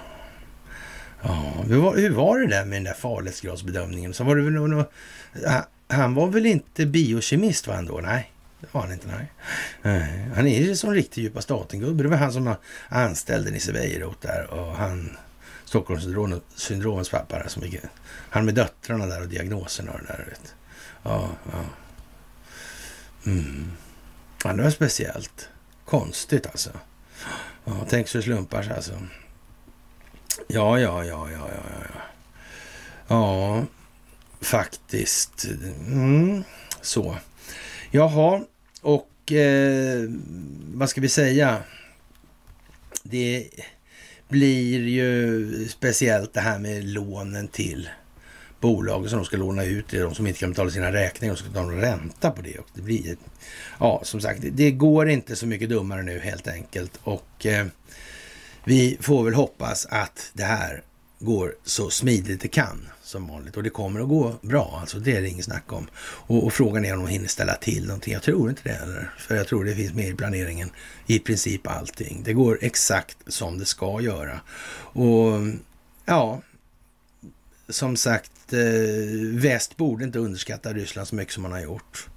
Ja, hur var, hur var det där med den där farlighetsgradsbedömningen? Så var det väl någon, han var väl inte biokemist var han då? Nej, det var han inte. Nej. nej. Han är ju som riktig djupa staten-gubbe. Det var han som anställde Nisse Bejerot där och han Stockholmssyndromets pappa. Där, som han med döttrarna där och diagnoserna och det där. Vet. Ja, ja. Mm. Ja, det var speciellt. Konstigt alltså. Ja, tänk så det slumpar sig alltså. Ja, ja, ja, ja, ja, ja. Ja, faktiskt. Mm, så. Jaha, och eh, vad ska vi säga? Det blir ju speciellt det här med lånen till bolagen som de ska låna ut till de som inte kan betala sina räkningar och så ska ta ränta på det. Och det blir, ja, som sagt, det går inte så mycket dummare nu helt enkelt. Och eh, vi får väl hoppas att det här går så smidigt det kan som vanligt. Och det kommer att gå bra, alltså det är det inget snack om. Och, och, frågan är om de hinner ställa till någonting. Jag tror inte det heller. För jag tror det finns med i planeringen i princip allting. Det går exakt som det ska göra. Och ja, som sagt, eh, väst borde inte underskatta Ryssland så mycket som man har gjort.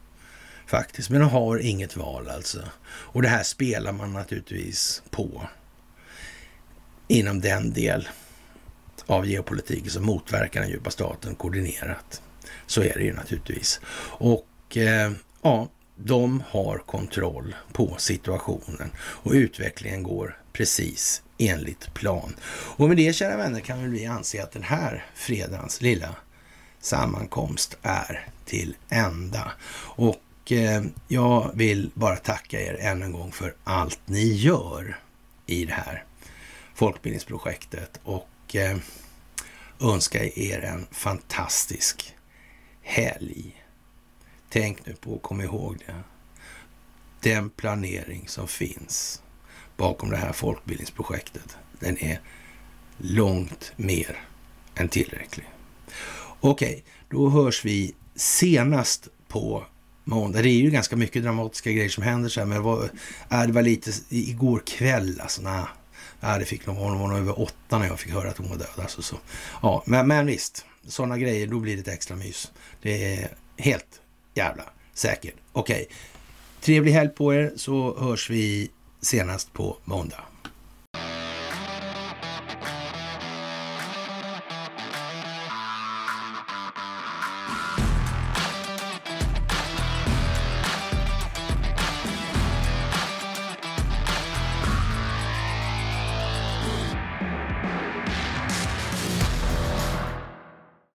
Faktiskt, men de har inget val alltså. Och det här spelar man naturligtvis på inom den del av geopolitiken som motverkar den djupa staten koordinerat. Så är det ju naturligtvis. Och eh, ja, de har kontroll på situationen och utvecklingen går precis enligt plan. Och med det, kära vänner, kan vi anse att den här fredagens lilla sammankomst är till ända. Och eh, jag vill bara tacka er än en gång för allt ni gör i det här folkbildningsprojektet och Eh, önska er en fantastisk helg. Tänk nu på, kom ihåg det, den planering som finns bakom det här folkbildningsprojektet, den är långt mer än tillräcklig. Okej, okay, då hörs vi senast på måndag. Det är ju ganska mycket dramatiska grejer som händer så här, men det var, äh, det var lite igår kväll alltså. Nah, Ja, det fick nog, hon var nog över åtta när jag fick höra att hon var död. Alltså, så. Ja, men, men visst, sådana grejer, då blir det ett extra mys. Det är helt jävla säkert. Okej, okay. trevlig helg på er så hörs vi senast på måndag.